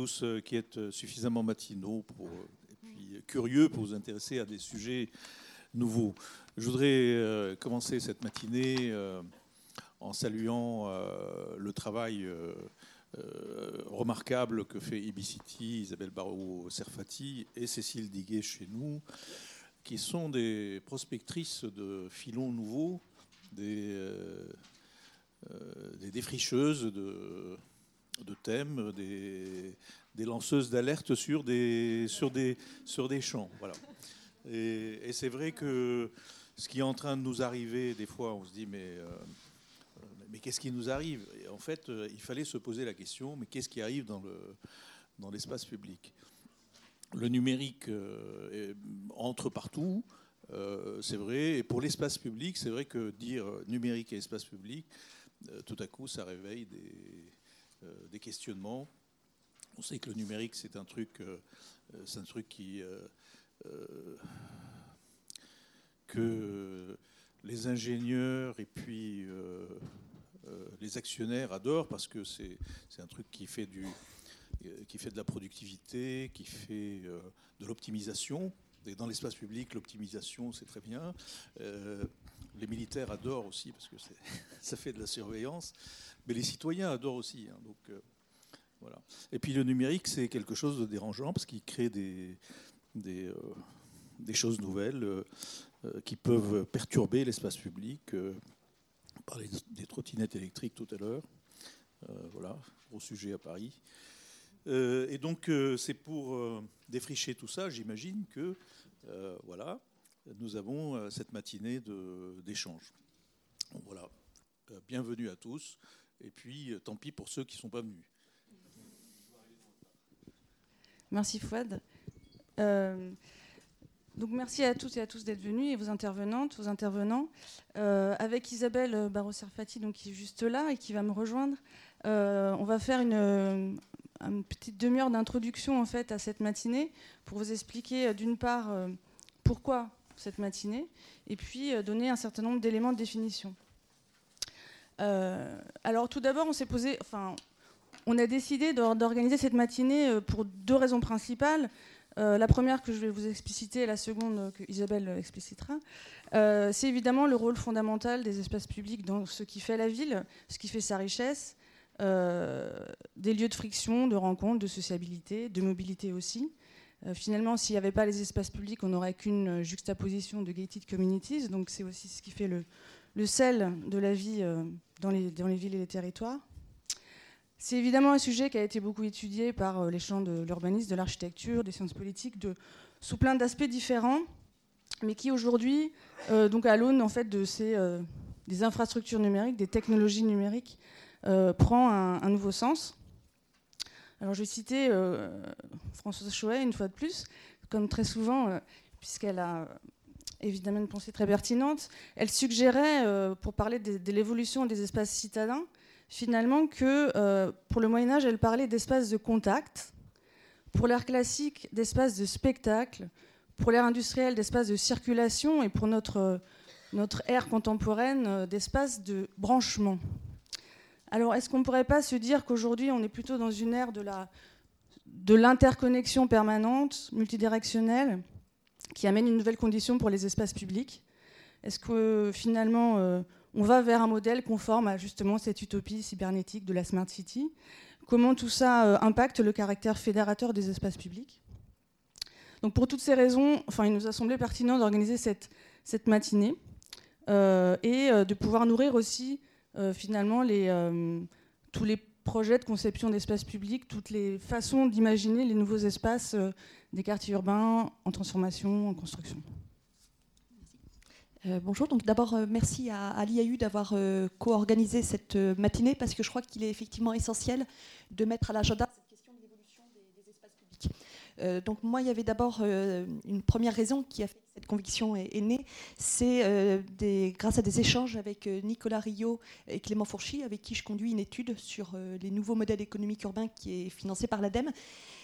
tous qui êtes suffisamment matinaux pour, et puis curieux pour vous intéresser à des sujets nouveaux. Je voudrais commencer cette matinée en saluant le travail remarquable que fait Ibicity, Isabelle Barrault-Serfati et Cécile Diguet chez nous, qui sont des prospectrices de filons nouveaux, des, euh, euh, des défricheuses de, de thèmes, des, des lanceuses d'alerte sur des, sur, des, sur des champs. Voilà. Et, c'est vrai que ce qui est en train de nous arriver, des fois, on se dit, mais, euh, mais qu'est-ce qui nous arrive? En fait, il fallait se poser la question, mais qu'est-ce qui arrive dans, le, dans l'espace public? Le numérique euh, entre partout, euh, c'est vrai. Et pour l'espace public, c'est vrai que dire numérique et espace public, euh, tout à coup, ça réveille des, questionnements. On sait que le numérique, c'est un truc, c'est un truc qui que les ingénieurs et puis les actionnaires adorent parce que c'est un truc qui fait du euh, qui fait de la productivité, qui fait euh, de l'optimisation. Dans l'espace public, l'optimisation, c'est très bien. Euh, les militaires adorent aussi parce que ça fait de la surveillance, mais les citoyens adorent aussi. Hein, donc, voilà. Et puis le numérique, c'est quelque chose de dérangeant parce qu'il crée des, des, choses nouvelles qui peuvent perturber l'espace public. on parlait des trottinettes électriques tout à l'heure. voilà, gros sujet à Paris. Euh, et donc, euh, c'est pour euh, défricher tout ça, j'imagine que, voilà, nous avons cette matinée d'échange. voilà, bienvenue à tous, et puis tant pis pour ceux qui ne sont pas venus. Merci Fouad. donc merci à toutes et à tous d'être venus et vos intervenantes, vos intervenants. avec Isabelle Barreau-Serfati, donc qui est juste là et qui va me rejoindre, on va faire une, petite demi-heure d'introduction en fait à cette matinée pour vous expliquer euh, d'une part euh, pourquoi cette matinée et puis euh, donner un certain nombre d'éléments de définition. alors tout d'abord, on s'est posé, enfin, on a décidé d'organiser cette matinée pour deux raisons principales. la première que je vais vous expliciter et la seconde que Isabelle explicitera, c'est évidemment le rôle fondamental des espaces publics dans ce qui fait la ville, ce qui fait sa richesse, euh, des lieux de friction, de rencontre, de sociabilité, de mobilité aussi. Euh, finalement, s'il n'y avait pas les espaces publics, on n'aurait qu'une juxtaposition de gated communities. Donc c'est aussi ce qui fait le, sel de la vie euh, dans les villes et les territoires. C'est évidemment un sujet qui a été beaucoup étudié par les champs de l'urbanisme, de l'architecture, des sciences politiques, sous plein d'aspects différents, mais qui aujourd'hui, donc à l'aune en fait de ces des infrastructures numériques, des technologies numériques, euh, prend un, nouveau sens. Alors je vais citer euh, Françoise Chouet une fois de plus, comme très souvent, euh, puisqu'elle a évidemment une pensée très pertinente. Elle suggérait, pour parler de, l'évolution des espaces citadins, finalement que pour le Moyen Âge, elle parlait d'espaces de contact, pour l'art classique, d'espaces de spectacle, pour l'ère industrielle, d'espaces de circulation, et pour notre, notre ère contemporaine, d'espaces de branchement. Alors, est-ce qu'on ne pourrait pas se dire qu'aujourd'hui, on est plutôt dans une ère de l'interconnexion permanente, multidirectionnelle, qui amène une nouvelle condition pour les espaces publics? Est-ce que finalement, euh, on va vers un modèle conforme à justement cette utopie cybernétique de la Smart City Comment tout ça euh, impacte le caractère fédérateur des espaces publics? Donc, pour toutes ces raisons, enfin, il nous a semblé pertinent d'organiser cette, matinée euh, et de pouvoir nourrir aussi euh, finalement euh, tous les projets de conception d'espaces publics, toutes les façons d'imaginer les nouveaux espaces euh, des quartiers urbains en transformation, en construction. Bonjour, donc d'abord merci à, l'IAU d'avoir co-organisé cette matinée parce que je crois qu'il est effectivement essentiel de mettre à l'agenda cette question de l'évolution des, espaces publics. donc moi, il y avait d'abord une première raison qui a fait cette conviction est, née, c'est euh, grâce à des échanges avec euh, Nicolas Rio et Clément Fourchy, avec qui je conduis une étude sur euh, les nouveaux modèles économiques urbains qui est financée par l'ADEME.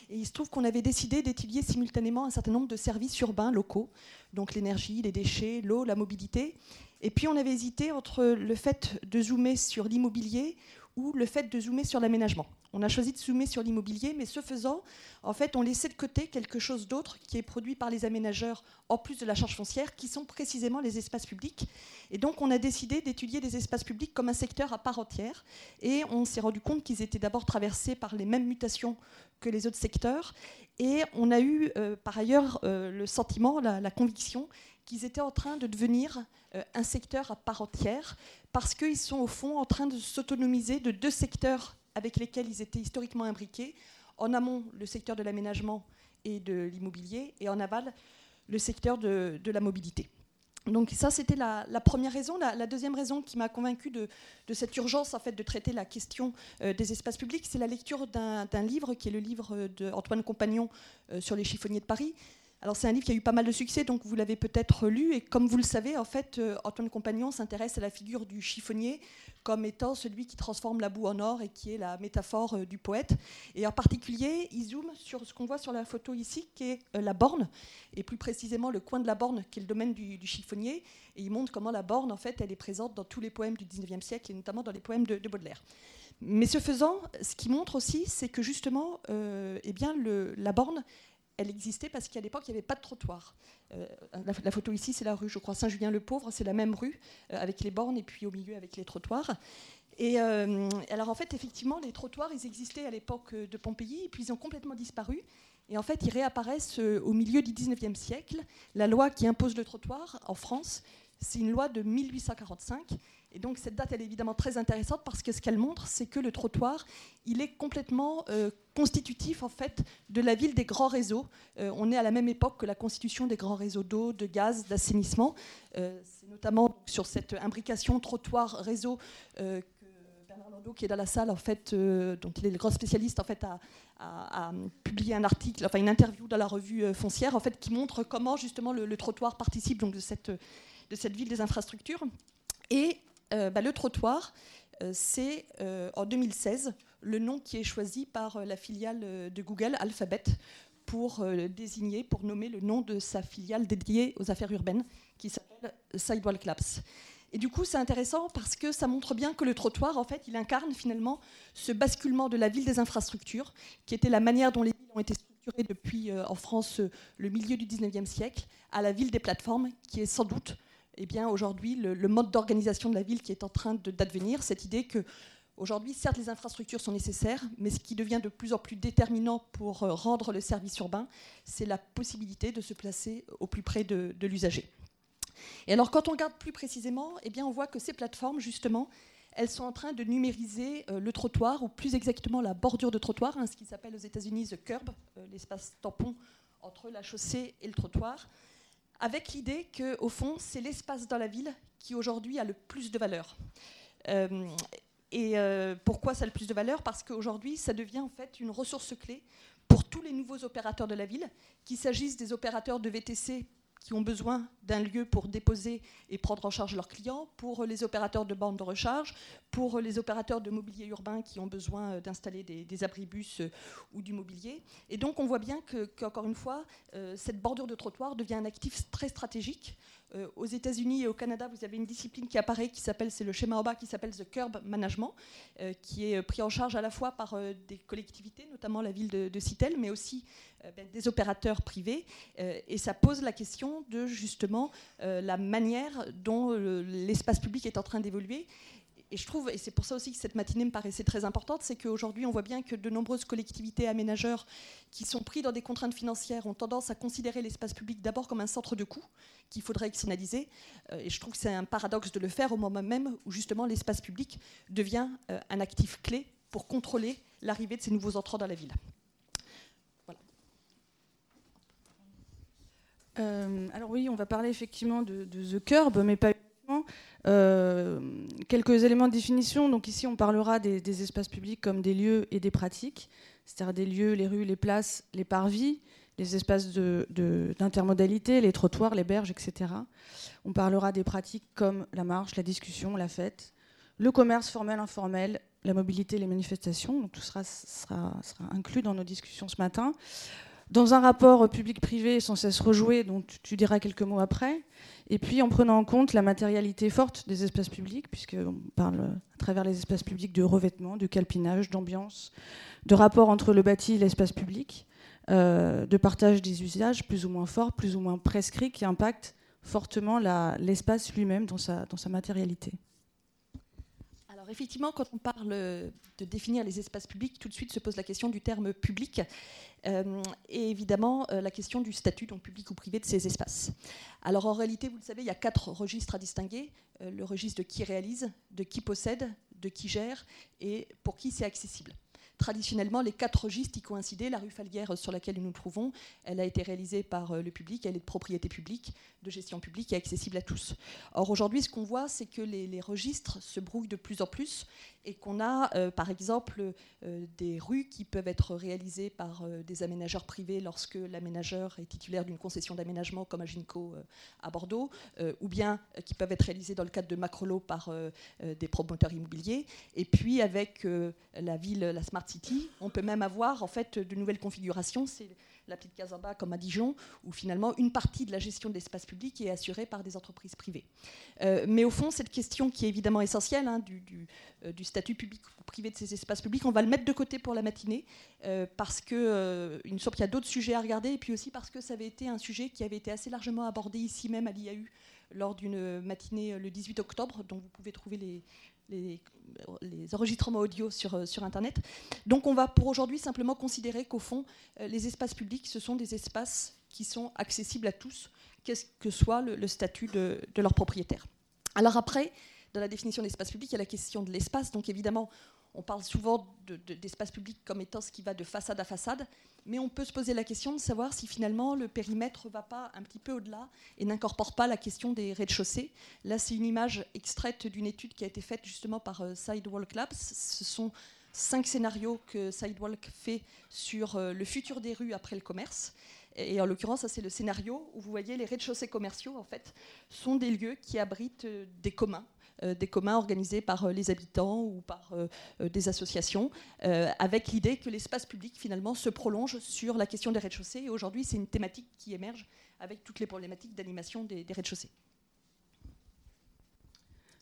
Et il se trouve qu'on avait décidé d'étudier simultanément un certain nombre de services urbains locaux, donc l'énergie, les déchets, l'eau, la mobilité. Et puis on avait hésité entre le fait de zoomer sur l'immobilier ou le fait de zoomer sur l'aménagement. On a choisi de zoomer sur l'immobilier, mais ce faisant, en fait, on laissait de côté quelque chose d'autre qui est produit par les aménageurs, en plus de la charge foncière, qui sont précisément les espaces publics. Et donc, on a décidé d'étudier les espaces publics comme un secteur à part entière. Et on s'est rendu compte qu'ils étaient d'abord traversés par les mêmes mutations que les autres secteurs. Et on a eu, euh, par ailleurs, euh, le sentiment, la, conviction qu'ils étaient en train de devenir euh, un secteur à part entière, parce qu'ils sont au fond en train de s'autonomiser de deux secteurs avec lesquels ils étaient historiquement imbriqués. En amont, le secteur de l'aménagement et de l'immobilier, et en aval, le secteur de, la mobilité. Donc ça, c'était la, première raison. La, deuxième raison qui m'a convaincue de, cette urgence en fait, de traiter la question euh, des espaces publics, c'est la lecture d'un livre qui est le livre d'Antoine Compagnon euh, sur les chiffonniers de Paris, alors c'est un livre qui a eu pas mal de succès, donc vous l'avez peut-être lu. Et comme vous le savez, en fait, euh, Antoine Compagnon s'intéresse à la figure du chiffonnier comme étant celui qui transforme la boue en or et qui est la métaphore euh, du poète. Et en particulier, il zoome sur ce qu'on voit sur la photo ici, qui est euh, la borne, et plus précisément le coin de la borne, qui est le domaine du, chiffonnier. Et il montre comment la borne, en fait, elle est présente dans tous les poèmes du 19e siècle, et notamment dans les poèmes de, Baudelaire. Mais ce faisant, ce qui montre aussi, c'est que justement, eh bien, la borne, elle existait parce qu'à l'époque, il n'y avait pas de trottoir. Euh, la, photo ici, c'est la rue, je crois, Saint-Julien-le-Pauvre, c'est la même rue, euh, avec les bornes et puis au milieu avec les trottoirs. Et euh, alors, en fait, effectivement, les trottoirs, ils existaient à l'époque de Pompéi, et puis ils ont complètement disparu. Et en fait, ils réapparaissent au milieu du 19e siècle. La loi qui impose le trottoir en France, c'est une loi de 1845. Et donc cette date, elle est évidemment très intéressante parce que ce qu'elle montre, c'est que le trottoir, il est complètement euh, constitutif en fait de la ville des grands réseaux. Euh, on est à la même époque que la constitution des grands réseaux d'eau, de gaz, d'assainissement. Euh, c'est notamment sur cette imbrication trottoir-réseau que Bernard Landau, qui est dans la salle, en fait, dont il est le grand spécialiste, en fait, a, publié un article, enfin une interview dans la revue foncière, en fait, qui montre comment justement le, trottoir participe donc de cette de cette ville des infrastructures. Et bah, le trottoir, euh, c'est euh, en 2016 le nom qui est choisi par la filiale de Google, Alphabet, pour désigner, pour nommer le nom de sa filiale dédiée aux affaires urbaines, qui s'appelle Sidewalk Labs. Et du coup, c'est intéressant parce que ça montre bien que le trottoir, en fait, il incarne finalement ce basculement de la ville des infrastructures, qui était la manière dont les villes ont été structurées depuis, en France, le milieu du 19e siècle, à la ville des plateformes, qui est sans doute eh bien, aujourd'hui, le, mode d'organisation de la ville qui est en train d'advenir, cette idée que Aujourd'hui, certes, les infrastructures sont nécessaires, mais ce qui devient de plus en plus déterminant pour euh, rendre le service urbain, c'est la possibilité de se placer au plus près de, l'usager. Et alors, quand on regarde plus précisément, eh bien, on voit que ces plateformes, justement, elles sont en train de numériser euh, le trottoir, ou plus exactement la bordure de trottoir, hein, ce qui s'appelle aux États-Unis the curb, euh, l'espace tampon entre la chaussée et le trottoir avec l'idée qu'au fond, c'est l'espace dans la ville qui aujourd'hui a le plus de valeur. Euh, et euh, pourquoi ça a le plus de valeur? Parce qu'aujourd'hui, ça devient en fait une ressource clé pour tous les nouveaux opérateurs de la ville, qu'il s'agisse des opérateurs de VTC qui ont besoin d'un lieu pour déposer et prendre en charge leurs clients, pour les opérateurs de bandes de recharge, pour les opérateurs de mobilier urbain qui ont besoin euh, d'installer des, abribus euh, ou du mobilier. Et donc on voit bien qu'encore une fois, euh, cette bordure de trottoir devient un actif très stratégique euh, aux États-Unis et au Canada, vous avez une discipline qui apparaît, qui s'appelle, c'est le schéma OBA, qui s'appelle the curb management, euh, qui est pris en charge à la fois par euh, des collectivités, notamment la ville de, de mais aussi ben, des opérateurs privés. et ça pose la question de justement la manière dont l'espace public est en train d'évoluer et je trouve, et c'est pour ça aussi que cette matinée me paraissait très importante, c'est qu'aujourd'hui, on voit bien que de nombreuses collectivités aménageurs qui sont pris dans des contraintes financières ont tendance à considérer l'espace public d'abord comme un centre de coût qu'il faudrait externaliser. Euh, et je trouve que c'est un paradoxe de le faire au moment même où justement l'espace public devient euh, un actif clé pour contrôler l'arrivée de ces nouveaux entrants dans la ville. Euh, alors oui, on va parler effectivement de, de The Curb, mais pas euh, quelques éléments de définition. Donc ici, on parlera des, espaces publics comme des lieux et des pratiques, c'est-à-dire des lieux, les rues, les places, les parvis, les espaces d'intermodalité, les trottoirs, les berges, etc. On parlera des pratiques comme la marche, la discussion, la fête, le commerce formel, informel, la mobilité, les manifestations. Donc tout sera, inclus dans nos discussions ce matin. dans un rapport public-privé sans cesse rejoué, dont tu diras quelques mots après, et puis en prenant en compte la matérialité forte des espaces publics, puisqu'on parle à travers les espaces publics de revêtement, de calpinage, d'ambiance, de rapport entre le bâti et l'espace public, euh, de partage des usages plus ou moins forts, plus ou moins prescrits, qui impactent fortement l'espace lui-même dans sa, dans sa matérialité. Alors effectivement, quand on parle de définir les espaces publics, tout de suite se pose la question du terme public. Euh, et évidemment euh, la question du statut, donc public ou privé, de ces espaces. Alors en réalité, vous le savez, il y a quatre registres à distinguer. Euh, le registre de qui réalise, de qui possède, de qui gère et pour qui c'est accessible. Traditionnellement, les quatre registres y coïncidaient. La rue Falguière sur laquelle nous nous trouvons, elle a été réalisée par le public, elle est de propriété publique, de gestion publique et accessible à tous. Or aujourd'hui, ce qu'on voit, c'est que les, registres se brouillent de plus en plus et qu'on a, euh, par exemple, euh, des rues qui peuvent être réalisées par euh, des aménageurs privés lorsque l'aménageur est titulaire d'une concession d'aménagement comme à à Bordeaux, ou bien qui peuvent être réalisées dans le cadre de macrolo par des promoteurs immobiliers. Et puis avec la ville, la Smart On peut même avoir en fait de nouvelles configurations. C'est la petite Casamba comme à Dijon, où finalement une partie de la gestion de l'espace public est assurée par des entreprises privées. Euh, mais au fond, cette question qui est évidemment essentielle hein, euh, du, statut public ou privé de ces espaces publics, on va le mettre de côté pour la matinée, euh, parce qu'il semble qu'il y a d'autres sujets à regarder, et puis aussi parce que ça avait été un sujet qui avait été assez largement abordé ici même à l'IAU lors d'une matinée le 18 octobre, dont vous pouvez trouver les, les, enregistrements audio sur, euh, sur Internet. Donc on va pour aujourd'hui simplement considérer qu'au fond, euh, les espaces publics, ce sont des espaces qui sont accessibles à tous, quel que soit le, statut de, de, leur propriétaire. Alors après, dans la définition d'espace public, il y a la question de l'espace. Donc évidemment, on parle souvent d'espace public comme étant ce qui va de façade à façade, mais on peut se poser la question de savoir si finalement le périmètre ne va pas un petit peu au-delà et n'incorpore pas la question des rez-de-chaussée. Là, c'est une image extraite d'une étude qui a été faite justement par euh, Sidewalk Labs. Ce sont cinq scénarios que Sidewalk fait sur euh, le futur des rues après le commerce. Et en l'occurrence, ça c'est le scénario où vous voyez les rez-de-chaussée commerciaux en fait sont des lieux qui abritent euh, des communs des communs organisés par euh, les habitants ou par euh, des associations, avec l'idée que l'espace public finalement se prolonge sur la question des rez-de-chaussée. Et aujourd'hui, c'est une thématique qui émerge avec toutes les problématiques d'animation des, rez-de-chaussée.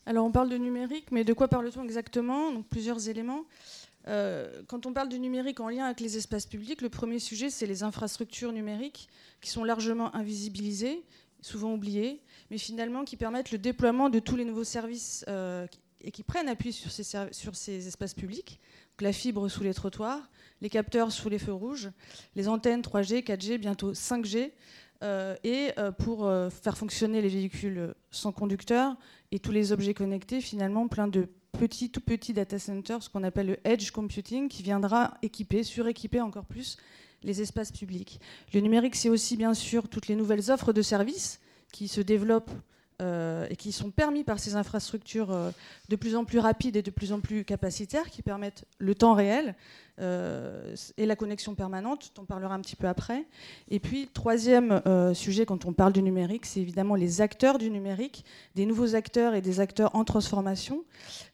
Alors on parle de numérique, mais de quoi parle-t-on exactement? Donc plusieurs éléments. quand on parle du numérique en lien avec les espaces publics, le premier sujet, c'est les infrastructures numériques qui sont largement invisibilisées, souvent oubliées, mais finalement qui permettent le déploiement de tous les nouveaux services euh, et qui prennent appui sur ces, sur ces espaces publics. la fibre sous les trottoirs, les capteurs sous les feux rouges, les antennes 3G, 4G, bientôt 5G, euh, et euh, pour faire fonctionner les véhicules sans conducteur et tous les objets connectés, finalement plein de petits, tout petits data centers, ce qu'on appelle le edge computing, qui viendra équiper, suréquiper encore plus les espaces publics. Le numérique, c'est aussi bien sûr toutes les nouvelles offres de services qui se développent euh, et qui sont permis par ces infrastructures euh, de plus en plus rapides et de plus en plus capacitaires, qui permettent le temps réel euh, et la connexion permanente, on parlera un petit peu après. Et puis, troisième sujet quand on parle du numérique, c'est évidemment les acteurs du numérique, des nouveaux acteurs et des acteurs en transformation.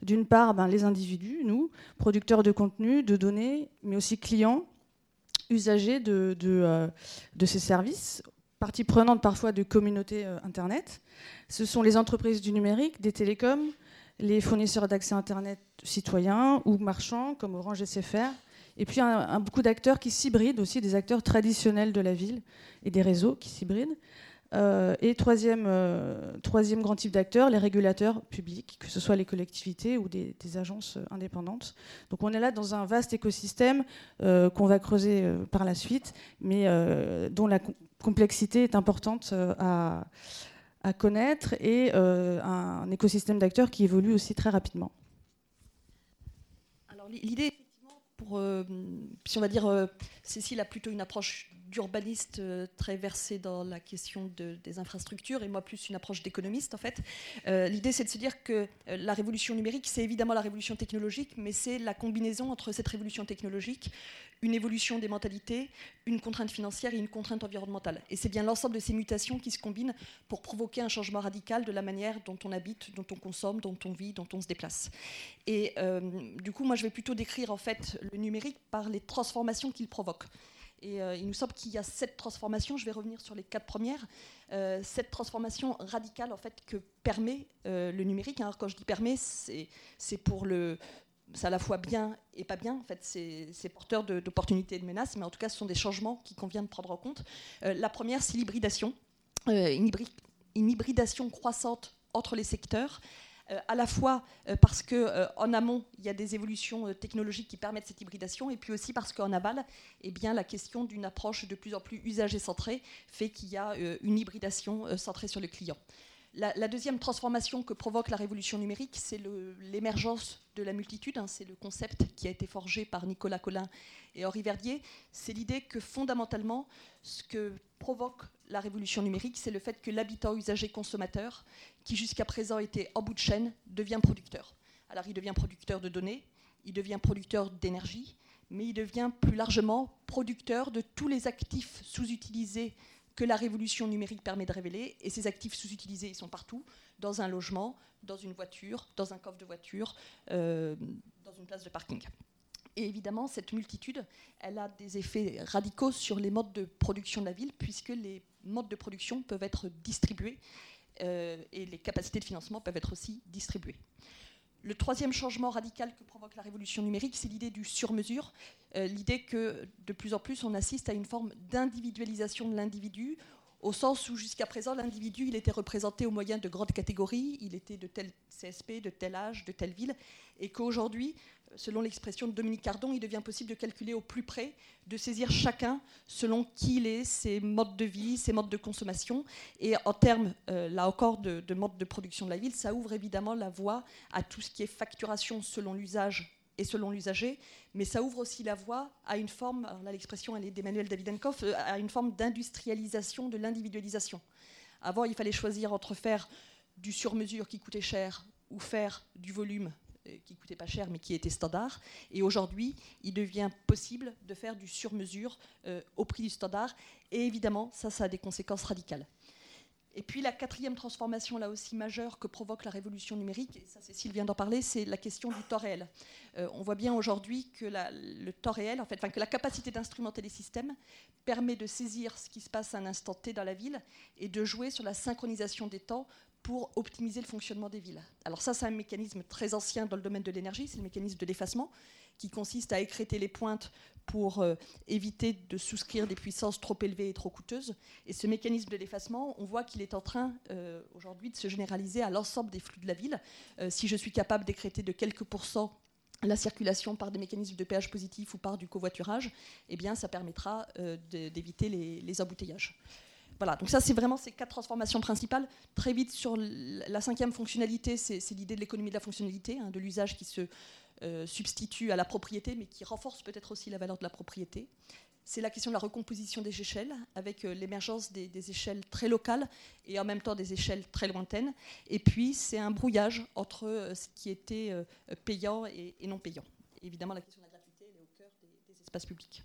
D'une part, ben, les individus, nous, producteurs de contenu, de données, mais aussi clients, usagers de, de, de ces services partie prenante parfois de communautés euh, Internet. Ce sont les entreprises du numérique, des télécoms, les fournisseurs d'accès Internet citoyens ou marchands comme Orange SFR, et puis un, beaucoup d'acteurs qui s'hybrident aussi, des acteurs traditionnels de la ville et des réseaux qui s'hybrident. Euh, et troisième, euh, troisième grand type d'acteurs, les régulateurs publics, que ce soit les collectivités ou des, agences indépendantes. Donc on est là dans un vaste écosystème qu'on va creuser par la suite, mais dont la complexité est importante euh, à, connaître et euh, un écosystème d'acteurs qui évolue aussi très rapidement. Alors l'idée, effectivement, pour, euh, si on va dire, Cécile a plutôt une approche d'urbaniste euh, très versé dans la question des infrastructures et moi plus une approche d'économiste en fait. Euh, l'idée c'est de se dire que euh, la révolution numérique c'est évidemment la révolution technologique mais c'est la combinaison entre cette révolution technologique, une évolution des mentalités, une contrainte financière et une contrainte environnementale. Et c'est bien l'ensemble de ces mutations qui se combinent pour provoquer un changement radical de la manière dont on habite, dont on consomme, dont on vit, dont on se déplace. Et du coup, moi, je vais plutôt décrire en fait le numérique par les transformations qu'il provoque. Et il nous semble qu'il y a cette transformation, je vais revenir sur les quatre premières, cette transformation radicale en fait que permet le numérique. Alors quand je dis permet, c'est pour le, c'est à la fois bien et pas bien. En fait, c'est porteur d'opportunités et de menaces, mais en tout cas, ce sont des changements qu'il convient de prendre en compte. Euh, la première, c'est l'hybridation, euh, une, hybridation croissante entre les secteurs. Euh, à la fois parce qu'en amont, il y a des évolutions technologiques qui permettent cette hybridation, et puis aussi parce qu'en aval, eh bien, la question d'une approche de plus en plus usager centrée fait qu'il y a une hybridation centrée sur le client. La, deuxième transformation que provoque la révolution numérique, c'est l'émergence de la multitude. Hein. c'est le concept qui a été forgé par Nicolas Collin et Henri Verdier. C'est l'idée que fondamentalement, ce que provoque la révolution numérique, c'est le fait que l'habitant usager consommateur, qui jusqu'à présent était en bout de chaîne, devient producteur. Alors il devient producteur de données, il devient producteur d'énergie, mais il devient plus largement producteur de tous les actifs sous-utilisés que la révolution numérique permet de révéler. Et ces actifs sous-utilisés, ils sont partout, dans un logement, dans une voiture, dans un coffre de voiture, euh, dans une place de parking. Et évidemment, cette multitude, elle a des effets radicaux sur les modes de production de la ville, puisque les modes de production peuvent être distribués euh, et les capacités de financement peuvent être aussi distribuées. Le troisième changement radical que provoque la révolution numérique, c'est l'idée du sur-mesure, euh, l'idée que de plus en plus on assiste à une forme d'individualisation de l'individu, au sens où jusqu'à présent l'individu était représenté au moyen de grandes catégories, il était de tel CSP, de tel âge, de telle ville, et qu'aujourd'hui selon l'expression de Dominique Cardon, il devient possible de calculer au plus près, de saisir chacun selon qui il est, ses modes de vie, ses modes de consommation. Et en termes, euh, là encore, de, de mode de production de la ville, ça ouvre évidemment la voie à tout ce qui est facturation selon l'usage et selon l'usager, mais ça ouvre aussi la voie à une forme, là l'expression elle est d'Emmanuel Davidenkoff, euh, à une forme d'industrialisation de l'individualisation. Avant, il fallait choisir entre faire du sur-mesure qui coûtait cher ou faire du volume euh, qui coûtait pas cher mais qui était standard. Et aujourd'hui, il devient possible de faire du sur-mesure euh, au prix du standard. Et évidemment, ça, ça a des conséquences radicales. Et puis la quatrième transformation, là aussi majeure, que provoque la révolution numérique, et ça Cécile vient d'en parler, c'est la question du temps réel. Euh, on voit bien aujourd'hui que le temps réel, en fait, que la capacité d'instrumenter les systèmes permet de saisir ce qui se passe à un instant T dans la ville et de jouer sur la synchronisation des temps pour optimiser le fonctionnement des villes. Alors ça, c'est un mécanisme très ancien dans le domaine de l'énergie, c'est le mécanisme de l'effacement, qui consiste à écréter les pointes pour euh, éviter de souscrire des puissances trop élevées et trop coûteuses. Et ce mécanisme de l'effacement, on voit qu'il est en train euh, aujourd'hui de se généraliser à l'ensemble des flux de la ville. Euh, si je suis capable d'écréter de quelques pourcents la circulation par des mécanismes de péage positif ou par du covoiturage, eh bien, ça permettra d'éviter les, embouteillages. Voilà, donc ça c'est vraiment ces quatre transformations principales. Très vite sur la cinquième fonctionnalité, c'est l'idée de l'économie de la fonctionnalité, hein, de l'usage qui se euh, substitue à la propriété, mais qui renforce peut-être aussi la valeur de la propriété. C'est la question de la recomposition des échelles, avec euh, l'émergence des, échelles très locales et en même temps des échelles très lointaines. Et puis c'est un brouillage entre euh, ce qui était payant et, non payant. évidemment, la question de la gratuité est au cœur des, espaces publics.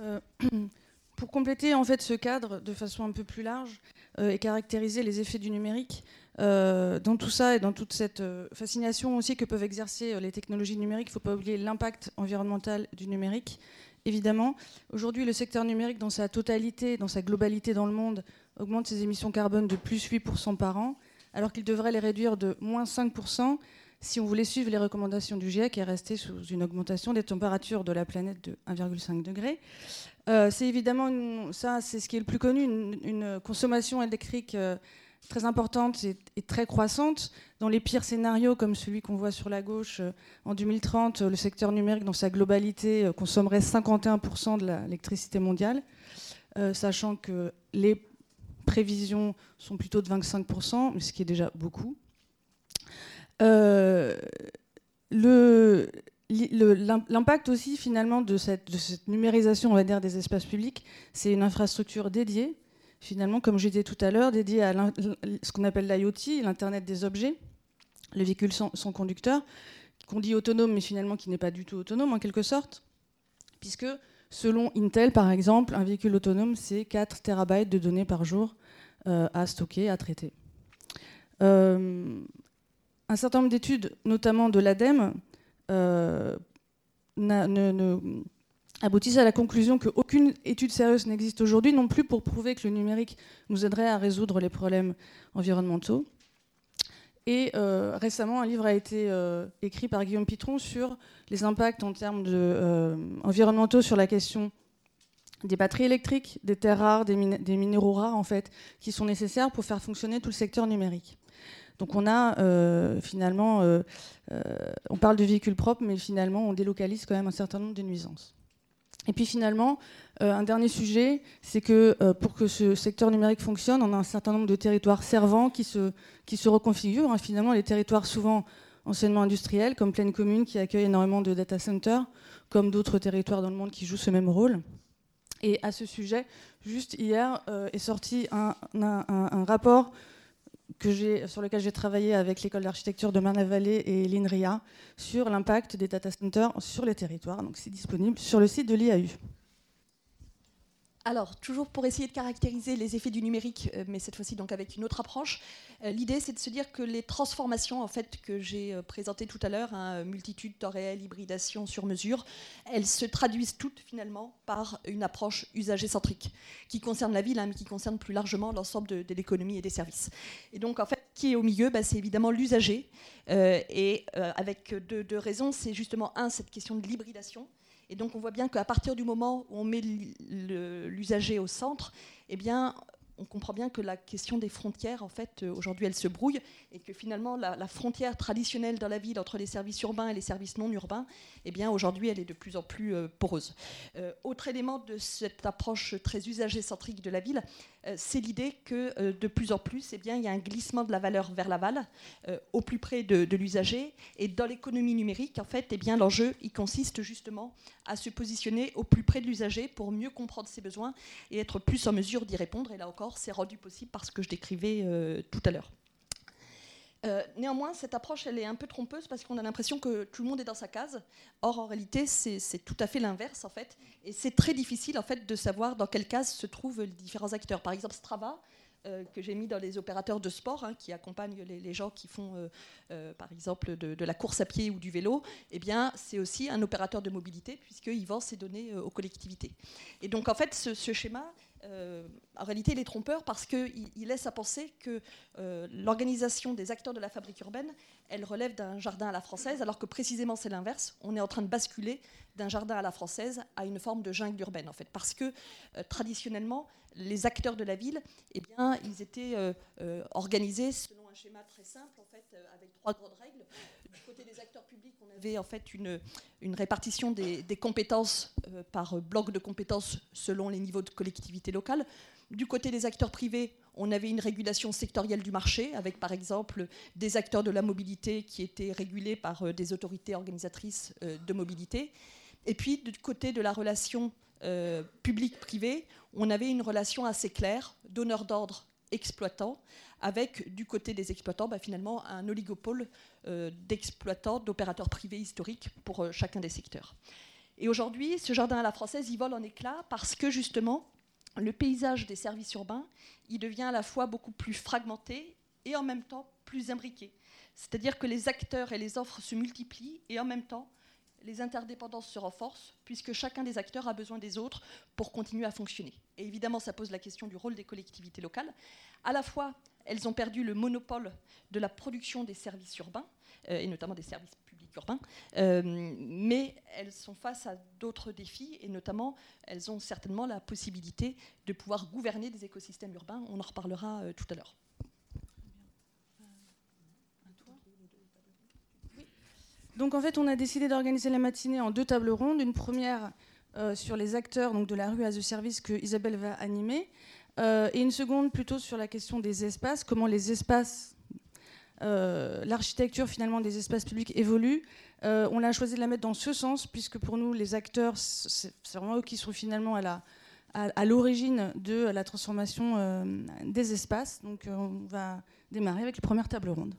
Pour compléter en fait ce cadre de façon un peu plus large et caractériser les effets du numérique euh, dans tout ça et dans toute cette euh, fascination aussi que peuvent exercer les technologies numériques, il ne faut pas oublier l'impact environnemental du numérique. Évidemment, aujourd'hui, le secteur numérique, dans sa totalité, dans sa globalité dans le monde, augmente ses émissions carbone de plus 8% par an, alors qu'il devrait les réduire de moins 5% si on voulait suivre les recommandations du GIEC et rester sous une augmentation des températures de la planète de 1,5 degré. Euh, c'est évidemment, ça c'est ce qui est le plus connu, une, consommation électrique euh, très importante et, très croissante. Dans les pires scénarios, comme celui qu'on voit sur la gauche, euh, en 2030, le secteur numérique dans sa globalité consommerait 51% de l'électricité mondiale, sachant que les prévisions sont plutôt de 25%, ce qui est déjà beaucoup. L'impact aussi finalement de cette, numérisation, on va dire, des espaces publics, c'est une infrastructure dédiée, finalement, comme je disais tout à l'heure, dédiée à ce qu'on appelle l'IoT, l'Internet des objets, le véhicule sans, conducteur, qu'on dit autonome, mais finalement qui n'est pas du tout autonome en quelque sorte, puisque selon Intel, par exemple, un véhicule autonome, c'est 4 terabytes de données par jour euh, à stocker, à traiter. Euh, un certain nombre d'études, notamment de l'ADEME, euh, aboutissent à la conclusion qu'aucune étude sérieuse n'existe aujourd'hui non plus pour prouver que le numérique nous aiderait à résoudre les problèmes environnementaux. Et euh, récemment, un livre a été euh, écrit par Guillaume Pitron sur les impacts en termes euh, environnementaux sur la question des batteries électriques, des terres rares, des, minéraux rares en fait, qui sont nécessaires pour faire fonctionner tout le secteur numérique. Donc on a finalement, on parle de véhicules propres, mais finalement on délocalise quand même un certain nombre de nuisances. Et puis finalement, euh, un dernier sujet, c'est que euh, pour que ce secteur numérique fonctionne, on a un certain nombre de territoires servants qui se, reconfigurent. Hein. Finalement, les territoires souvent anciennement industriels, comme Plaine Commune, qui accueille énormément de data centers, comme d'autres territoires dans le monde qui jouent ce même rôle. Et à ce sujet, juste hier euh, est sorti un, rapport que sur lequel j'ai travaillé avec l'école d'architecture de Marne-la-Vallée et l'INRIA sur l'impact des data centers sur les territoires. Donc c'est disponible sur le site de l'IAU. Alors, toujours pour essayer de caractériser les effets du numérique, euh, mais cette fois-ci donc avec une autre approche, euh, l'idée c'est de se dire que les transformations en fait que j'ai euh, présentées tout à l'heure, hein, multitude, temps réel, hybridation sur mesure, elles se traduisent toutes finalement par une approche usager-centrique qui concerne la ville, hein, mais qui concerne plus largement l'ensemble de, l'économie et des services. Et donc en fait, qui est au milieu bah, C'est évidemment l'usager, et avec deux raisons. C'est justement un cette question de l'hybridation et donc on voit bien qu'à partir du moment où on met l'usager au centre, eh on comprend bien que la question des frontières, en fait, euh, aujourd'hui, elle se brouille et que finalement, la, frontière traditionnelle dans la ville entre les services urbains et les services non urbains, eh bien, aujourd'hui, elle est de plus en plus euh, poreuse. Euh, autre élément de cette approche très usager-centrique de la ville, c'est l'idée que de plus en plus, eh il y a un glissement de la valeur vers l'aval, au plus près de, l'usager. Et dans l'économie numérique, en fait, eh bien, l'enjeu, consiste justement à se positionner au plus près de l'usager pour mieux comprendre ses besoins et être plus en mesure d'y répondre. Et là encore, c'est rendu possible par ce que je décrivais euh, tout à l'heure. Euh, néanmoins, cette approche, elle est un peu trompeuse parce qu'on a l'impression que tout le monde est dans sa case. Or, en réalité, c'est tout à fait l'inverse, en fait. Et c'est très difficile, en fait, de savoir dans quelle case se trouvent les différents acteurs. Par exemple, Strava, euh, que j'ai mis dans les opérateurs de sport hein, qui accompagnent les, gens qui font, par exemple, de, la course à pied ou du vélo, eh bien, c'est aussi un opérateur de mobilité puisqu'il vend ses données aux collectivités. Et donc, en fait, ce schéma, euh, en réalité, il est trompeur parce qu'il laisse à penser que euh, l'organisation des acteurs de la fabrique urbaine, elle relève d'un jardin à la française, alors que précisément c'est l'inverse. On est en train de basculer d'un jardin à la française à une forme de jungle urbaine, en fait, parce que euh, traditionnellement, les acteurs de la ville, eh bien, ils étaient organisés selon un schéma très simple, en fait, avec trois grandes règles. Du côté des acteurs publics, on avait en fait une, répartition des, compétences euh, par bloc de compétences selon les niveaux de collectivité locale. Du côté des acteurs privés, on avait une régulation sectorielle du marché, avec par exemple des acteurs de la mobilité qui étaient régulés par euh, des autorités organisatrices euh, de mobilité. Et puis du côté de la relation public-privé, on avait une relation assez claire, donneur d'ordre exploitant, avec du côté des exploitants bah, finalement un oligopole euh, d'exploitants, d'opérateurs privés historiques pour euh, chacun des secteurs. Et aujourd'hui, ce jardin à la française, il vole en éclats parce que justement, le paysage des services urbains, il devient à la fois beaucoup plus fragmenté et en même temps plus imbriqué. C'est-à-dire que les acteurs et les offres se multiplient et en même temps, les interdépendances se renforcent puisque chacun des acteurs a besoin des autres pour continuer à fonctionner. Et évidemment, ça pose la question du rôle des collectivités locales. À la fois, elles ont perdu le monopole de la production des services urbains, euh, et notamment des services publics urbains, euh, mais elles sont face à d'autres défis, et notamment, elles ont certainement la possibilité de pouvoir gouverner des écosystèmes urbains. On en reparlera euh, tout à l'heure. Donc en fait, on a décidé d'organiser la matinée en deux tables rondes. Une première sur les acteurs donc, de la rue à the service que Isabelle va animer, euh, et une seconde plutôt sur la question des espaces, comment les espaces, euh, l'architecture finalement des espaces publics évolue. Euh, on a choisi de la mettre dans ce sens, puisque pour nous, les acteurs, c'est vraiment eux qui sont finalement à à l'origine de la transformation des espaces. Donc on va démarrer avec la première table ronde.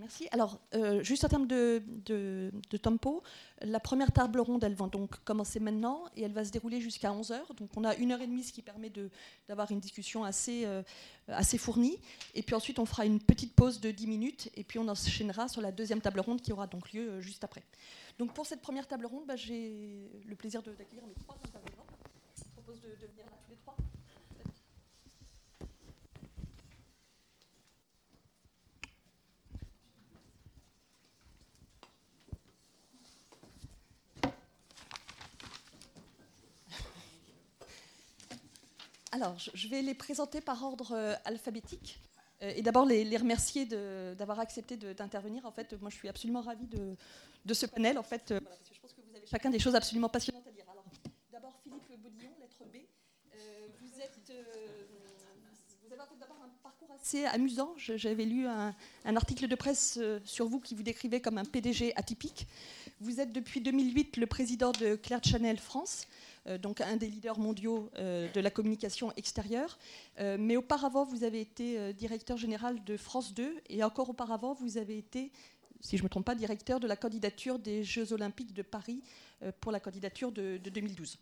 Merci. Alors, euh, juste en termes de, tempo, la première table ronde, elle va donc commencer maintenant et elle va se dérouler jusqu'à 11h. Donc, on a une heure et demie, ce qui permet d'avoir une discussion assez, euh, assez fournie. Et puis ensuite, on fera une petite pause de 10 minutes et puis on enchaînera sur la deuxième table ronde qui aura donc lieu euh, juste après. Donc pour cette première table ronde, bah, j'ai le plaisir d'accueillir mes trois intervenants. Je propose de venir là tous les trois. Alors, je vais les présenter par ordre euh, alphabétique. Euh, et d'abord, les, remercier d'avoir accepté d'intervenir. En fait, moi, je suis absolument ravie de, ce panel. En fait, euh, je pense que vous avez chacun des choses absolument passionnantes à dire. Alors, d'abord, Philippe Baudillon, lettre B. vous êtes. vous avez d'abord un parcours assez amusant. J'avais lu un, un, article de presse sur vous qui vous décrivait comme un PDG atypique. Vous êtes depuis 2008 le président de Claire Channel France. Euh, donc un des leaders mondiaux euh, de la communication extérieure. Euh, mais auparavant, vous avez été directeur général de France 2 et encore auparavant, vous avez été si je ne me trompe pas, directeur de la candidature des Jeux Olympiques de Paris pour la candidature de, de 2012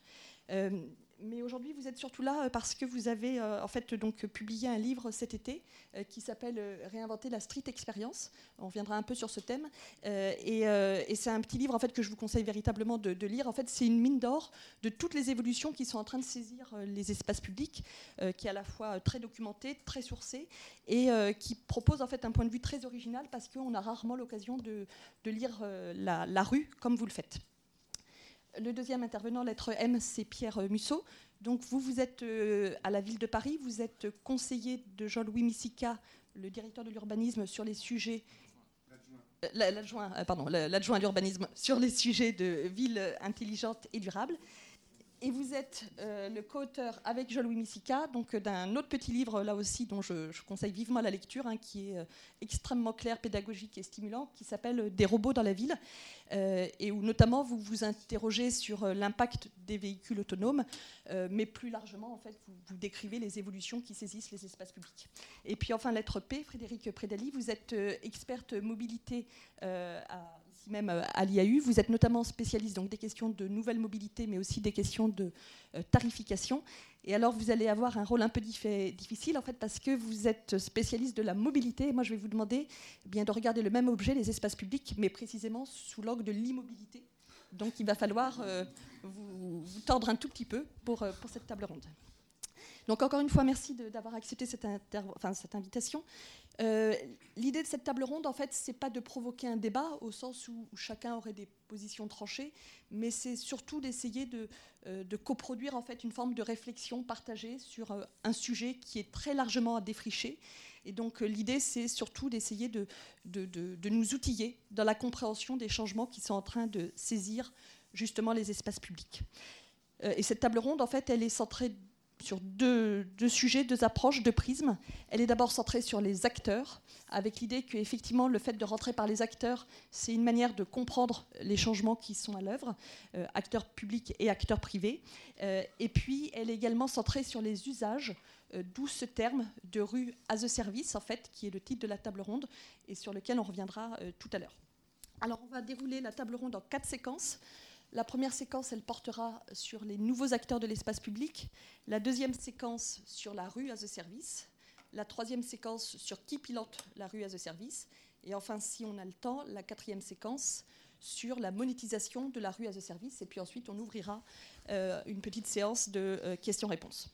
mais aujourd'hui, vous êtes surtout là euh, parce que vous avez euh, en fait donc publié un livre cet été euh, qui s'appelle Réinventer la street experience. On reviendra un peu sur ce thème. et, c'est un petit livre en fait que je vous conseille véritablement de, lire. En fait, c'est une mine d'or de toutes les évolutions qui sont en train de saisir les espaces publics, qui est à la fois très documenté, très sourcé et qui propose en fait un point de vue très original parce qu'on a rarement l'occasion de, lire la rue comme vous le faites. Le deuxième intervenant, lettre M, c'est Pierre Musso. Donc vous, vous êtes euh, à la ville de Paris, vous êtes conseiller de Jean-Louis Missica, le directeur de l'urbanisme, sur les sujets l'adjoint euh, pardon, l'adjoint à l'urbanisme sur les sujets de villes intelligentes et durables. Et vous êtes euh, le co-auteur avec Jean-Louis Missica donc euh, d'un autre petit livre là aussi dont je, conseille vivement la lecture, hein, qui est euh, extrêmement clair, pédagogique et stimulant, qui s'appelle Des robots dans la ville, et où notamment vous vous interrogez sur l'impact des véhicules autonomes, mais plus largement en fait vous, vous, décrivez les évolutions qui saisissent les espaces publics. Et puis enfin lettre P, Frédéric Prédali, vous êtes experte mobilité à même euh, à l'IAU. Vous êtes notamment spécialiste donc, des questions de nouvelle mobilité, mais aussi des questions de euh, tarification. Et alors, vous allez avoir un rôle un peu difficile, en fait, parce que vous êtes spécialiste de la mobilité. moi, je vais vous demander eh bien, de regarder le même objet, les espaces publics, mais précisément sous l'angle de l'immobilité. Donc, il va falloir euh, vous, tordre un tout petit peu pour, pour cette table ronde. Donc encore une fois, merci d'avoir accepté cette, invitation. Euh, l'idée de cette table ronde, en fait, c'est pas de provoquer un débat au sens où, chacun aurait des positions tranchées, mais c'est surtout d'essayer de, euh, coproduire en fait une forme de réflexion partagée sur euh, un sujet qui est très largement à défricher. Et donc l'idée, c'est surtout d'essayer de, de, de, nous outiller dans la compréhension des changements qui sont en train de saisir justement les espaces publics. et cette table ronde, en fait, elle est centrée sur deux, sujets, deux approches, deux prismes. Elle est d'abord centrée sur les acteurs, avec l'idée qu'effectivement le fait de rentrer par les acteurs, c'est une manière de comprendre les changements qui sont à l'œuvre, euh, acteurs publics et acteurs privés. Euh, et puis elle est également centrée sur les usages, euh, d'où ce terme de rue as a service, en fait, qui est le titre de la table ronde, et sur lequel on reviendra tout à l'heure. Alors on va dérouler la table ronde en quatre séquences. La première séquence, elle portera sur les nouveaux acteurs de l'espace public. La deuxième séquence sur la rue as a service. La troisième séquence sur qui pilote la rue as a service. Et enfin, si on a le temps, la quatrième séquence sur la monétisation de la rue as a service. Et puis ensuite, on ouvrira euh, une petite séance de euh, questions-réponses.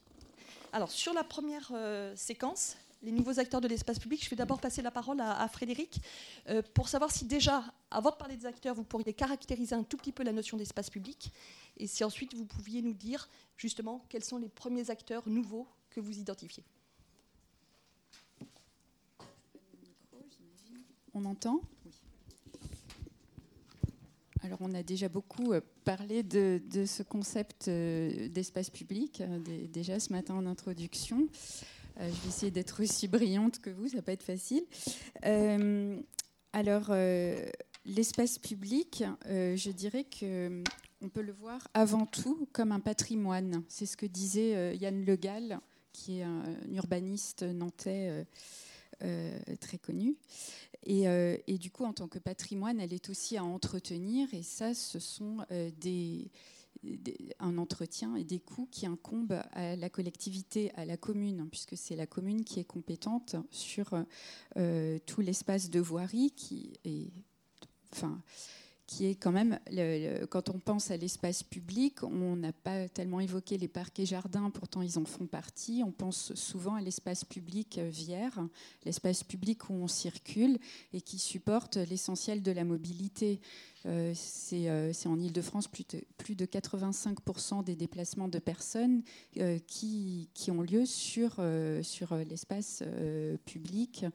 Alors, sur la première euh, séquence, les nouveaux acteurs de l'espace public. Je vais d'abord passer la parole à, Frédéric euh, pour savoir si déjà, avant de parler des acteurs, vous pourriez caractériser un tout petit peu la notion d'espace public et si ensuite vous pouviez nous dire justement quels sont les premiers acteurs nouveaux que vous identifiez. On entend? Alors, on a déjà beaucoup euh, parlé de, ce concept euh, d'espace public, déjà ce matin en introduction. Euh, je vais essayer d'être aussi brillante que vous, ça va pas être facile. Euh, alors, euh, l'espace public, je dirais que on peut le voir avant tout comme un patrimoine. C'est ce que disait Yann Le Gall, qui est un, urbaniste nantais très connu. Et, et, du coup, en tant que patrimoine, elle est aussi à entretenir. Et ça, ce sont des, un entretien et des coûts qui incombent à la collectivité, à la commune, puisque c'est la commune qui est compétente sur euh, tout l'espace de voirie qui est, enfin, qui est quand même, quand on pense à l'espace public, on n'a pas tellement évoqué les parcs et jardins, pourtant ils en font partie. On pense souvent à l'espace public vière, l'espace public où on circule et qui supporte l'essentiel de la mobilité. Euh, euh, c'est en Ile-de-France plus de, plus de 85% des déplacements de personnes euh, qui, qui, ont lieu sur, sur l'espace public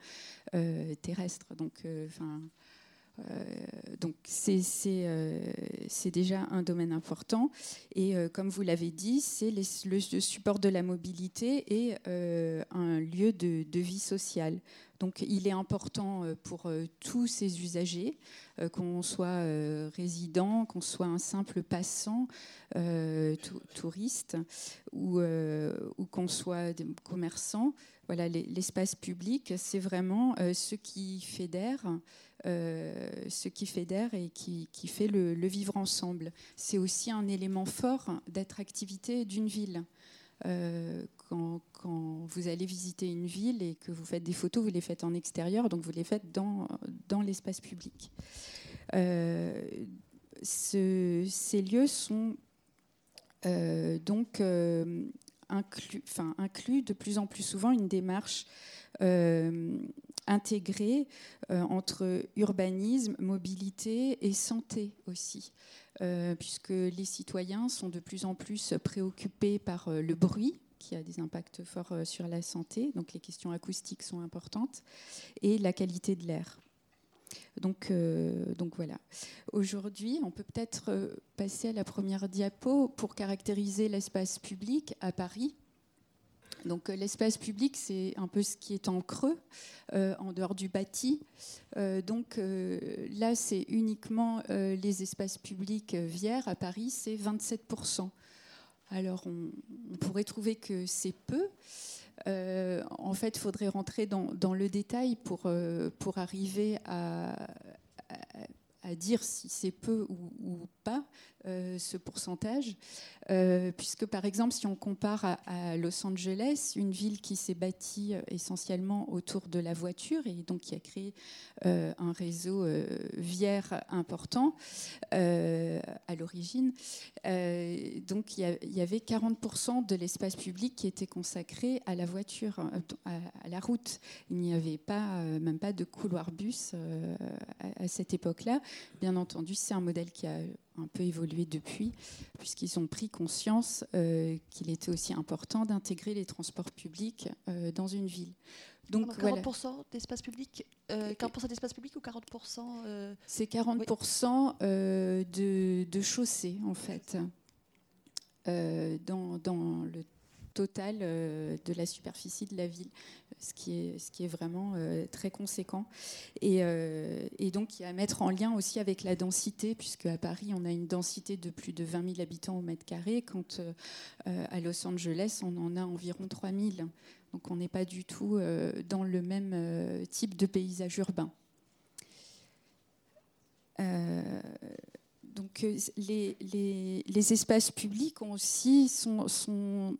terrestre. Donc, enfin donc euh, c'est déjà un domaine important. Et euh, comme vous l'avez dit, c'est le, support de la mobilité et un lieu de, vie sociale. Donc il est important pour tous ces usagers, qu'on soit résident, qu'on soit un simple passant, touriste, ou, ou qu'on soit commerçant. Voilà, l'espace public, c'est vraiment ce qui fédère euh, ce qui fédère et qui, fait le, vivre ensemble. C'est aussi un élément fort d'attractivité d'une ville. Euh, quand, vous allez visiter une ville et que vous faites des photos, vous les faites en extérieur, donc vous les faites dans, l'espace public. Euh, ces lieux sont donc inclus, inclus de plus en plus souvent une démarche intégré euh, entre urbanisme, mobilité et santé aussi, euh, puisque les citoyens sont de plus en plus préoccupés par euh, le bruit qui a des impacts forts sur la santé, donc les questions acoustiques sont importantes, et la qualité de l'air. Donc, donc, voilà. Aujourd'hui, on peut peut-être passer à la première diapo pour caractériser l'espace public à Paris. Donc euh, l'espace public, c'est un peu ce qui est en creux, euh, en dehors du bâti. Euh, donc là, c'est uniquement les espaces publics vières. À Paris, c'est 27%. Alors on, pourrait trouver que c'est peu. en fait, il faudrait rentrer dans, le détail pour, pour arriver à, à dire si c'est peu ou, pas ce pourcentage, euh, puisque par exemple si on compare à, Los Angeles, une ville qui s'est bâtie euh, essentiellement autour de la voiture et donc qui a créé un réseau viaire important à l'origine, donc il y, avait 40% de l'espace public qui était consacré à la voiture, à, la route. Il n'y avait pas, même pas de couloir bus à cette époque-là. Bien entendu, c'est un modèle qui a un peu évolué depuis, puisqu'ils ont pris conscience euh, qu'il était aussi important d'intégrer les transports publics euh, dans une ville. Donc 40% d'espace public, 40% euh, d'espace public ou 40% C'est 40% de, de chaussées en fait. dans, dans le total euh, de la superficie de la ville, ce qui est, ce qui est vraiment euh, très conséquent. Et, euh, et, donc, il y a à mettre en lien aussi avec la densité, puisque à Paris, on a une densité de plus de 20 000 habitants au mètre carré, quand à Los Angeles, on en a environ 3 000. Donc, on n'est pas du tout dans le même type de paysage urbain. donc les, les, les, espaces publics ont aussi sont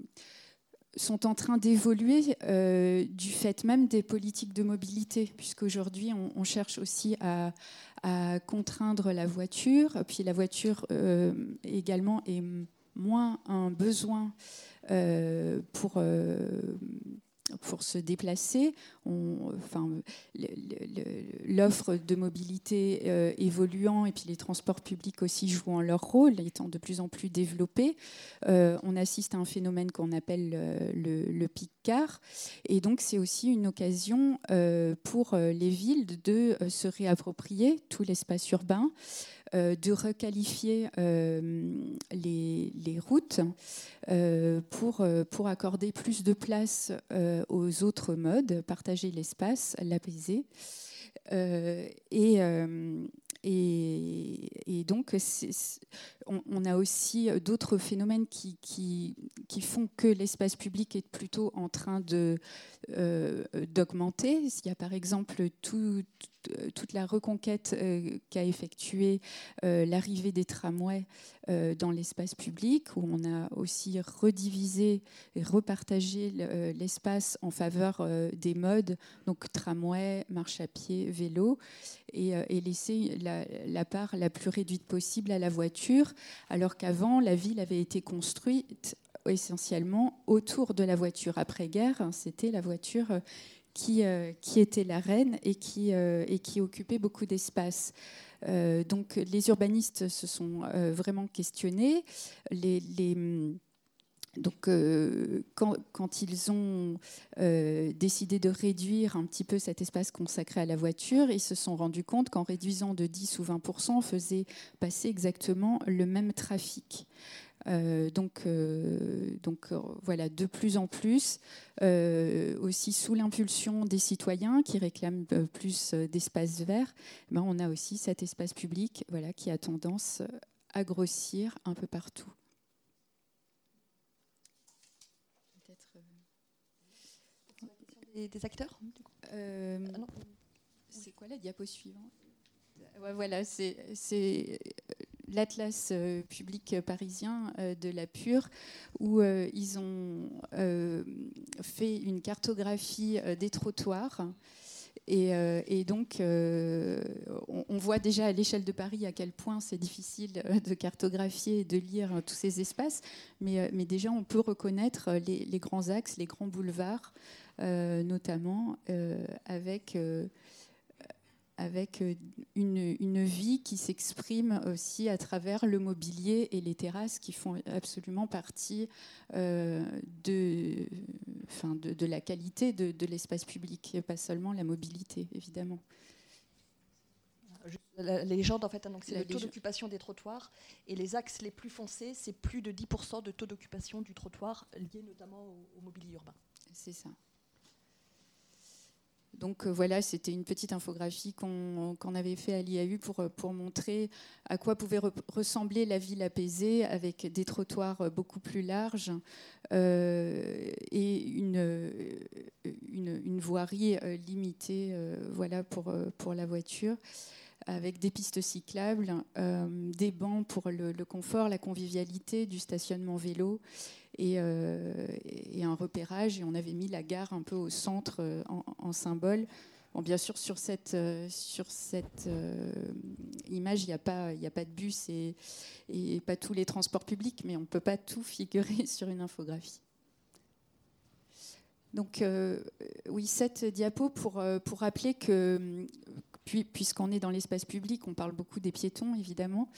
sont en train d'évoluer euh, du fait même des politiques de mobilité, puisqu'aujourd'hui on, cherche aussi à, contraindre la voiture, puis la voiture euh, également est moins un besoin euh, pour pour se déplacer. enfin, l'offre de mobilité euh, évoluant et puis les transports publics aussi jouant leur rôle, étant de plus en plus développés, euh, on assiste à un phénomène qu'on appelle euh, le, le, pic car. Et donc, c'est aussi une occasion pour les villes de se réapproprier tout l'espace urbain. Euh, de requalifier euh, les, routes euh, pour, pour accorder plus de place aux autres modes, partager l'espace, l'apaiser. et, et, donc, on, a aussi d'autres phénomènes qui, qui, qui, font que l'espace public est plutôt en train d'augmenter. Il y a par exemple tout, toute la reconquête euh, qu'a effectuée euh, l'arrivée des tramways dans l'espace public, où on a aussi redivisé et repartagé l'espace en faveur des modes, donc tramway, marche à pied, vélo, et, et laissé la, part la plus réduite possible à la voiture, alors qu'avant, la ville avait été construite essentiellement autour de la voiture. Après-guerre, c'était la voiture qui, qui, était la reine et qui, qui occupait beaucoup d'espace. donc les urbanistes se sont vraiment questionnés. les donc, euh, quand, ils ont euh, décidé de réduire un petit peu cet espace consacré à la voiture, ils se sont rendus compte qu'en réduisant de 10 ou 20% on faisait passer exactement le même trafic. Euh, donc, donc voilà, de plus en plus, aussi sous l'impulsion des citoyens qui réclament plus d'espace vert, ben on a aussi cet espace public voilà, qui a tendance à grossir un peu partout. des, acteurs euh, ah C'est quoi la diapo suivante? Voilà, c'est euh, l'atlas euh, public parisien de la Pure, où ils ont fait une cartographie des trottoirs. Et, donc, on, voit déjà à l'échelle de Paris à quel point c'est difficile de cartographier et de lire tous ces espaces. Mais, déjà, on peut reconnaître les, grands axes, les grands boulevards, euh, notamment euh, avec, euh, avec une, une, vie qui s'exprime aussi à travers le mobilier et les terrasses qui font absolument partie de, enfin de, de, la qualité de, de l'espace public, et pas seulement la mobilité, évidemment. La légende, en fait, hein, c'est le taux d'occupation des trottoirs. Et les axes les plus foncés, c'est plus de 10% de taux d'occupation du trottoir, lié notamment au mobilier urbain. C'est ça. Donc euh, voilà, c'était une petite infographie qu'on avait fait à l'IAU pour, euh, pour montrer à quoi pouvait ressembler la ville apaisée avec des trottoirs euh, beaucoup plus larges et une, voirie limitée voilà, pour la voiture avec des pistes cyclables, des bancs pour le, confort, la convivialité, du stationnement vélo euh, et, un repérage. Et on avait mis la gare un peu au centre euh, en, symbole. Bon, bien sûr, sur cette, euh, sur cette image, il n'y a, pas, a pas de bus et, et, pas tous les transports publics, mais on ne peut pas tout figurer sur une infographie. Donc, oui, cette diapo pour, pour rappeler que, puisqu'on est dans l'espace public, on parle beaucoup des piétons, évidemment.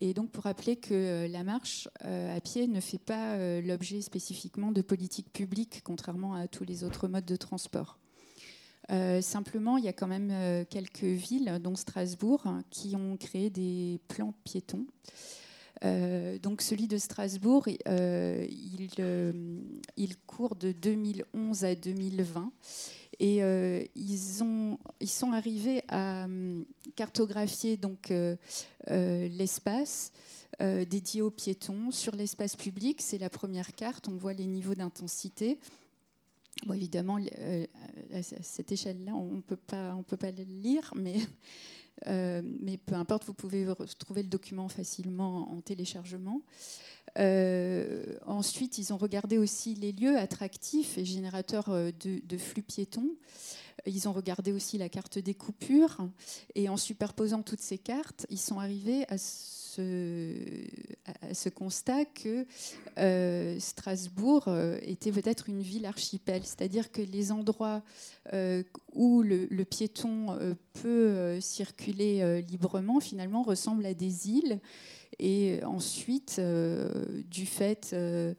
Et donc, pour rappeler que euh, la marche euh, à pied ne fait pas euh, l'objet spécifiquement de politique publique, contrairement à tous les autres modes de transport. simplement, il y a quand même quelques villes, dont Strasbourg, qui ont créé des plans piétons. donc celui de Strasbourg, il, court de 2011 à 2020 et euh, ils, ont, ils sont arrivés à hum, cartographier donc euh, euh, l'espace dédié aux piétons sur l'espace public. C'est la première carte. On voit les niveaux d'intensité. Bon, évidemment, à cette échelle-là, on ne peut pas, le lire, mais mais peu importe, vous pouvez trouver le document facilement en téléchargement. Euh, ensuite, ils ont regardé aussi les lieux attractifs et générateurs euh, de, flux piétons. Ils ont regardé aussi la carte des coupures. Et en superposant toutes ces cartes, ils sont arrivés à ce, constat que euh, Strasbourg était peut-être une ville archipel, c'est-à-dire que les endroits où le piéton peut circuler librement, finalement, ressemblent à des îles et ensuite, euh, du fait euh,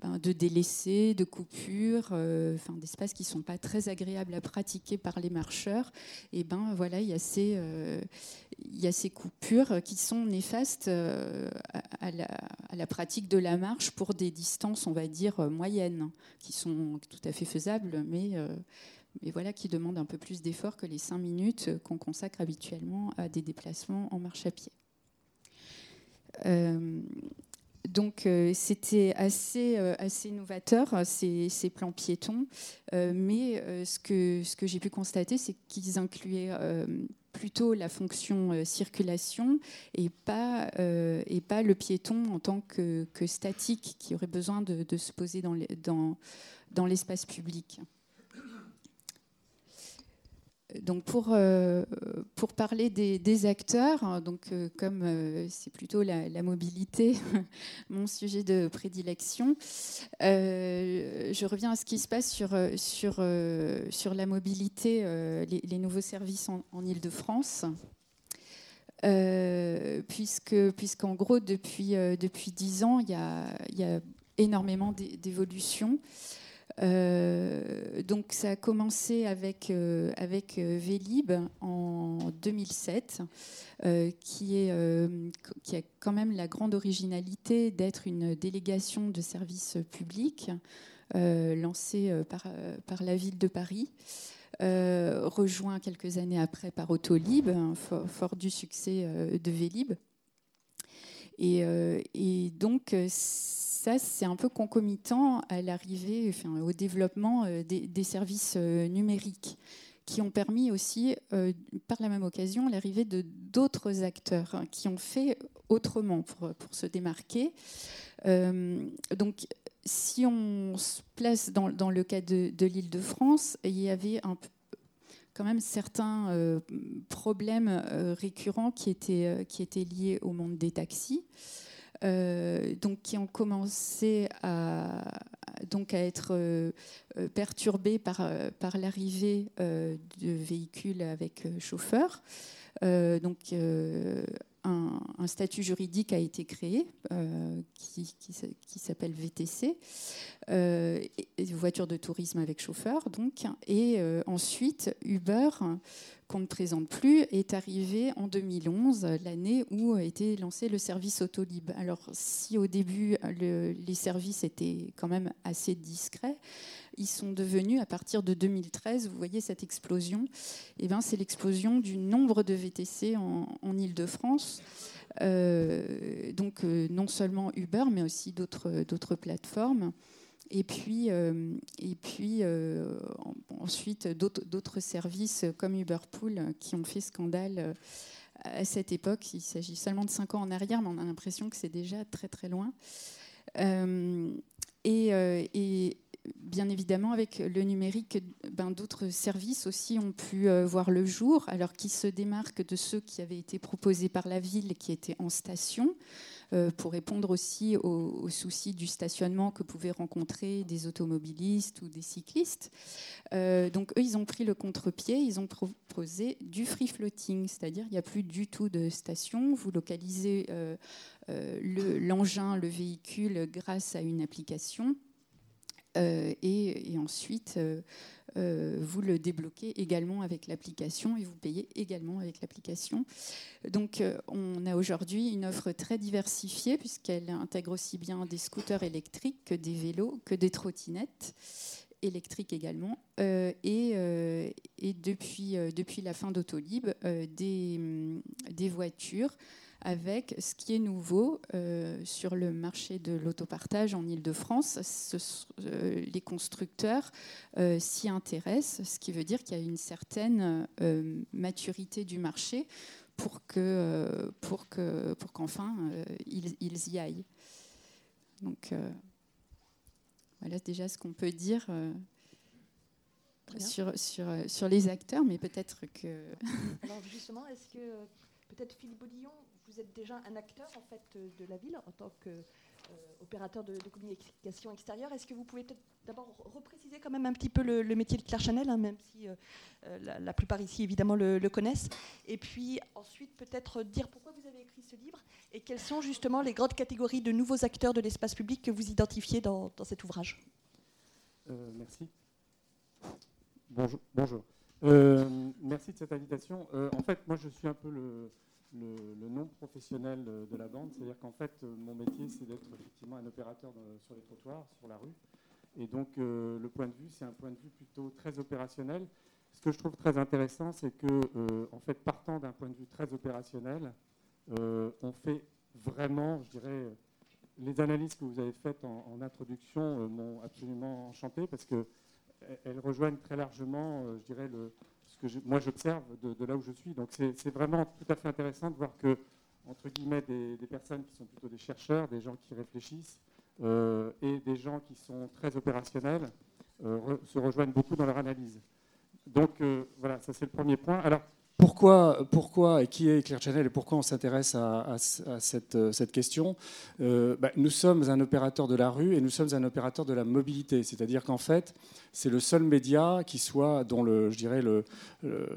ben, de délaissés, de coupures, euh, d'espaces qui ne sont pas très agréables à pratiquer par les marcheurs, et ben voilà, il y a ces, coupures qui sont néfastes à la, pratique de la marche pour des distances, on va dire, moyennes, qui sont tout à fait faisables, mais, voilà, qui demandent un peu plus d'effort que les cinq minutes qu'on consacre habituellement à des déplacements en marche à pied. Euh, donc euh, c'était assez, euh, assez novateur, ces, ces plans piétons, mais ce que, ce que j'ai pu constater, c'est qu'ils incluaient plutôt la fonction circulation et pas, et pas le piéton en tant que, que statique qui aurait besoin de, de se poser dans l'espace dans, dans public. Donc pour, pour parler des, acteurs, hein, donc comme c'est plutôt la, mobilité, mon sujet de prédilection, je reviens à ce qui se passe sur, sur, sur la mobilité, les, nouveaux services en, en Ile-de-France. Euh, puisque, puisqu'en gros, depuis, euh, depuis 10 ans, il y a, y a énormément d'évolutions. Euh, donc ça a commencé avec, avec Vélib en 2007, qui, est, qui a quand même la grande originalité d'être une délégation de services publics lancée par, la ville de Paris. Euh, rejoint quelques années après par Autolib, fort, du succès euh, de Vélib. Et, euh, et donc, ça, c'est un peu concomitant à l'arrivée, enfin, au développement des, services numériques qui ont permis aussi, par la même occasion, l'arrivée de d'autres acteurs hein, qui ont fait autrement pour, se démarquer. donc, si on se place dans, le cas de, de l'île de France, il y avait quand même certains euh, problèmes euh, récurrents qui étaient, euh, qui étaient liés au monde des taxis. Donc qui ont commencé à, donc à être perturbés par, par l'arrivée de véhicules avec chauffeur. donc un, statut juridique a été créé euh, qui, s'appelle VTC, euh, voiture de tourisme avec chauffeur donc, et euh, ensuite Uber qu'on ne présente plus, est arrivé en 2011, l'année où a été lancé le service Autolib. Alors, si au début, les services étaient quand même assez discrets, ils sont devenus, à partir de 2013, vous voyez cette explosion, et eh ben, c'est l'explosion du nombre de VTC en, en Ile-de-France. Euh, donc, euh, non seulement Uber, mais aussi d'autres plateformes. Et puis, euh, et puis ensuite, d'autres services comme Uberpool qui ont fait scandale à cette époque. Il s'agit seulement de cinq ans en arrière, mais on a l'impression que c'est déjà très très loin. et, bien évidemment, avec le numérique, ben, d'autres services aussi ont pu voir le jour, alors qu'ils se démarquent de ceux qui avaient été proposés par la ville, qui étaient en station. Euh, pour répondre aussi aux, soucis du stationnement que pouvaient rencontrer des automobilistes ou des cyclistes. Euh, donc eux, ils ont pris le contre-pied, ils ont proposé du free floating, c'est-à-dire il n'y a plus du tout de station, vous localisez euh, l'engin, le, véhicule grâce à une application. Et, ensuite, euh, vous le débloquez également avec l'application et vous payez également avec l'application. Donc euh, on a aujourd'hui une offre très diversifiée puisqu'elle intègre aussi bien des scooters électriques que des vélos, que des trottinettes électriques également, euh, et, depuis, la fin d'Autolib, des voitures avec ce qui est nouveau euh, sur le marché de l'autopartage en Ile-de-France. Euh, les constructeurs euh, s'y intéressent, ce qui veut dire qu'il y a une certaine maturité du marché pour que pour que pour qu'enfin ils, y aillent. Donc voilà déjà ce qu'on peut dire. Sur, sur, sur, les acteurs, mais peut-être que. Alors justement, est-ce que peut-être Philippe Audillon, vous êtes déjà un acteur en fait de la ville en tant qu'opérateur euh, de, communication extérieure. Est-ce que vous pouvez peut-être d'abord repréciser quand même un petit peu le, métier de Claire Chanel, hein, même si euh, euh, la, plupart ici évidemment le, connaissent, et puis ensuite peut-être dire pourquoi vous avez écrit ce livre et quelles sont justement les grandes catégories de nouveaux acteurs de l'espace public que vous identifiez dans, cet ouvrage? merci. Bonjour. merci de cette invitation. en fait, moi, je suis un peu le, le, nom professionnel de la bande. C'est-à-dire qu'en fait, euh, mon métier, c'est d'être effectivement un opérateur sur les trottoirs, sur la rue. Et donc, euh, le point de vue, c'est un point de vue plutôt très opérationnel. Ce que je trouve très intéressant, c'est que, euh, en fait, partant d'un point de vue très opérationnel, on fait vraiment, je dirais, les analyses que vous avez faites en, introduction m'ont absolument enchanté parce qu'elles rejoignent très largement, je dirais, le, que moi j'observe de, là où je suis. Donc c'est vraiment tout à fait intéressant de voir que, entre guillemets, des, personnes qui sont plutôt des chercheurs, des gens qui réfléchissent, euh, et des gens qui sont très opérationnels euh, se rejoignent beaucoup dans leur analyse. donc voilà, ça c'est le premier point. Alors pourquoi, pourquoi et qui est Clear Channel et pourquoi on s'intéresse à, cette, cette, question bah, Nous sommes un opérateur de la rue et nous sommes un opérateur de la mobilité. C'est-à-dire qu'en fait, c'est le seul média qui soit, dont le, je dirais, le, le,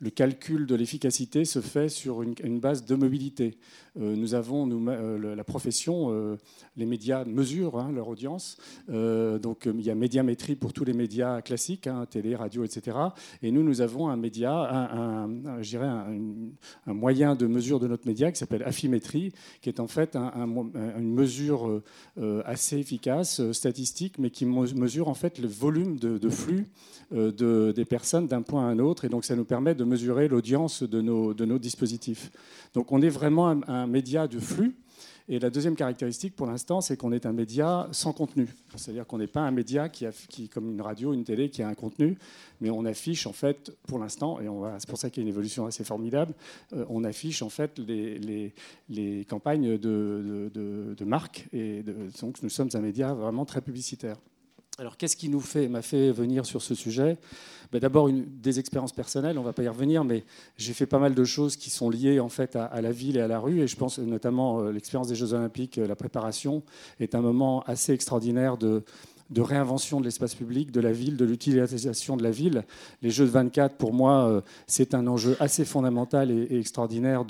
le calcul de l'efficacité se fait sur une, base de mobilité. Euh, nous avons, euh, la profession, euh, les médias mesurent hein, leur audience. donc il y a médiamétrie pour tous les médias classiques, hein, télé, radio, etc. Et nous, nous avons un média, un, un, un, moyen de mesure de notre média qui s'appelle affimétrie, qui est en fait une mesure assez efficace, statistique, mais qui mesure en fait le volume de, flux de, des personnes d'un point à un autre. Et donc ça nous permet de mesurer l'audience de nos, de nos dispositifs. Donc on est vraiment un, média de flux. Et la deuxième caractéristique pour l'instant, c'est qu'on est un média sans contenu. C'est-à-dire qu'on n'est pas un média qui, a, qui, comme une radio, une télé, qui a un contenu, mais on affiche en fait, pour l'instant, et c'est pour ça qu'il y a une évolution assez formidable, euh, on affiche en fait les, les, les campagnes de, de, de, marque. Et donc nous sommes un média vraiment très publicitaire. Alors qu'est-ce qui nous fait, m'a fait venir sur ce sujet? Ben, D'abord des expériences personnelles, on ne va pas y revenir, mais j'ai fait pas mal de choses qui sont liées en fait à, la ville et à la rue, et je pense notamment euh, l'expérience des Jeux Olympiques, euh, la préparation est un moment assez extraordinaire de, réinvention de l'espace public, de la ville, de l'utilisation de la ville. Les Jeux de 24, pour moi, euh, c'est un enjeu assez fondamental et, extraordinaire.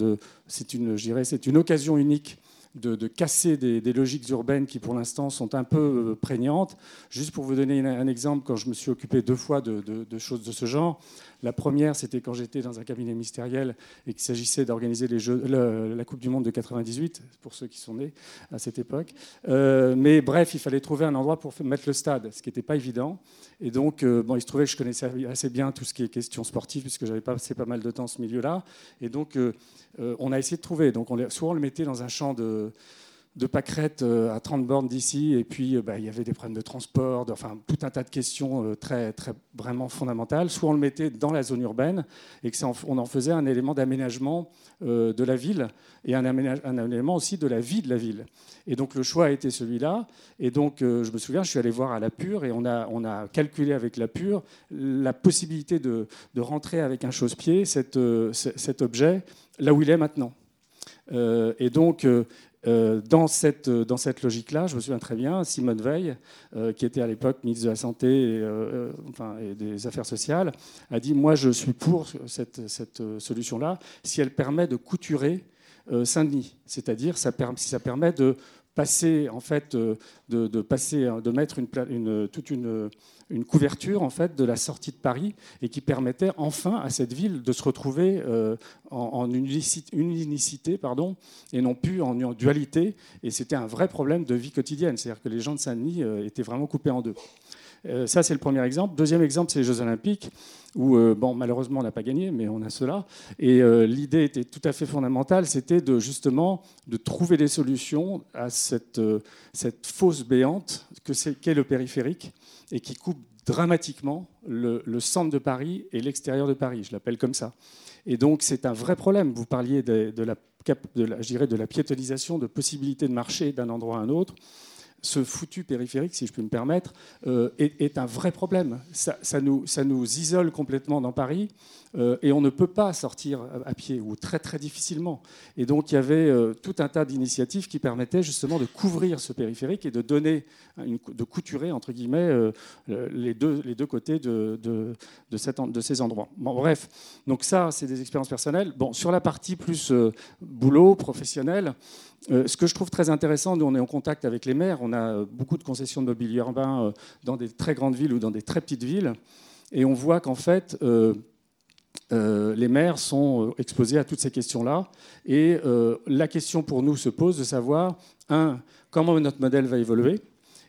C'est une, c'est une occasion unique de, casser des, logiques urbaines qui, pour l'instant, sont un peu euh, prégnantes. Juste pour vous donner un exemple, quand je me suis occupé deux fois de, choses de ce genre, la première, c'était quand j'étais dans un cabinet ministériel et qu'il s'agissait d'organiser la Coupe du Monde de 98, pour ceux qui sont nés à cette époque. Euh, mais bref, il fallait trouver un endroit pour mettre le stade, ce qui n'était pas évident. Et donc, euh, bon, il se trouvait que je connaissais assez bien tout ce qui est question sportive, puisque j'avais passé pas mal de temps dans ce milieu-là. Et donc, on a essayé de trouver. Donc, on, soit on le mettait dans un champ de de pâquerettes euh, à 30 bornes d'ici, et puis euh, bah, il y avait des problèmes de transport, enfin tout un tas de questions euh, très, très vraiment fondamentales. Soit on le mettait dans la zone urbaine et que on en faisait un élément d'aménagement de la ville et un, élément aussi de la vie de la ville. Et donc le choix a été celui-là. Et donc je me souviens, je suis allé voir à la Pure et on a, on a calculé avec la Pure la possibilité de, de rentrer avec un chausse-pied cet, cet objet là où il est maintenant. et donc, dans cette, dans cette logique-là, je me souviens très bien, Simone Veil, euh, qui était à l'époque ministre de la Santé et, euh, enfin, des Affaires sociales, a dit Moi, je suis pour cette, cette solution-là si elle permet de couturer Saint-Denis. C'est-à-dire si ça permet de passer, en fait, de, passer, de mettre une, toute une une couverture en fait de la sortie de Paris et qui permettait enfin à cette ville de se retrouver euh, en, unicité, pardon, et non plus en, dualité. Et c'était un vrai problème de vie quotidienne, c'est-à-dire que les gens de Saint-Denis euh, étaient vraiment coupés en deux. Euh, ça, c'est le premier exemple. Deuxième exemple, c'est les Jeux Olympiques, où, bon, malheureusement, on n'a pas gagné, mais on a cela. Et l'idée était tout à fait fondamentale, c'était de justement de trouver des solutions à cette, cette fosse béante que qu'est le périphérique, et qui coupe dramatiquement le, centre de Paris et l'extérieur de Paris. Je l'appelle comme ça. Et donc c'est un vrai problème. Vous parliez de, la, de, de la piétonisation, de possibilité de marcher d'un endroit à un autre ce foutu périphérique, si je puis me permettre, euh, est, un vrai problème. Ça, nous, isole complètement dans Paris et on ne peut pas sortir à pied ou très très difficilement. Et donc il y avait euh, tout un tas d'initiatives qui permettaient justement de couvrir ce périphérique et de donner, de couturer entre guillemets les, deux, les deux côtés de, de, de, ces endroits. Bref, donc ça c'est des expériences personnelles. Bon, sur la partie plus boulot professionnel. Euh, ce que je trouve très intéressant, nous on est en contact avec les maires, on a euh, beaucoup de concessions de mobilier urbain euh, dans des très grandes villes ou dans des très petites villes, et on voit qu'en fait, les maires sont exposés à toutes ces questions-là. Et la question pour nous se pose de savoir, un, comment notre modèle va évoluer,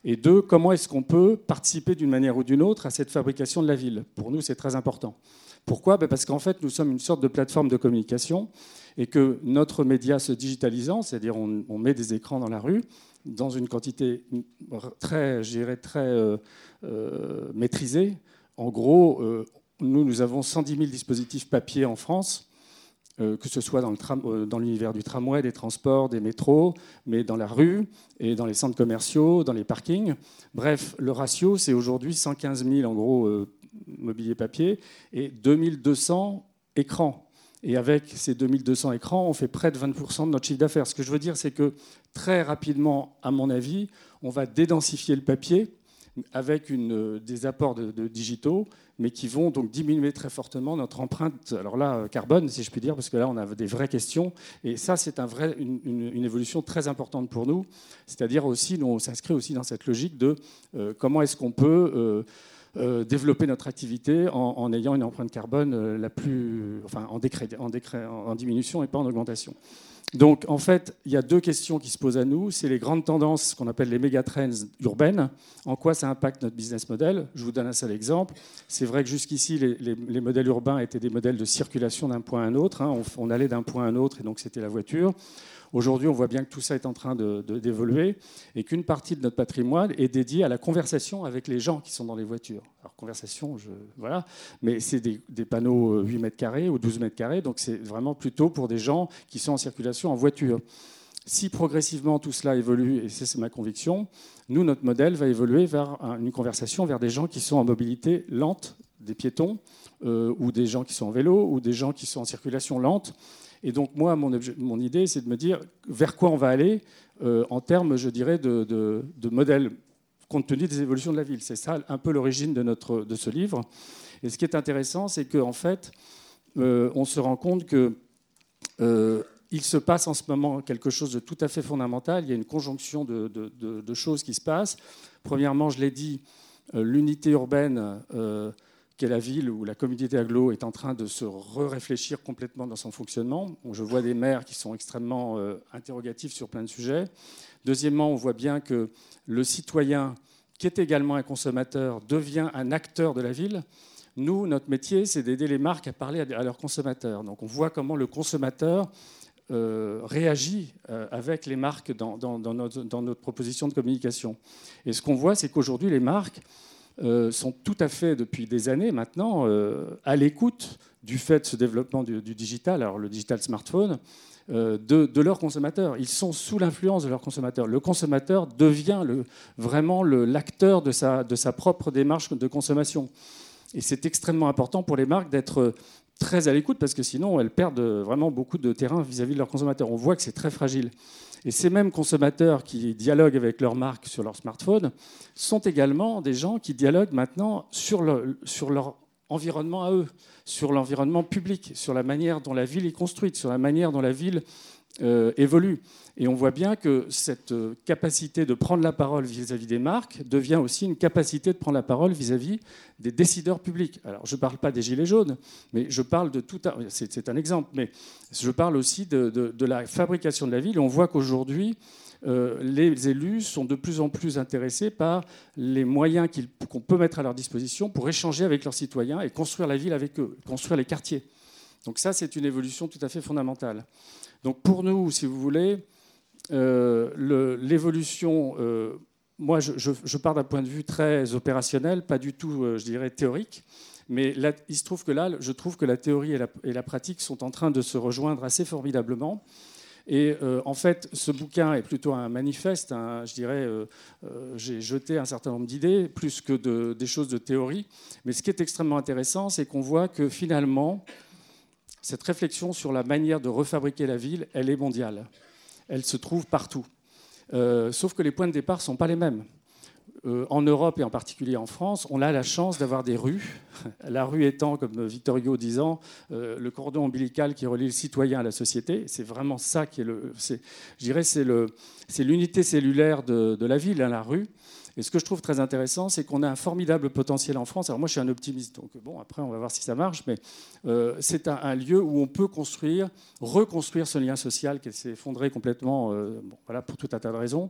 et deux, comment est-ce qu'on peut participer d'une manière ou d'une autre à cette fabrication de la ville. Pour nous, c'est très important. Pourquoi? Ben, Parce qu'en fait, nous sommes une sorte de plateforme de communication et que notre média se digitalisant, c'est-à-dire on, met des écrans dans la rue, dans une quantité très, très euh, euh, maîtrisée. En gros, euh, nous, nous avons 110 000 dispositifs papier en France, que ce soit dans l'univers du tramway, des transports, des métros, mais dans la rue et dans les centres commerciaux, dans les parkings. Bref, le ratio, c'est aujourd'hui 115 000 en gros mobilier papier et 2200 écrans. Et avec ces 2200 écrans, on fait près de 20% de notre chiffre d'affaires. Ce que je veux dire, c'est que très rapidement, à mon avis, on va dédensifier le papier avec une, des apports de, digitaux, mais qui vont donc diminuer très fortement notre empreinte, alors là, carbone, si je puis dire, parce que là, on a des vraies questions. Et ça, c'est un vrai, une, évolution très importante pour nous. C'est-à-dire aussi, nous, on s'inscrit aussi dans cette logique de euh, comment est-ce qu'on peut... Euh, euh, développer notre activité en, ayant une empreinte carbone la plus, enfin, en, décret, en, décret, en diminution et pas en augmentation. Donc, en fait, il y a deux questions qui se posent à nous. C'est les grandes tendances qu'on appelle les méga trends urbaines. En quoi ça impacte notre business model? Je vous donne un seul exemple. C'est vrai que jusqu'ici, les, modèles urbains étaient des modèles de circulation d'un point à un autre. Hein. on, allait d'un point à un autre et donc c'était la voiture. Aujourd'hui, on voit bien que tout ça est en train d'évoluer et qu'une partie de notre patrimoine est dédiée à la conversation avec les gens qui sont dans les voitures. Alors, conversation, je, voilà, mais c'est des, panneaux 8 euh, mètres carrés ou 12 mètres carrés, donc c'est vraiment plutôt pour des gens qui sont en circulation en voiture. Si progressivement tout cela évolue, et c'est ma conviction, nous, notre modèle va évoluer vers une conversation vers des gens qui sont en mobilité lente, des piétons, euh, ou des gens qui sont en vélo, ou des gens qui sont en circulation lente. Et donc, moi, mon, idée, c'est de me dire vers quoi on va aller euh, en termes, je dirais, de, de, modèle, compte tenu des évolutions de la ville. C'est ça un peu l'origine de, ce livre. Et ce qui est intéressant, c'est qu'en fait, euh, on se rend compte que il se passe en ce moment quelque chose de tout à fait fondamental. Il y a une conjonction de, choses qui se passent. Premièrement, je l'ai dit, l'unité urbaine qu'est la ville où la communauté aglo est en train de se réfléchir complètement dans son fonctionnement. Je vois des maires qui sont extrêmement euh, interrogatifs sur plein de sujets. Deuxièmement, on voit bien que le citoyen, qui est également un consommateur, devient un acteur de la ville. Nous, notre métier, c'est d'aider les marques à parler à leurs consommateurs. Donc on voit comment le consommateur euh, réagit euh, avec les marques dans, notre, proposition de communication. Et ce qu'on voit, c'est qu'aujourd'hui, les marques euh, sont tout à fait, depuis des années maintenant, à l'écoute du fait de ce développement du, digital, alors le digital smartphone, de, leurs consommateurs. Ils sont sous l'influence de leurs consommateurs. Le consommateur devient vraiment l'acteur de sa propre démarche de consommation. Et c'est extrêmement important pour les marques d'être très à l'écoute parce que sinon elles perdent vraiment beaucoup de terrain vis-à-vis -vis de leurs consommateurs. On voit que c'est très fragile. Et ces mêmes consommateurs qui dialoguent avec leur marque sur leur smartphone sont également des gens qui dialoguent maintenant sur leur environnement à eux, sur l'environnement public, sur la manière dont la ville est construite, sur la manière dont la ville euh, évolue. Et on voit bien que cette euh, capacité de prendre la parole vis-à-vis des marques devient aussi une capacité de prendre la parole vis-à-vis des décideurs publics. Alors, je ne parle pas des gilets jaunes, mais je parle de tout. C'est un exemple, mais je parle aussi de, la fabrication de la ville. on voit qu'aujourd'hui, euh, les élus sont de plus en plus intéressés par les moyens qu'on peut mettre à leur disposition pour échanger avec leurs citoyens et construire la ville avec eux, construire les quartiers. Donc ça, c'est une évolution tout à fait fondamentale. Donc pour nous, si vous voulez, euh, l'évolution, euh, moi je, pars d'un point de vue très opérationnel, pas du tout, euh, je dirais, théorique. Mais il se trouve que là, je trouve que la théorie et la, pratique sont en train de se rejoindre assez formidablement. Et en fait, ce bouquin est plutôt un manifeste. je dirais, j'ai jeté un certain nombre d'idées, plus que de, des choses de théorie. Mais ce qui est extrêmement intéressant, c'est qu'on voit que finalement, cette réflexion sur la manière de refabriquer la ville, elle est mondiale. Elle se trouve partout. Euh, sauf que les points de départ ne sont pas les mêmes. Euh, en Europe et en particulier en France, on a la chance d'avoir des rues. La rue étant, comme Victor Hugo disant, euh, le cordon ombilical qui relie le citoyen à la société. C'est vraiment ça qui est le. je dirais, c'est l'unité cellulaire de, de, la ville, hein, la rue. Et ce que je trouve très intéressant, c'est qu'on a un formidable potentiel en France. Alors moi, je suis un optimiste, donc bon, après, on va voir si ça marche, mais euh, c'est un, lieu où on peut construire, reconstruire ce lien social qui s'est effondré complètement, euh, voilà, pour tout un tas de raisons,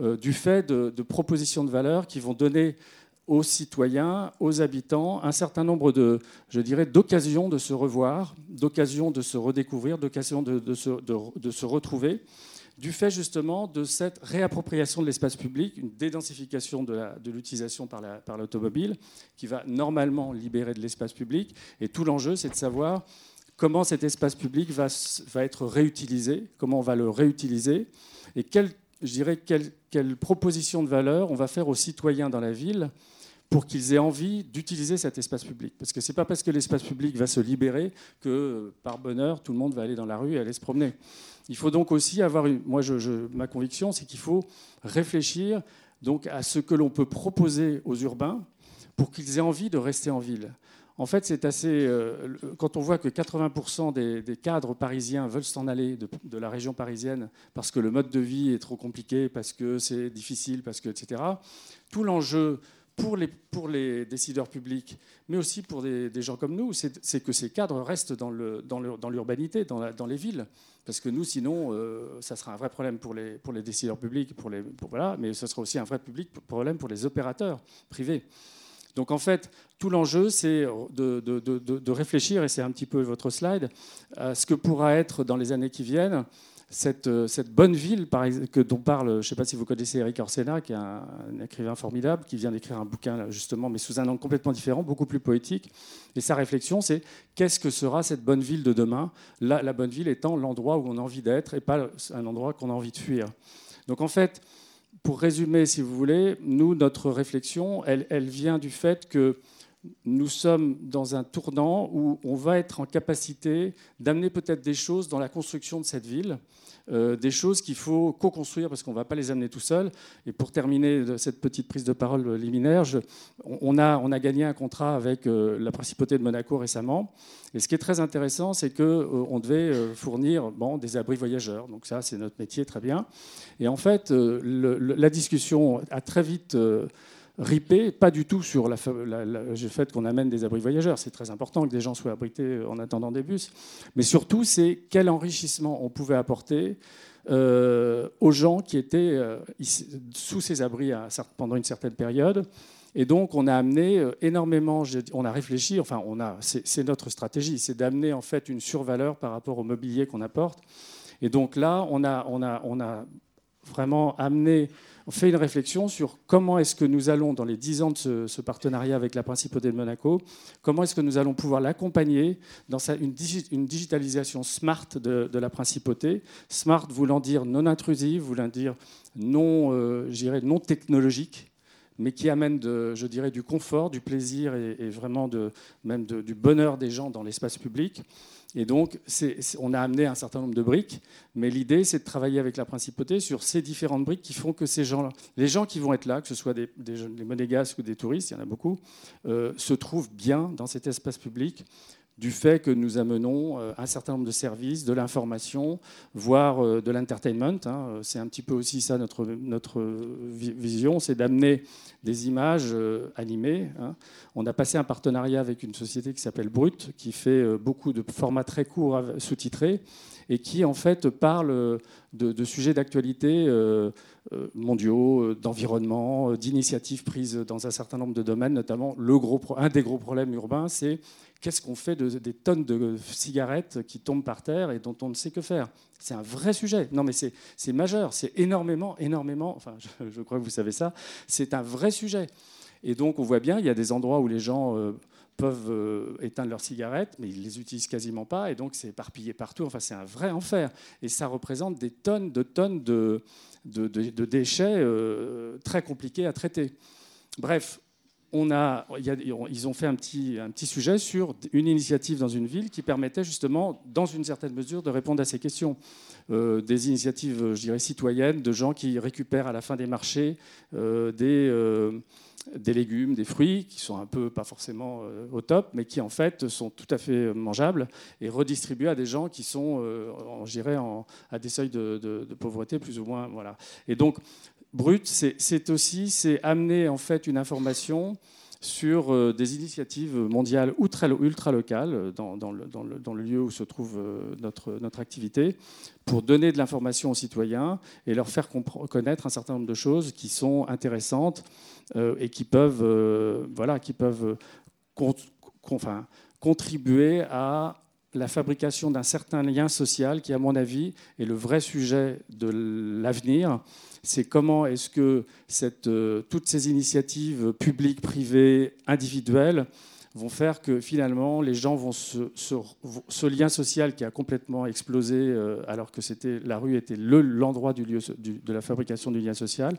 euh, du fait de, propositions de valeurs qui vont donner aux citoyens, aux habitants, un certain nombre de, je dirais, d'occasions de se revoir, d'occasions de se redécouvrir, d'occasions de, se retrouver du fait justement de cette réappropriation de l'espace public, une dédensification de l'utilisation par l'automobile, qui va normalement libérer de l'espace public. Et tout l'enjeu, c'est de savoir comment cet espace public va, être réutilisé, comment on va le réutiliser, et je dirais, quelle proposition de valeur on va faire aux citoyens dans la ville pour qu'ils aient envie d'utiliser cet espace public. Parce que ce n'est pas parce que l'espace public va se libérer que, par bonheur, tout le monde va aller dans la rue et aller se promener. Il faut donc aussi avoir une. Moi, je, ma conviction, c'est qu'il faut réfléchir donc à ce que l'on peut proposer aux urbains pour qu'ils aient envie de rester en ville. En fait, c'est assez. Euh, quand on voit que 80% des, cadres parisiens veulent s'en aller de, la région parisienne parce que le mode de vie est trop compliqué, parce que c'est difficile, parce que etc. Tout l'enjeu pour les, décideurs publics, mais aussi pour des, gens comme nous, c'est que ces cadres restent dans l'urbanité, dans, les villes. Parce que nous, sinon, euh, ça sera un vrai problème pour les, décideurs publics, pour les, voilà, mais ce sera aussi un vrai public, problème pour les opérateurs privés. Donc en fait, tout l'enjeu, c'est de, réfléchir, et c'est un petit peu votre slide, à ce que pourra être dans les années qui viennent euh, cette, bonne ville que, dont parle, je ne sais pas si vous connaissez Eric Orsena, qui est un, écrivain formidable, qui vient d'écrire un bouquin justement, mais sous un angle complètement différent, beaucoup plus poétique. Et sa réflexion, c'est qu'est-ce que sera cette bonne ville de demain? La, la bonne ville étant l'endroit où on a envie d'être et pas un endroit qu'on a envie de fuir. Donc en fait, pour résumer, si vous voulez, nous, notre réflexion, elle vient du fait que nous sommes dans un tournant où on va être en capacité d'amener peut-être des choses dans la construction de cette ville euh, des choses qu'il faut co-construire parce qu'on ne va pas les amener tout seul. Et pour terminer cette petite prise de parole liminaire, on, a, on, a, gagné un contrat avec euh, la principauté de Monaco récemment. Et ce qui est très intéressant, c'est qu'on euh, devait fournir bon, des abris voyageurs. Donc ça, c'est notre métier, très bien. Et en fait, la discussion a très vite ripé, pas du tout sur la, le fait qu'on amène des abris voyageurs. C'est très important que des gens soient abrités en attendant des bus. Mais surtout, c'est quel enrichissement on pouvait apporter euh, aux gens qui étaient euh, sous ces abris pendant une certaine période. Et donc, on a amené euh, énormément, on a réfléchi, enfin, on a, c'est notre stratégie, c'est d'amener en fait une survaleur par rapport au mobilier qu'on apporte. Et donc là, on a, on a, on a vraiment amené fait une réflexion sur comment est-ce que nous allons, dans les dix ans de ce, partenariat avec la Principauté de Monaco, comment est-ce que nous allons pouvoir l'accompagner dans une, digitalisation smart de, la Principauté. Smart voulant dire non intrusive, voulant dire non, euh, non technologique mais qui amène, je dirais, du confort, du plaisir et, vraiment même du bonheur des gens dans l'espace public. Et donc, on a amené un certain nombre de briques, mais l'idée, c'est de travailler avec la principauté sur ces différentes briques qui font que ces gens les gens qui vont être là, que ce soit des, des, monégasques ou des touristes, il y en a beaucoup, euh, se trouvent bien dans cet espace public du fait que nous amenons euh, un certain nombre de services, de l'information, voire euh, de l'entertainment. Hein. C'est un petit peu aussi ça notre, vision, c'est d'amener des images euh, animées. Hein. On a passé un partenariat avec une société qui s'appelle Brut, qui fait beaucoup de formats très courts sous-titrés et qui en fait parle de, sujets d'actualité mondiaux, d'environnement, d'initiatives prises dans un certain nombre de domaines, notamment le gros, un des gros problèmes urbains, c'est qu'est-ce qu'on fait de, des tonnes de cigarettes qui tombent par terre et dont on ne sait que faire? C'est un vrai sujet. Non, mais c'est majeur. C'est énormément, énormément. Enfin, je, crois que vous savez ça. C'est un vrai sujet. Et donc, on voit bien, il y a des endroits où les gens euh, peuvent euh, éteindre leurs cigarettes, mais ils les utilisent quasiment pas. Et donc, c'est éparpillé partout. Enfin, c'est un vrai enfer. Et ça représente des tonnes de tonnes de, de, déchets euh, très compliqués à traiter. Bref, on a, ils ont fait un petit, sujet sur une initiative dans une ville qui permettait justement, dans une certaine mesure, de répondre à ces questions. Euh, des initiatives, je dirais, citoyennes, de gens qui récupèrent à la fin des marchés euh, des, euh, des, légumes, des fruits, qui sont un peu pas forcément au top, mais qui en fait sont tout à fait mangeables et redistribués à des gens qui sont, je dirais, à des seuils de, de, pauvreté plus ou moins. Voilà. Et donc, Brut, c'est aussi amener en fait une information sur euh, des initiatives mondiales ultra, locales euh, dans, le, lieu où se trouve euh, notre, activité pour donner de l'information aux citoyens et leur faire connaître un certain nombre de choses qui sont intéressantes et qui peuvent, voilà, qui peuvent contribuer à la fabrication d'un certain lien social qui, à mon avis, est le vrai sujet de l'avenir c'est comment est-ce que euh, toutes ces initiatives publiques, privées, individuelles vont faire que finalement les gens vont ce lien social qui a complètement explosé euh, alors que c'était la rue était l'endroit du lieu de la fabrication du lien social.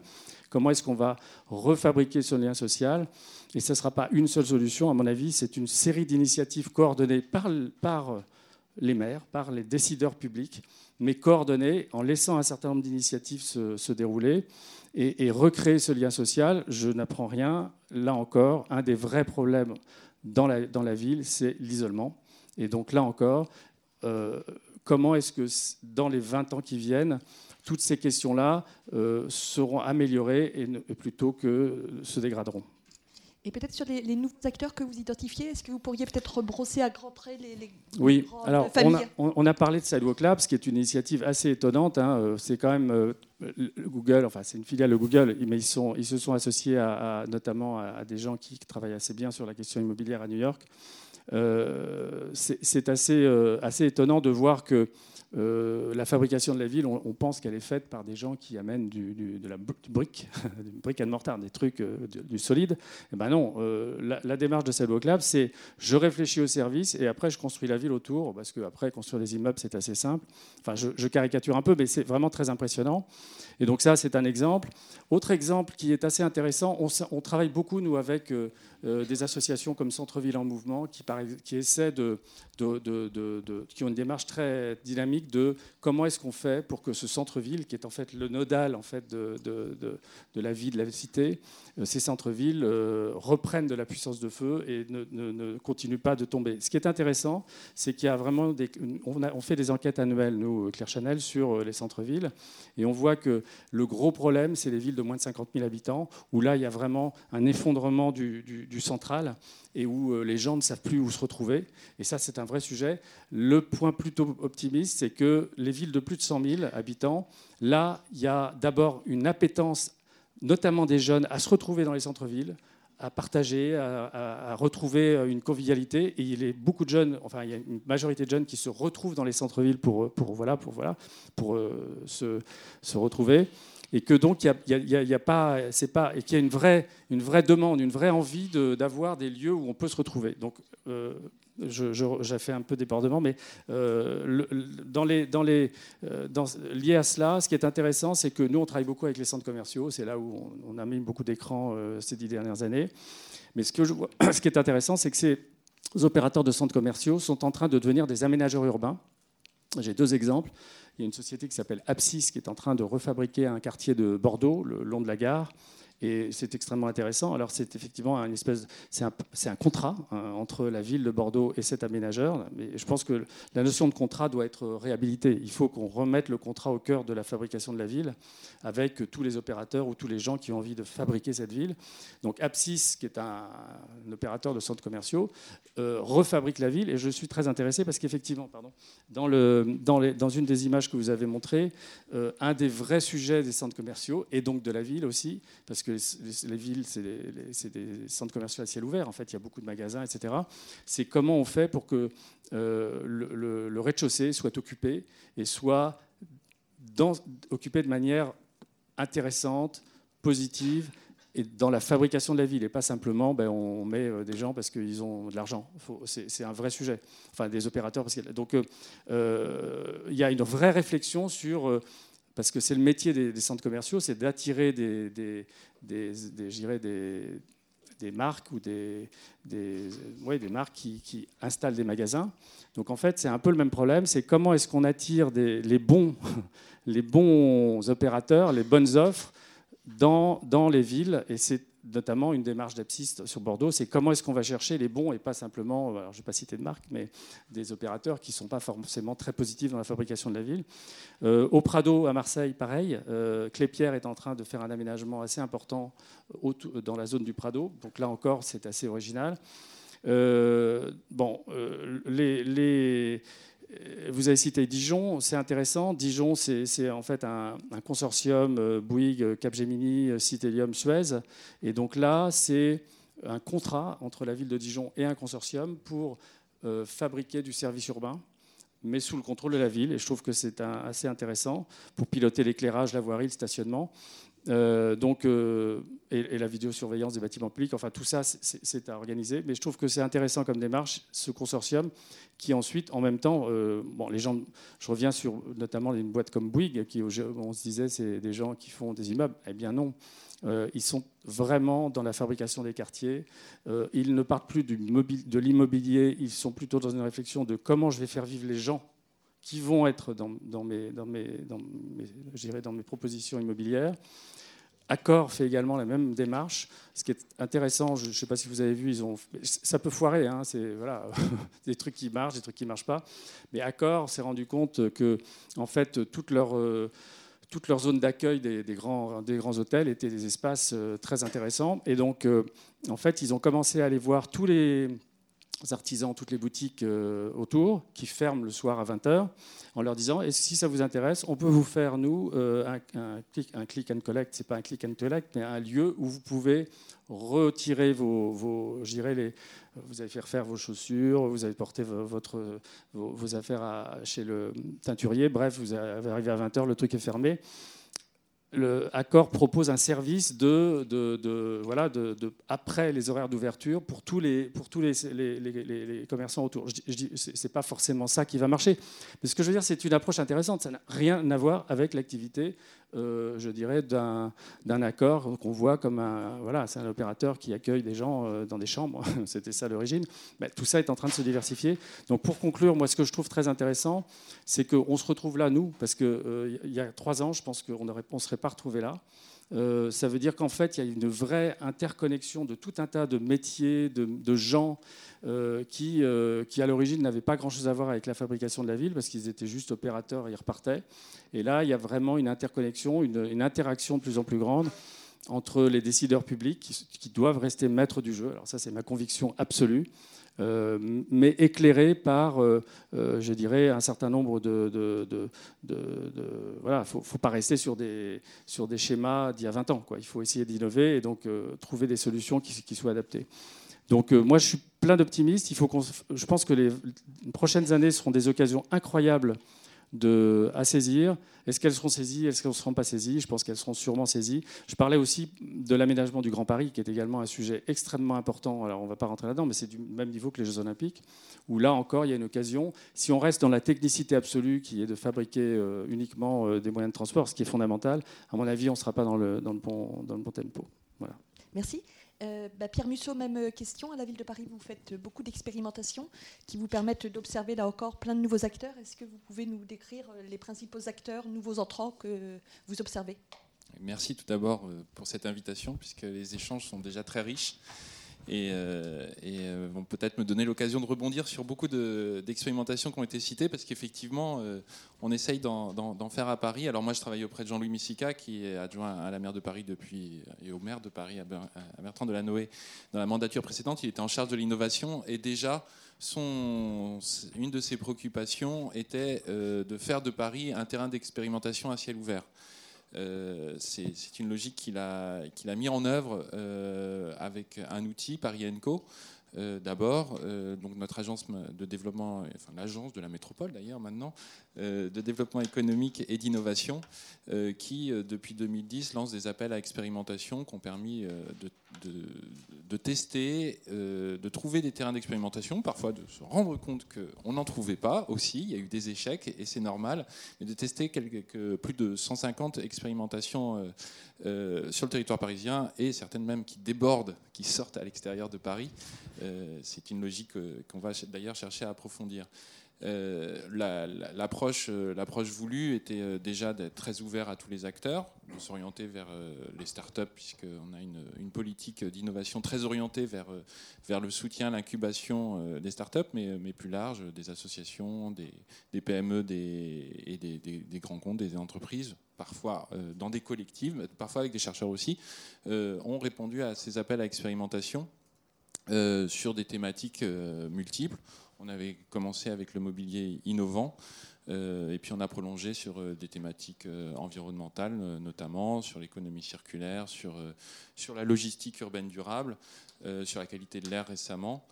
Comment est-ce qu'on va refabriquer ce lien social? Et ce ne sera pas une seule solution, à mon avis, c'est une série d'initiatives coordonnées par les maires, par les décideurs publics, mais coordonnées en laissant un certain nombre d'initiatives se, dérouler et, recréer ce lien social. Je n'apprends rien. Là encore, un des vrais problèmes dans la, dans la ville, c'est l'isolement. Et donc là encore, euh, comment est-ce que dans les 20 ans qui viennent, toutes ces questions-là euh, seront améliorées et, plutôt que se dégraderont? Et peut-être sur les, nouveaux acteurs que vous identifiez, est-ce que vous pourriez peut-être rebrosser à grands traits les, les Oui, alors on a, on a, parlé de Sidewalk Labs, qui est une initiative assez étonnante. Hein. Euh, c'est quand même Google, enfin c'est une filiale de Google, mais ils, sont, ils se sont associés à, notamment à, des gens qui travaillent assez bien sur la question immobilière à New York. Euh, c'est assez, euh, assez étonnant de voir que euh, la fabrication de la ville, on, pense qu'elle est faite par des gens qui amènent du, de la brique, du brique and mortar, des trucs du, solide. Et eh ben non, la, démarche de Sidewalk Lab, c'est je réfléchis au service et après je construis la ville autour, parce qu'après construire des immeubles, c'est assez simple. Enfin, je caricature un peu, mais c'est vraiment très impressionnant. Et donc ça, c'est un exemple. Autre exemple qui est assez intéressant, on, travaille beaucoup, nous, avec euh, euh, des associations comme Centre-Ville en Mouvement, qui, qui de, qui ont une démarche très dynamique de comment est-ce qu'on fait pour que ce centre-ville, qui est en fait le nodal en fait, de, la vie de la cité, euh, ces centres-villes reprennent de la puissance de feu et ne, continuent pas de tomber. Ce qui est intéressant, c'est qu'il y a vraiment des, on fait des enquêtes annuelles, nous, Claire Chanel, sur les centres-villes, et on voit que le gros problème, c'est les villes de moins de 50 000 habitants, où là, il y a vraiment un effondrement du, central et où euh, les gens ne savent plus où se retrouver. Et ça, c'est un vrai sujet. Le point plutôt optimiste, c'est que les villes de plus de 100 000 habitants, là, il y a d'abord une appétence, notamment des jeunes, à se retrouver dans les centres-villes à partager, à, retrouver une convivialité. Et il y a beaucoup de jeunes, enfin il y a une majorité de jeunes qui se retrouvent dans les centres-villes pour, pour, voilà, pour, voilà, pour euh, se, se, retrouver. Et que donc il y a, pas, c'est pas, et qu'il y a une vraie, une vraie demande, une vraie envie d'avoir des lieux où on peut se retrouver. Donc euh, j'ai fait un peu débordement, mais euh, euh, lié à cela, ce qui est intéressant, c'est que nous, on travaille beaucoup avec les centres commerciaux. C'est là où on, a mis beaucoup d'écrans euh, ces dix dernières années. Mais ce, ce qui est intéressant, c'est que ces opérateurs de centres commerciaux sont en train de devenir des aménageurs urbains. J'ai deux exemples. Il y a une société qui s'appelle Apsis qui est en train de refabriquer un quartier de Bordeaux, le long de la gare. Et c'est extrêmement intéressant. Alors c'est effectivement un espèce, c'est un, contrat hein, entre la ville de Bordeaux et cet aménageur. Mais je pense que la notion de contrat doit être réhabilitée. Il faut qu'on remette le contrat au cœur de la fabrication de la ville, avec tous les opérateurs ou tous les gens qui ont envie de fabriquer cette ville. Donc Apsis, qui est un, opérateur de centres commerciaux, euh, refabrique la ville. Et je suis très intéressé parce qu'effectivement, pardon, dans, une des images que vous avez montrées, euh, un des vrais sujets des centres commerciaux et donc de la ville aussi, parce que les, villes, c'est des centres commerciaux à ciel ouvert, en fait, il y a beaucoup de magasins, etc. C'est comment on fait pour que euh, le, rez-de-chaussée soit occupé et soit occupé de manière intéressante, positive, et dans la fabrication de la ville, et pas simplement ben, on met euh, des gens parce qu'ils ont de l'argent. C'est un vrai sujet. Enfin, des opérateurs. Donc, euh, il y a une vraie réflexion sur parce que c'est le métier des, centres commerciaux, c'est d'attirer des, des, des, marques ou des, des, des marques qui, installent des magasins. Donc en fait, c'est un peu le même problème, c'est comment est-ce qu'on attire les, bons, les bons opérateurs, les bonnes offres dans, dans les villes. Et c'est notamment une démarche d'Apsiste sur Bordeaux, c'est comment est-ce qu'on va chercher les bons et pas simplement, alors je ne vais pas citer de marque, mais des opérateurs qui ne sont pas forcément très positifs dans la fabrication de la ville. Euh, au Prado, à Marseille, pareil, euh, Clépierre est en train de faire un aménagement assez important dans la zone du Prado, donc là encore, c'est assez original. Euh, bon, les euh, vous avez cité Dijon, c'est intéressant. Dijon, c'est en fait un, consortium euh, Bouygues, Capgemini, Citelium, Suez. Et donc là, c'est un contrat entre la ville de Dijon et un consortium pour euh, fabriquer du service urbain, mais sous le contrôle de la ville. Et je trouve que c'est assez intéressant pour piloter l'éclairage, la voirie, le stationnement. Donc, et, la vidéosurveillance des bâtiments publics, enfin tout ça, c'est à organiser. Mais je trouve que c'est intéressant comme démarche, ce consortium, qui ensuite, en même temps, bon, les gens, je reviens sur notamment une boîte comme Bouygues, qui on se disait c'est des gens qui font des immeubles. Eh bien non, euh, ils sont vraiment dans la fabrication des quartiers. Euh, ils ne partent plus du de l'immobilier, ils sont plutôt dans une réflexion de comment je vais faire vivre les gens qui vont être dans, mes, propositions immobilières. Accor fait également la même démarche. Ce qui est intéressant, je ne sais pas si vous avez vu, ça peut foirer, hein, c'est des trucs qui marchent, des trucs qui ne marchent pas. Mais Accor s'est rendu compte que, en fait, toute leur, euh, d'accueil des, grands, des grands hôtels étaient des espaces euh, très intéressants. Et donc, euh, en fait, ils ont commencé à aller voir tous les artisans, toutes les boutiques euh, autour qui ferment le soir à 20h en leur disant et si ça vous intéresse, on peut vous faire, nous, un, un, click, un and collect. Ce n'est pas un click and collect, mais un lieu où vous pouvez retirer vos, vos les, vous allez faire faire vos chaussures, vous allez porter votre, vos, affaires chez le teinturier. Bref, vous arrivez à 20h, le truc est fermé le propose un service de, voilà, après les horaires d'ouverture pour tous les, pour tous les, commerçants autour. Je, dis, c'est pas forcément ça qui va marcher, mais ce que je veux dire, c'est une approche intéressante. Ça n'a rien à voir avec l'activité, euh, je dirais, d'un accord qu'on voit comme un, voilà, c'est un opérateur qui accueille des gens euh, dans des chambres. C'était ça l'origine. Mais tout ça est en train de se diversifier. Donc, pour conclure, moi, ce que je trouve très intéressant, c'est qu'on se retrouve là, nous, parce qu'il euh, y a trois ans, je pense qu'on ne serait pas retrouvé là. Euh, ça veut dire qu'en fait, il y a une vraie interconnexion de tout un tas de métiers, de, gens euh, qui, qui, à l'origine, n'avaient pas grand-chose à voir avec la fabrication de la ville parce qu'ils étaient juste opérateurs et ils repartaient. Et là, il y a vraiment une interconnexion, une, interaction de plus en plus grande entre les décideurs publics qui, qui doivent rester maîtres du jeu. Alors ça, c'est ma conviction absolue. Euh, mais éclairé par, euh, euh, je dirais, un certain nombre de... voilà, il ne faut, pas rester sur des, sur des schémas d'il y a 20 ans. Quoi. Il faut essayer d'innover et donc trouver des solutions qui, qui soient adaptées. Donc moi, je suis plein d'optimistes. Je pense que les prochaines années seront des occasions incroyables de, à saisir. Est-ce qu'elles seront saisies? Est-ce qu'elles ne seront pas saisies? Je pense qu'elles seront sûrement saisies. Je parlais aussi de l'aménagement du Grand Paris, qui est également un sujet extrêmement important. Alors, on ne va pas rentrer là-dedans, mais c'est du même niveau que les Jeux Olympiques, où là encore, il y a une occasion. Si on reste dans la technicité absolue, qui est de fabriquer euh, uniquement euh, des moyens de transport, ce qui est fondamental, à mon avis, on ne sera pas dans le, dans le, bon, dans le tempo. Voilà. Merci. Euh, bah, Pierre Musso, même euh, question. À la ville de Paris, vous faites beaucoup d'expérimentations qui vous permettent d'observer là encore plein de nouveaux acteurs. Est-ce que vous pouvez nous décrire euh, les principaux acteurs, nouveaux entrants que vous observez? Merci tout d'abord pour cette invitation, puisque les échanges sont déjà très riches et, euh, euh, vont peut-être me donner l'occasion de rebondir sur beaucoup d'expérimentations qui ont été citées, parce qu'effectivement, euh, on essaye d'en faire à Paris. Alors moi, je travaille auprès de Jean-Louis Missica, qui est adjoint à la maire de Paris depuis, et au maire de Paris, à Bertrand de Noé dans la mandature précédente. Il était en charge de l'innovation, et déjà, son, une de ses préoccupations était de faire de Paris un terrain d'expérimentation à ciel ouvert. Euh, c'est une logique qu'il a, qu'il a mis en œuvre euh, avec un outil, Paris Co, euh, d'abord, euh, donc notre agence de développement, enfin l'agence de la métropole d'ailleurs maintenant, euh, de développement économique et d'innovation, qui depuis 2010 lance des appels à expérimentation qui ont permis de, tester, de trouver des terrains d'expérimentation, parfois de se rendre compte qu'on n'en trouvait pas aussi, il y a eu des échecs et c'est normal, mais de tester plus de 150 expérimentations sur le territoire parisien et certaines même qui débordent, qui sortent à l'extérieur de Paris. Euh, c'est une logique euh, qu'on va d'ailleurs chercher à approfondir. Euh, l'approche voulue était déjà d'être très ouvert à tous les acteurs, de s'orienter vers les startups, puisqu'on a une, politique d'innovation très orientée vers, le soutien, l'incubation des startups, mais, mais plus large, des associations, des, PME et des, des, grands comptes, des entreprises, parfois dans des collectifs, parfois avec des chercheurs aussi, ont répondu à ces appels à expérimentation euh, sur des thématiques euh, multiples. On avait commencé avec le mobilier innovant. Euh, et puis on a prolongé sur des thématiques environnementales, notamment sur l'économie circulaire, sur, sur la logistique urbaine durable, sur la qualité de l'air récemment.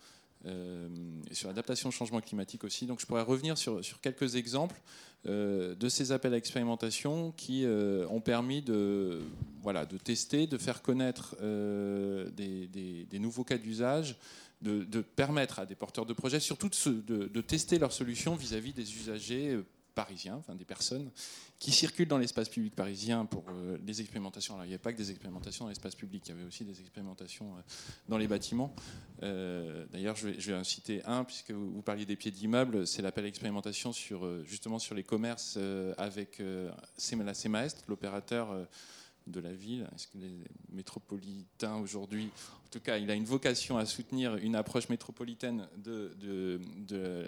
et sur l'adaptation au changement climatique aussi. Donc je pourrais revenir sur, sur quelques exemples de ces appels à expérimentation qui euh, ont permis de, voilà, de tester, de faire connaître des, des, des, nouveaux cas d'usage, de, permettre à des porteurs de projets surtout de, de tester leurs solutions vis-à-vis -vis des usagers parisiens, des personnes qui circulent dans l'espace public parisien pour euh, les expérimentations. Alors il n'y avait pas que des expérimentations dans l'espace public, il y avait aussi des expérimentations euh, dans les bâtiments. Euh, d'ailleurs, je, vais, en citer un, puisque vous, parliez des pieds d'immeubles, c'est l'appel expérimentation sur, justement sur les commerces avec la CEMAEST, l'opérateur de la ville. Est-ce que les métropolitains aujourd'hui, en tout cas, il a une vocation à soutenir une approche métropolitaine de,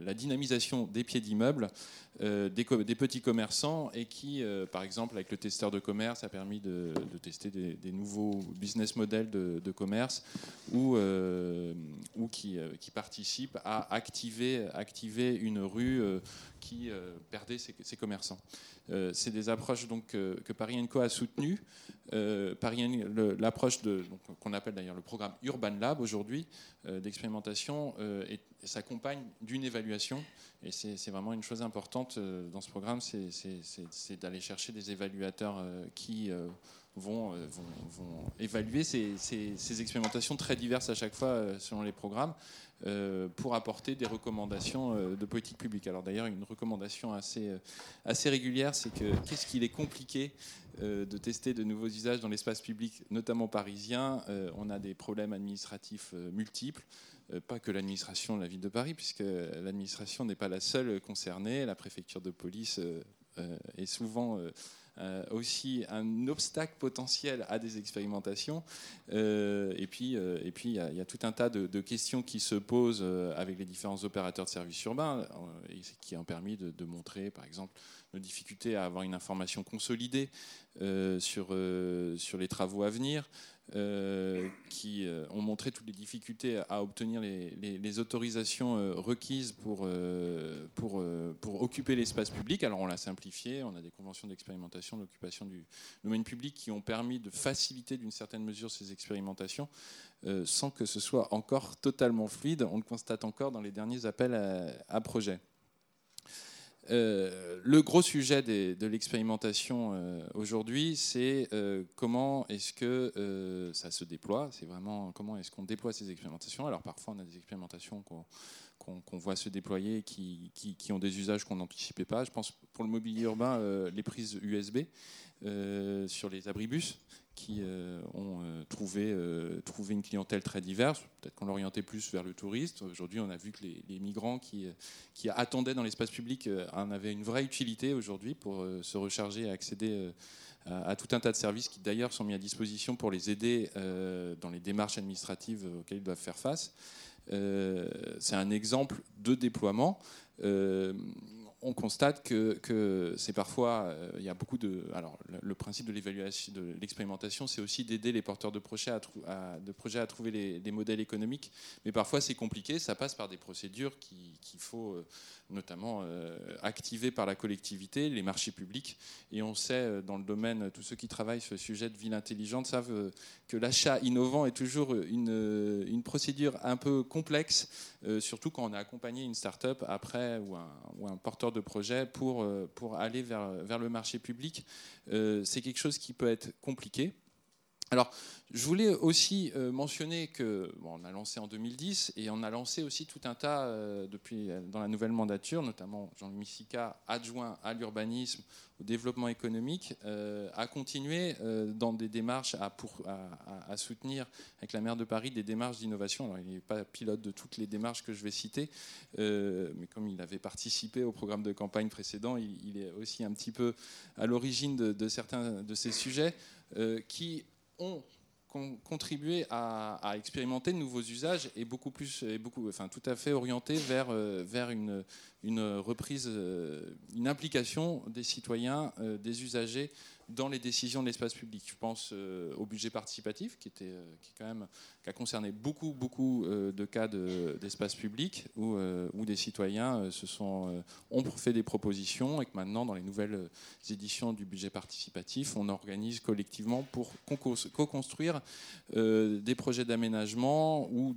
la dynamisation des pieds d'immeubles, euh, des, petits commerçants, et qui, euh, par exemple, avec le testeur de commerce, a permis de, tester des, nouveaux business models de, commerce, ou, euh, qui, qui participent à activer, une rue qui perdait ses commerçants. C'est des approches donc, que Paris Co a soutenues. L'approche qu'on appelle d'ailleurs le programme Urban Lab aujourd'hui euh, d'expérimentation euh, s'accompagne d'une évaluation. Et c'est vraiment une chose importante euh, dans ce programme, c'est d'aller chercher des évaluateurs qui vont, vont, évaluer ces, expérimentations très diverses à chaque fois selon les programmes pour apporter des recommandations de politique publique. Alors d'ailleurs, une recommandation assez, assez régulière, c'est que qu'est-ce qu'il est compliqué euh, de tester de nouveaux usages dans l'espace public, notamment parisien? Euh, on a des problèmes administratifs euh, multiples pas que l'administration de la ville de Paris, puisque l'administration n'est pas la seule concernée. La préfecture de police est souvent aussi un obstacle potentiel à des expérimentations. et puis, et puis, il y, a tout un tas de, questions qui se posent avec les différents opérateurs de services urbains, et qui ont permis de, de montrer, par exemple, nos difficultés à avoir une information consolidée euh, sur, euh, sur les travaux à venir, euh, qui ont montré toutes les difficultés à obtenir les, autorisations requises pour, pour, pour occuper l'espace public. Alors on l'a simplifié, on a des conventions d'expérimentation d'occupation du domaine public qui ont permis de faciliter d'une certaine mesure ces expérimentations. sans que ce soit encore totalement fluide. On le constate encore dans les derniers appels à, à projets. Euh, le gros sujet de l'expérimentation euh, aujourd'hui, c'est euh, comment est-ce que ça se déploie? C'est vraiment comment est-ce qu'on déploie ces expérimentations? Alors parfois, on a des expérimentations qu'on voit se déployer qui, qui ont des usages qu'on n'anticipait pas. Je pense pour le mobilier urbain, les prises USB sur les abribus qui euh, ont euh, trouvé, euh, trouvé, une clientèle très diverse. Peut-être qu'on l'orientait plus vers le touriste. Aujourd'hui, on a vu que les, migrants qui, qui, attendaient dans l'espace public en avaient une vraie utilité aujourd'hui pour se recharger et accéder à, tout un tas de services qui d'ailleurs sont mis à disposition pour les aider dans les démarches administratives auxquelles ils doivent faire face. C'est un exemple de déploiement on constate que, c'est parfois, euh, il y a beaucoup de. Alors, le, principe de l'évaluation, de l'expérimentation, c'est aussi d'aider les porteurs de projets à, de projets à trouver les, modèles économiques. Mais parfois, c'est compliqué. Ça passe par des procédures qu'il faut euh, notamment euh, activer par la collectivité, les marchés publics. Et on sait, dans le domaine, tous ceux qui travaillent sur le sujet de ville intelligente savent que l'achat innovant est toujours une, procédure un peu complexe, surtout quand on a accompagné une start-up après ou un, ou un porteur de projet pour, euh, pour aller vers, vers le marché public. Euh, c'est quelque chose qui peut être compliqué. Alors, je voulais aussi euh, mentionner que on a lancé en 2010 et on a lancé aussi tout un tas euh, depuis dans la nouvelle mandature, notamment Jean-Louis Missica, adjoint à l'urbanisme, au développement économique, euh, a continué dans des démarches à, soutenir avec la maire de Paris des démarches d'innovation. Alors, il n'est pas pilote de toutes les démarches que je vais citer, mais comme il avait participé au programme de campagne précédent, il, est aussi un petit peu à l'origine de, de certains de ces sujets qui ont contribué à, expérimenter de nouveaux usages et beaucoup plus, enfin tout à fait orienté vers, euh, vers une, une reprise, euh, une implication des citoyens, euh, des usagers dans les décisions de l'espace public. Je pense au budget participatif, qui, était, qui, a concerné beaucoup, beaucoup de cas d'espace public où, des citoyens ont fait des propositions et que maintenant, dans les nouvelles éditions du budget participatif, on organise collectivement pour co-construire des projets d'aménagement ou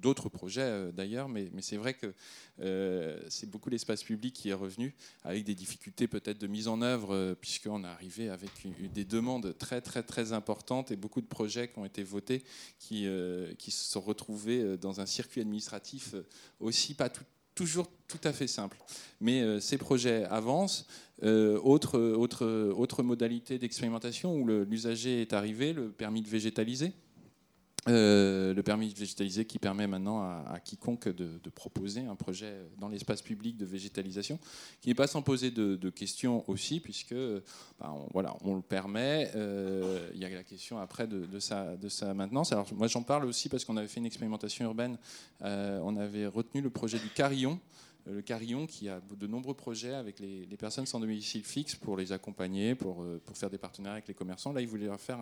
d'autres projets d'ailleurs, mais, mais c'est vrai que euh, c'est beaucoup l'espace public qui est revenu, avec des difficultés peut-être de mise en œuvre, euh, puisqu'on est arrivé avec des demandes très très très importantes et beaucoup de projets qui ont été votés qui, euh, se sont retrouvés dans un circuit administratif aussi pas toujours tout à fait simple. Mais ces projets avancent. autre modalité d'expérimentation où l'usager est arrivé, le permis de végétaliser. Euh, le permis de végétaliser qui permet maintenant à, quiconque de, proposer un projet dans l'espace public de végétalisation, qui n'est pas sans poser de, questions aussi, puisque bah, on, voilà, on le permet. Euh, il y a la question après de, sa, de sa maintenance. Alors moi j'en parle aussi parce qu'on avait fait une expérimentation urbaine, euh, on avait retenu le projet du carillon, le Carillon qui a de nombreux projets avec les, personnes sans domicile fixe pour les accompagner, pour, euh, pour faire des partenariats avec les commerçants. Là, ils voulaient faire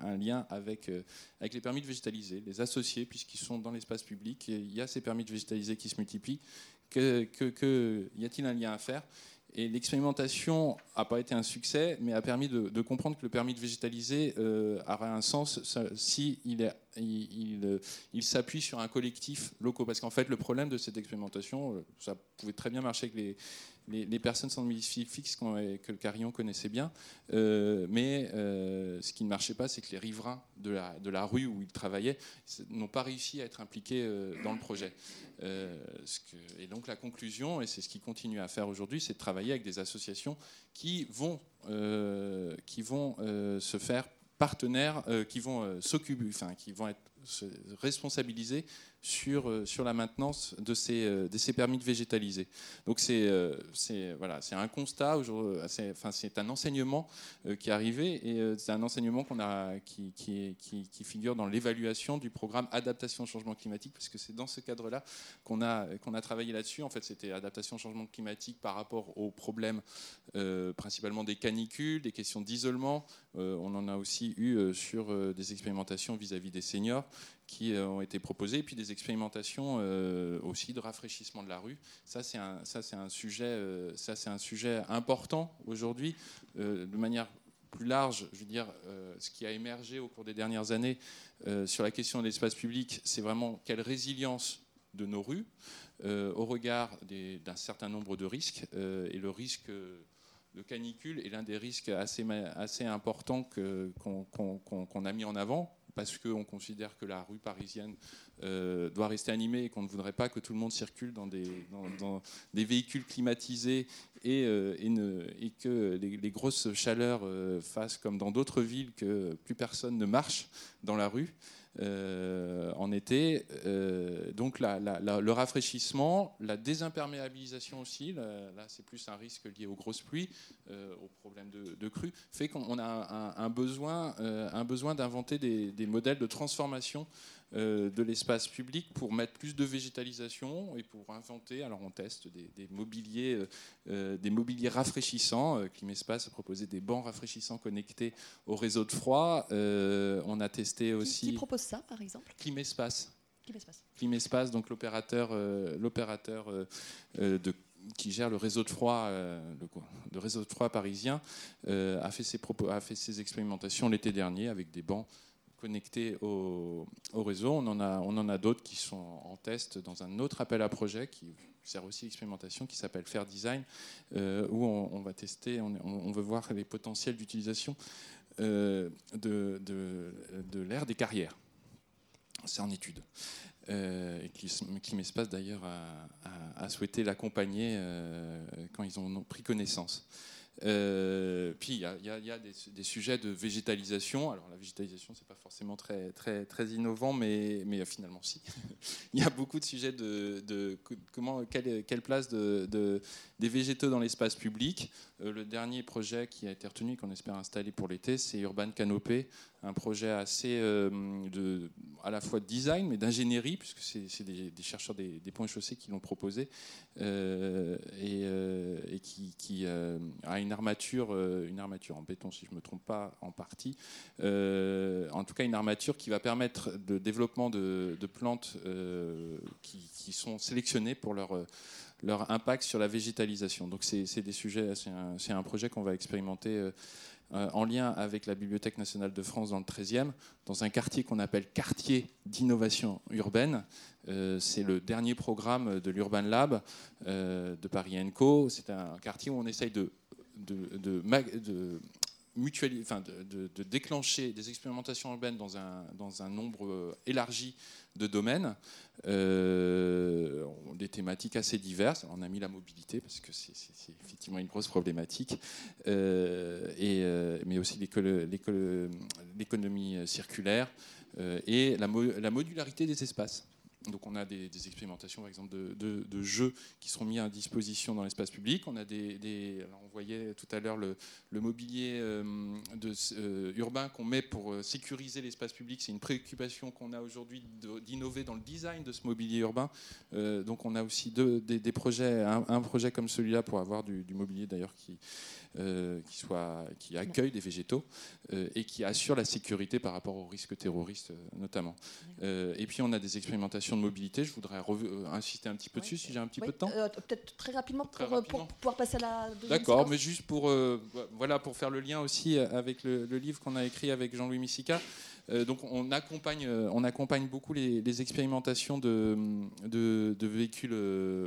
un, lien avec, euh, avec les permis de végétaliser, les associer, puisqu'ils sont dans l'espace public. il y a ces permis de végétaliser qui se multiplient. Y a-t-il un lien à faire? Et l'expérimentation n'a pas été un succès, mais a permis de, comprendre que le permis de végétaliser euh, aurait un sens si s'appuie sur un collectif local. Parce qu'en fait, le problème de cette expérimentation, euh, ça pouvait très bien marcher avec les, les, personnes sans domicile fixe que le Carillon connaissait bien. Euh, mais euh, ce qui ne marchait pas, c'est que les riverains de la, rue où ils travaillaient n'ont pas réussi à être impliqués euh, dans le projet. et donc la conclusion, et c'est ce qu'ils continuent à faire aujourd'hui, c'est de travailler avec des associations qui vont, qui vont se faire partenaires, qui vont s'occuper, enfin, qui vont être responsabilisés sur, euh, sur la maintenance de ces, euh, de ces permis de végétaliser. Donc c'est euh, un constat, c'est un enseignement qui est arrivé et c'est un enseignement qui, figure dans l'évaluation du programme adaptation au changement climatique, parce que c'est dans ce cadre-là qu'on a, travaillé là-dessus. En fait, c'était adaptation au changement climatique par rapport aux problèmes principalement des canicules, des questions d'isolement. on en a aussi eu sur des expérimentations vis-à-vis -vis des seniors qui euh, ont été proposées, et puis des expérimentations euh, aussi de rafraîchissement de la rue. Ça, c'est un, euh, sujet important aujourd'hui, de manière plus large, je veux dire, ce qui a émergé au cours des dernières années sur la question de l'espace public, c'est vraiment quelle résilience de nos rues au regard d'un certain nombre de risques. et le risque de canicule est l'un des risques assez, assez importants qu'on a mis en avant parce qu'on considère que la rue parisienne euh, doit rester animée et qu'on ne voudrait pas que tout le monde circule dans des, véhicules climatisés et, euh, que les, grosses chaleurs euh, fassent comme dans d'autres villes que plus personne ne marche dans la rue. Euh, en été. Euh, donc le rafraîchissement, la désimperméabilisation aussi, là, c'est plus un risque lié aux grosses pluies, euh, aux problèmes de, de crue, fait qu'on a un, besoin, besoin d'inventer des, modèles de transformation de l'espace public pour mettre plus de végétalisation et pour inventer. Alors on teste des, mobiliers, euh, euh, des mobiliers rafraîchissants. Climespace a proposé des bancs rafraîchissants connectés au réseau de froid. on a testé aussi. Qui, propose ça, par exemple? Climespace. Climespace. donc l'opérateur, l'opérateur de qui gère le réseau de froid, le, réseau de froid parisien, a, fait ses a fait ses expérimentations l'été dernier avec des bancs connectés au, réseau. On en a, d'autres qui sont en test dans un autre appel à projet qui sert aussi l'expérimentation, qui s'appelle Fair Design, euh, où on, va tester, on, veut voir les potentiels d'utilisation euh, de, de, l'air des carrières. C'est en étude. Euh, et qui, m'espace d'ailleurs à, souhaiter l'accompagner quand ils ont pris connaissance. Euh, puis il y a, des, sujets de végétalisation. Alors la végétalisation, c'est pas forcément très, très, très innovant, mais, mais finalement si. il y a beaucoup de sujets de, comment, quelle, quelle place de, des végétaux dans l'espace public. Euh, le dernier projet qui a été retenu, qu'on espère installer pour l'été, c'est Urban Canopé, un projet assez euh, à la fois de design, mais d'ingénierie, puisque c'est des, chercheurs des, des ponts et chaussées qui l'ont proposé, et, et, qui, a une armature, une armature en béton, si je ne me trompe pas, en partie. en tout cas, une armature qui va permettre le développement de, plantes qui, sont sélectionnées pour leur leur impact sur la végétalisation. Donc c'est des sujets, c'est un, projet qu'on va expérimenter euh, euh, en lien avec la Bibliothèque nationale de France dans le 13e, dans un quartier qu'on appelle quartier d'innovation urbaine. Euh, c'est le dernier programme de l'Urban Lab de Paris Co. C'est un quartier où on essaye de, enfin de, déclencher des expérimentations urbaines dans un, dans un nombre élargi de domaines, euh, des thématiques assez diverses. On a mis la mobilité parce que c'est effectivement une grosse problématique, euh, euh, mais aussi l'économie circulaire et la modularité des espaces. Donc on a des, expérimentations, par exemple, de, jeux qui seront mis à disposition dans l'espace public. On a des, on voyait tout à l'heure le, mobilier euh, euh, urbain qu'on met pour euh, sécuriser l'espace public. C'est une préoccupation qu'on a aujourd'hui d'innover dans le design de ce mobilier urbain. donc on a aussi des, projets, un, projet comme celui-là pour avoir du, mobilier d'ailleurs qui accueille des végétaux et qui assure la sécurité par rapport aux risques terroristes euh, notamment. et puis on a des expérimentations de mobilité. Je voudrais insister un petit peu dessus si j'ai un petit peu de temps. Peut-être très rapidement, pour, pouvoir passer à la D'accord, mais juste pour, voilà, pour faire le lien aussi avec le, livre qu'on a écrit avec Jean-Louis Missica. Donc on accompagne, on accompagne beaucoup les, expérimentations de, véhicules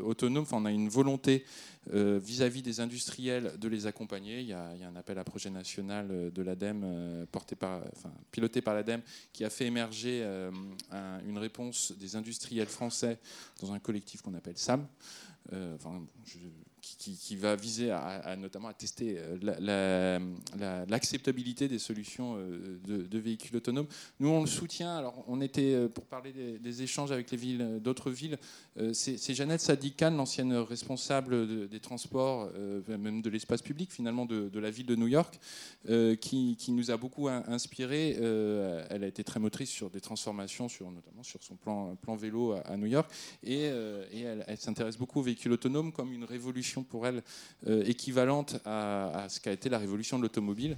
autonomes. Enfin, on a une volonté euh, vis-à-vis des industriels de les accompagner. Il y, a, un appel à projet national euh, de l'ADEME, euh, porté par, enfin, piloté par l'ADEME, qui a fait émerger une réponse des industriels français dans un collectif qu'on appelle SAM. Enfin, je, qui, va viser à, notamment à tester euh, l'acceptabilité des solutions euh, de, véhicules autonomes. Nous, on le soutient. Alors, on était, euh, pour parler des, échanges avec les villes, d'autres villes, c'est Jeannette Sadikan, l'ancienne responsable des transports, même de l'espace public, finalement, de, la ville de New York, qui, nous a beaucoup inspiré. elle a été très motrice sur des transformations, sur, notamment sur son plan, plan vélo à, New York. Et, elle, elle s'intéresse beaucoup aux véhicules autonomes comme une révolution pour elle euh, équivalente à, ce qu'a été la révolution de l'automobile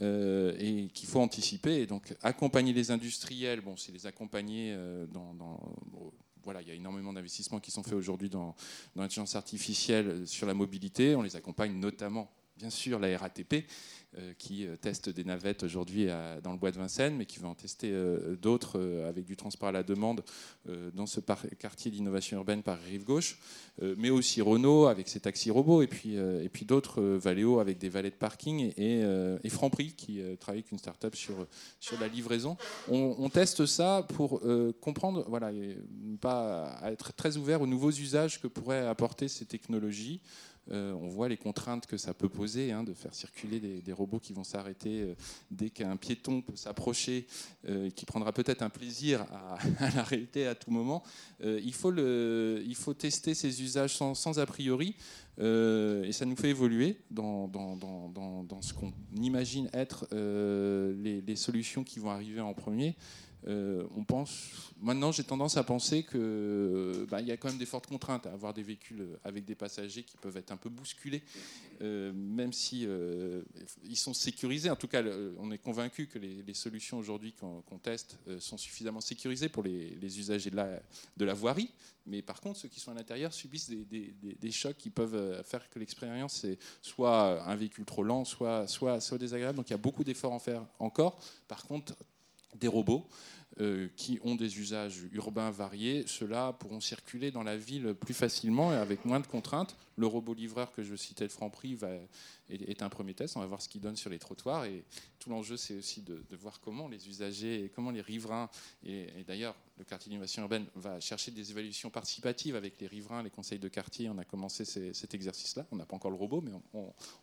euh, et qu'il faut anticiper. Et donc accompagner les industriels, bon, c'est les accompagner euh, dans, voilà, il y a énormément d'investissements qui sont faits aujourd'hui dans, l'intelligence artificielle sur la mobilité. On les accompagne notamment, bien sûr, la RATP, qui euh, teste des navettes aujourd'hui dans le bois de Vincennes, mais qui va en tester euh, d'autres avec du transport à la demande dans ce quartier d'innovation urbaine par Rive Gauche, mais aussi Renault avec ses taxis robots, et puis, et puis d'autres, Valeo avec des valets de parking, et, et Franprix qui travaille avec une start-up sur, sur la livraison. On, teste ça pour comprendre, voilà, et pas être très ouvert aux nouveaux usages que pourraient apporter ces technologies. Euh, on voit les contraintes que ça peut poser, hein, de faire circuler des, robots qui vont s'arrêter euh, dès qu'un piéton peut s'approcher, euh, qui prendra peut-être un plaisir à, l'arrêter à tout moment. il, faut il, faut tester ces usages sans, a priori, et ça nous fait évoluer dans, ce qu'on imagine être les, solutions qui vont arriver en premier. Euh, on pense, maintenant, j'ai tendance à penser qu'il bah, y a quand même des fortes contraintes à avoir des véhicules avec des passagers qui peuvent être un peu bousculés, euh, même si euh, ils sont sécurisés. En tout cas, on est convaincu que les, solutions aujourd'hui qu'on teste sont suffisamment sécurisées pour les, usagers de la, de la, voirie. Mais par contre, ceux qui sont à l'intérieur subissent des, chocs qui peuvent faire que l'expérience soit un véhicule trop lent, soit, soit, soit désagréable. Donc il y a beaucoup d'efforts à en faire encore. Par contre, des robots euh, qui ont des usages urbains variés, ceux-là pourront circuler dans la ville plus facilement et avec moins de contraintes. Le robot livreur que je citais, le Franprix, va, est, un premier test. On va voir ce qu'il donne sur les trottoirs. Et tout l'enjeu, c'est aussi de, voir comment les usagers comment les riverains, et, d'ailleurs, le quartier d'innovation urbaine va chercher des évaluations participatives avec les riverains, les conseils de quartier. On a commencé cet exercice-là. On n'a pas encore le robot, mais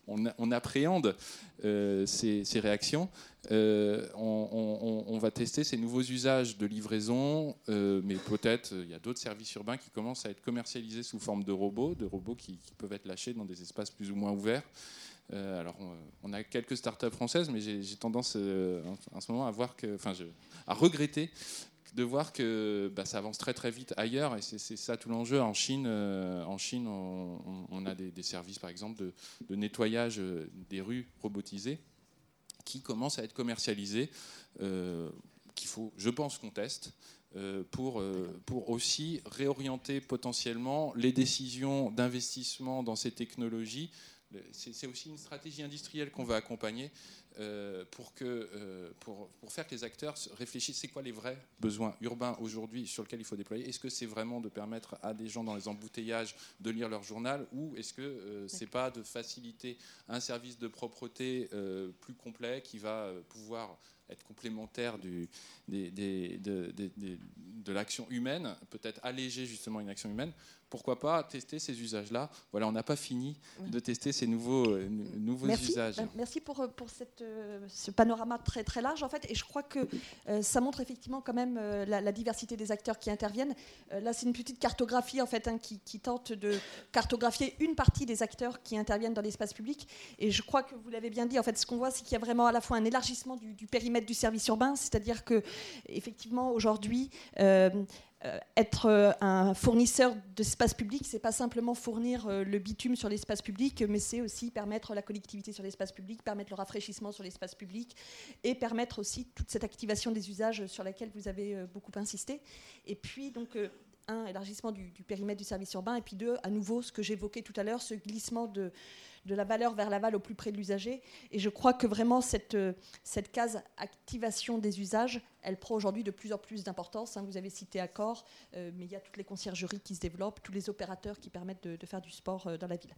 on, appréhende euh, ces, réactions. Euh, on, va tester ces nouveaux usages de livraison, euh, mais peut-être il y a d'autres services urbains qui commencent à être commercialisés sous forme de robots, de robots qui peuvent être lâchés dans des espaces plus ou moins ouverts. Euh, alors, on, a quelques startups françaises, mais j'ai tendance euh, en, ce moment à regretter de voir que bah, ça avance très très vite ailleurs et c'est ça tout l'enjeu. En Chine, euh, en Chine on, a des, services par exemple de, nettoyage euh, des rues robotisés qui commencent à être commercialisés, qu'il faut, je pense, qu'on teste. Pour, pour aussi réorienter potentiellement les décisions d'investissement dans ces technologies. C'est aussi une stratégie industrielle qu'on va accompagner euh, pour, que, euh, pour, pour, faire que les acteurs réfléchissent, c'est quoi les vrais besoins urbains aujourd'hui sur lesquels il faut déployer? Est-ce que c'est vraiment de permettre à des gens dans les embouteillages de lire leur journal ou est-ce que euh, c'est pas de faciliter un service de propreté plus complet qui va pouvoir être complémentaire de l'action humaine, peut-être alléger justement une action humaine pourquoi pas tester ces usages-là Voilà, on n'a pas fini de tester ces nouveaux, euh, nouveaux usages. Ben, merci pour, euh, pour cette, euh, ce panorama très, très large, en fait. Et je crois que ça montre effectivement quand même la, diversité des acteurs qui interviennent. là, c'est une petite cartographie, en fait, hein, qui, tente de cartographier une partie des acteurs qui interviennent dans l'espace public. Et je crois que vous l'avez bien dit, en fait, ce qu'on voit, c'est qu'il y a vraiment à la fois un élargissement du, du périmètre du service urbain, c'est-à-dire que, effectivement, aujourd'hui, euh, être euh, un fournisseur d'espace public, c'est pas simplement fournir euh, le bitume sur l'espace public, mais c'est aussi permettre la connectivité sur l'espace public, permettre le rafraîchissement sur l'espace public et permettre aussi toute cette activation des usages sur laquelle vous avez beaucoup insisté. Et puis donc un élargissement du, périmètre du service urbain et puis deux à nouveau ce que j'évoquais tout à l'heure, ce glissement de de la valeur vers l'aval au plus près de l'usager. Et je crois que vraiment cette, euh, cette case activation des usages, elle prend aujourd'hui de plus en plus d'importance. Hein. Vous avez cité Accor, euh, mais il y a toutes les conciergeries qui se développent, tous les opérateurs qui permettent de, faire du sport euh, dans la ville.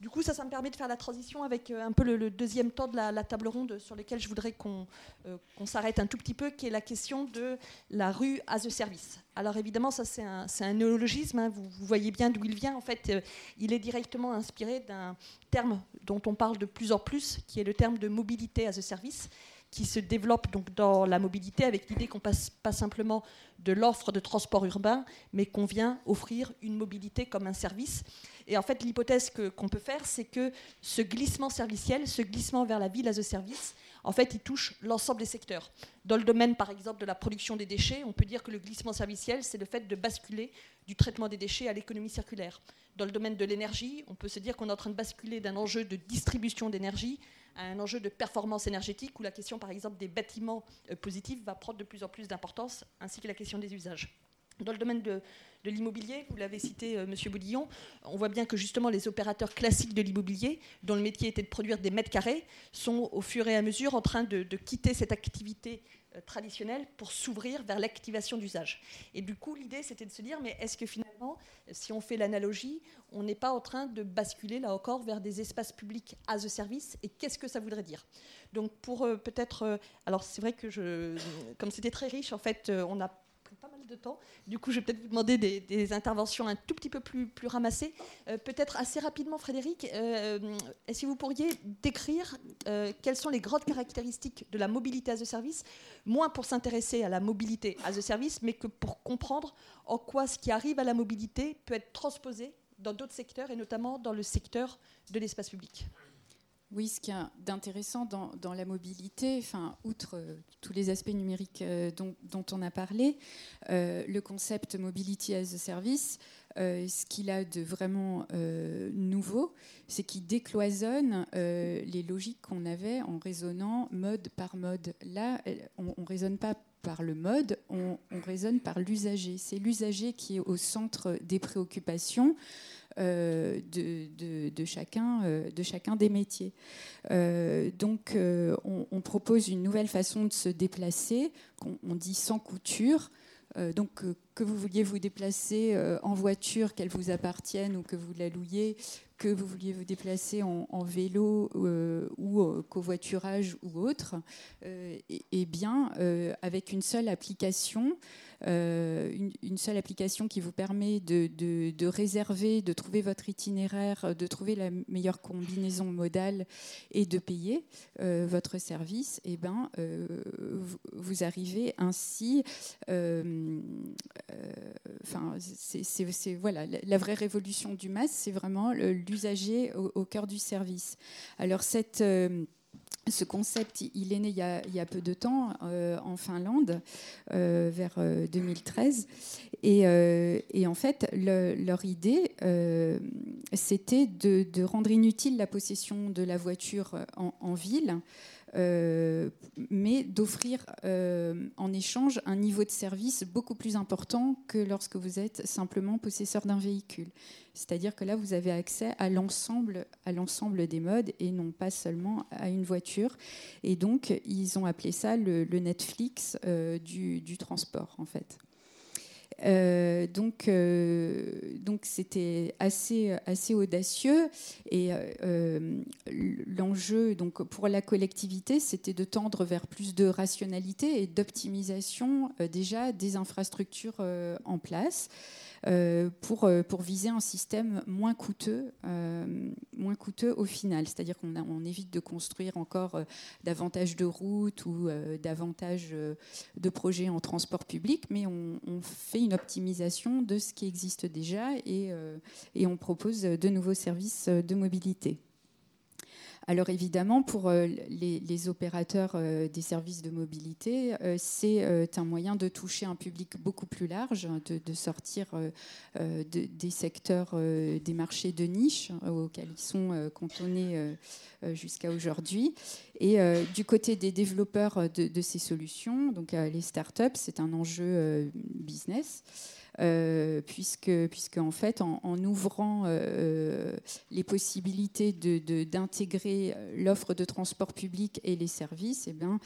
Du coup, ça, ça me permet de faire la transition avec un peu le, deuxième temps de la, table ronde sur lequel je voudrais qu'on s'arrête un tout petit peu, qui est la question de la rue as a service. Alors évidemment, ça c'est un, néologisme, hein. vous, voyez bien d'où il vient. En fait, il est directement inspiré d'un terme dont on parle de plus en plus, qui est le terme de mobilité as a service, qui se développe donc dans la mobilité avec l'idée qu'on passe pas simplement de l'offre de transport urbain, mais qu'on vient offrir une mobilité comme un service. Et en fait, l'hypothèse qu'on peut faire, c'est que ce glissement serviciel, ce glissement vers la ville as a service, en fait, il touche l'ensemble des secteurs. Dans le domaine, par exemple, de la production des déchets, on peut dire que le glissement serviciel, c'est le fait de basculer du traitement des déchets à l'économie circulaire. Dans le domaine de l'énergie, on peut se dire qu'on est en train de basculer d'un enjeu de distribution d'énergie à un enjeu de performance énergétique, où la question, par exemple, des bâtiments euh, positifs va prendre de plus en plus d'importance, ainsi que la question des usages. Dans le domaine de, l'immobilier, vous l'avez cité. Euh, Monsieur Boudillon, on voit bien que justement les opérateurs classiques de l'immobilier, dont le métier était de produire des mètres carrés, sont au fur et à mesure en train de, quitter cette activité euh, traditionnelle pour s'ouvrir vers l'activation d'usage. Et du coup, l'idée, c'était de se dire, mais est-ce que finalement, si on fait l'analogie, on n'est pas en train de basculer là encore vers des espaces publics as a service Et qu'est-ce que ça voudrait dire? Donc, pour euh, peut-être, alors c'est vrai que je, comme c'était très riche, en fait, on a pas mal de temps. Du coup, je vais peut-être vous demander des, interventions un tout petit peu plus, plus ramassées. Euh, peut-être assez rapidement, Frédéric, euh, est-ce que vous pourriez décrire euh, quelles sont les grandes caractéristiques de la mobilité as a service, moins pour s'intéresser à la mobilité as a service, mais que pour comprendre en quoi ce qui arrive à la mobilité peut être transposé dans d'autres secteurs, et notamment dans le secteur de l'espace public oui, ce qui est d'intéressant dans, la mobilité, enfin, outre euh, tous les aspects numériques euh, dont, on a parlé, euh, le concept Mobility as a Service, ce qu'il a de vraiment nouveau, c'est qu'il décloisonne les logiques qu'on avait en raisonnant mode par mode. Là, on ne raisonne pas par le mode, on, on raisonne par l'usager. C'est l'usager qui est au centre des préoccupations. Euh, de, chacun, euh, de chacun des métiers. Euh, donc, on, propose une nouvelle façon de se déplacer, qu'on on dit sans couture. donc, que vous vouliez vous déplacer en voiture, qu'elle vous appartienne ou que vous la louiez, que vous vouliez vous déplacer en, vélo ou au covoiturage ou autre, et, bien, avec une seule application, euh, une, seule application qui vous permet de, réserver, de trouver votre itinéraire, de trouver la meilleure combinaison modale et de payer euh, votre service, et eh ben, euh, vous, arrivez ainsi. Enfin, c'est voilà la, vraie révolution du MAS, c'est vraiment l'usager au, cœur du service. Alors cette ce concept, il est né il y a, peu de temps en Finlande, vers 2013. Et, en fait, leur idée, c'était de, rendre inutile la possession de la voiture en ville euh, mais d'offrir euh, en échange un niveau de service beaucoup plus important que lorsque vous êtes simplement possesseur d'un véhicule. C'est-à-dire que là, vous avez accès à l'ensemble, à l'ensemble des modes et non pas seulement à une voiture. Et donc, ils ont appelé ça le, Netflix euh, du transport, en fait. Euh, donc, euh, donc c'était assez, assez audacieux. Et euh, l'enjeu, donc pour la collectivité, c'était de tendre vers plus de rationalité et d'optimisation déjà des infrastructures en place. Euh, pour, euh, pour viser un système moins coûteux, euh, moins coûteux au final. C'est-à-dire qu'on on évite de construire encore davantage de routes ou davantage de projets en transport public, mais on, fait une optimisation de ce qui existe déjà et on propose de nouveaux services de mobilité. Alors évidemment, pour euh, les, opérateurs euh, des services de mobilité, euh, c'est un moyen de toucher un public beaucoup plus large, de, sortir des secteurs, des marchés de niche auxquels ils sont cantonnés jusqu'à aujourd'hui. Et du côté des développeurs de, de ces solutions, donc les startups, c'est un enjeu business. Euh, puisque, puisque en fait, en, ouvrant euh, euh, les possibilités d'intégrer de, l'offre de transport public et les services, eh bien,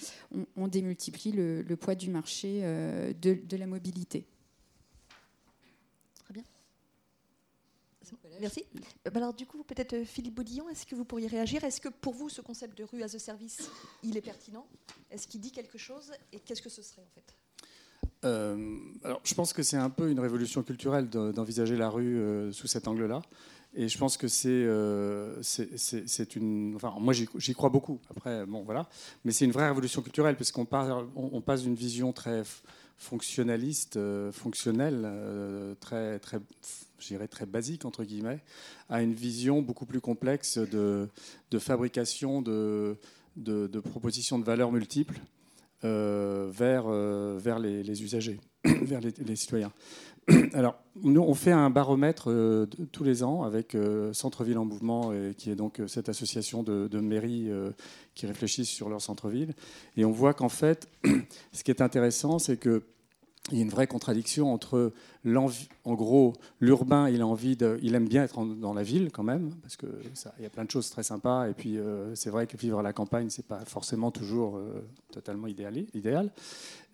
on, démultiplie le, poids du marché de, la mobilité. Très bien. Merci. Alors du coup, peut-être Philippe Baudillon, est-ce que vous pourriez réagir? Est-ce que pour vous, ce concept de rue as a service, il est pertinent? Est-ce qu'il dit quelque chose? Et qu'est-ce que ce serait en fait? Euh, alors, je pense que c'est un peu une révolution culturelle d'envisager la rue euh, sous cet angle-là. Et je pense que c'est euh, une. Enfin, moi, j'y crois beaucoup. Après, bon, voilà. Mais c'est une vraie révolution culturelle, parce qu'on on, passe d'une vision très fonctionnaliste, fonctionnelle, très, très, très basique, entre guillemets, à une vision beaucoup plus complexe de, de fabrication de, de propositions de valeurs multiples. Euh, vers, euh, vers les, usagers, vers les, citoyens. Alors, nous, on fait un baromètre euh, tous les ans avec Centre-Ville en Mouvement, qui est donc cette association de mairies qui réfléchissent sur leur centre-ville. Et on voit qu'en fait, ce qui est intéressant, c'est que il y a une vraie contradiction entre l'envie, en gros, l'urbain, il a envie de, il aime bien être dans la ville quand même, parce que il y a plein de choses très sympas. Et puis, euh, c'est vrai que vivre à la campagne, c'est pas forcément toujours euh, totalement idéal. idéal.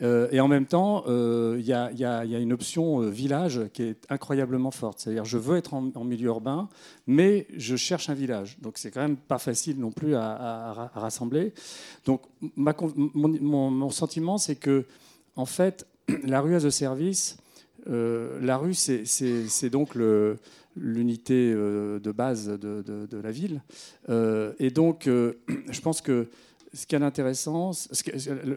Euh, et en même temps, il y, y, a une option village qui est incroyablement forte. C'est-à-dire, je veux être en, milieu urbain, mais je cherche un village. Donc, c'est quand même pas facile non plus à, rassembler. Donc, ma, mon, mon sentiment, c'est que, en fait, la rue as a service, euh, la rue, c'est donc l'unité euh, de base de, la ville. Euh, et donc, je pense que ce qui est intéressant,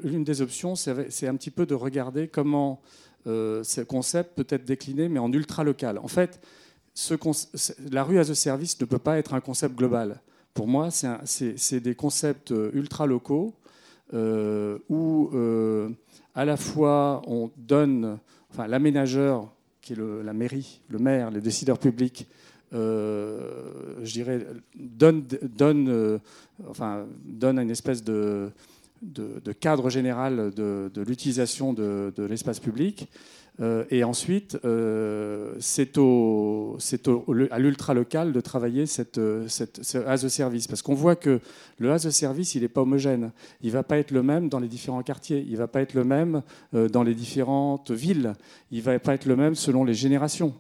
l'une des options, c'est un petit peu de regarder comment ce concept peut être décliné, mais en ultra local. En fait, la rue as a service ne peut pas être un concept global. Pour moi, c'est des concepts ultra locaux où à la fois on donne, enfin l'aménageur, qui est la mairie, le maire, les décideurs publics, euh, je dirais, donne, donne, euh, enfin, donne une espèce de, de, cadre général de, de l'utilisation de, l'espace public. Euh, et ensuite, euh, c'est à l'ultra local de travailler cette, cette, ce as service. Parce qu'on voit que le as service, il n'est pas homogène. Il ne va pas être le même dans les différents quartiers. Il ne va pas être le même euh, dans les différentes villes. Il ne va pas être le même selon les générations.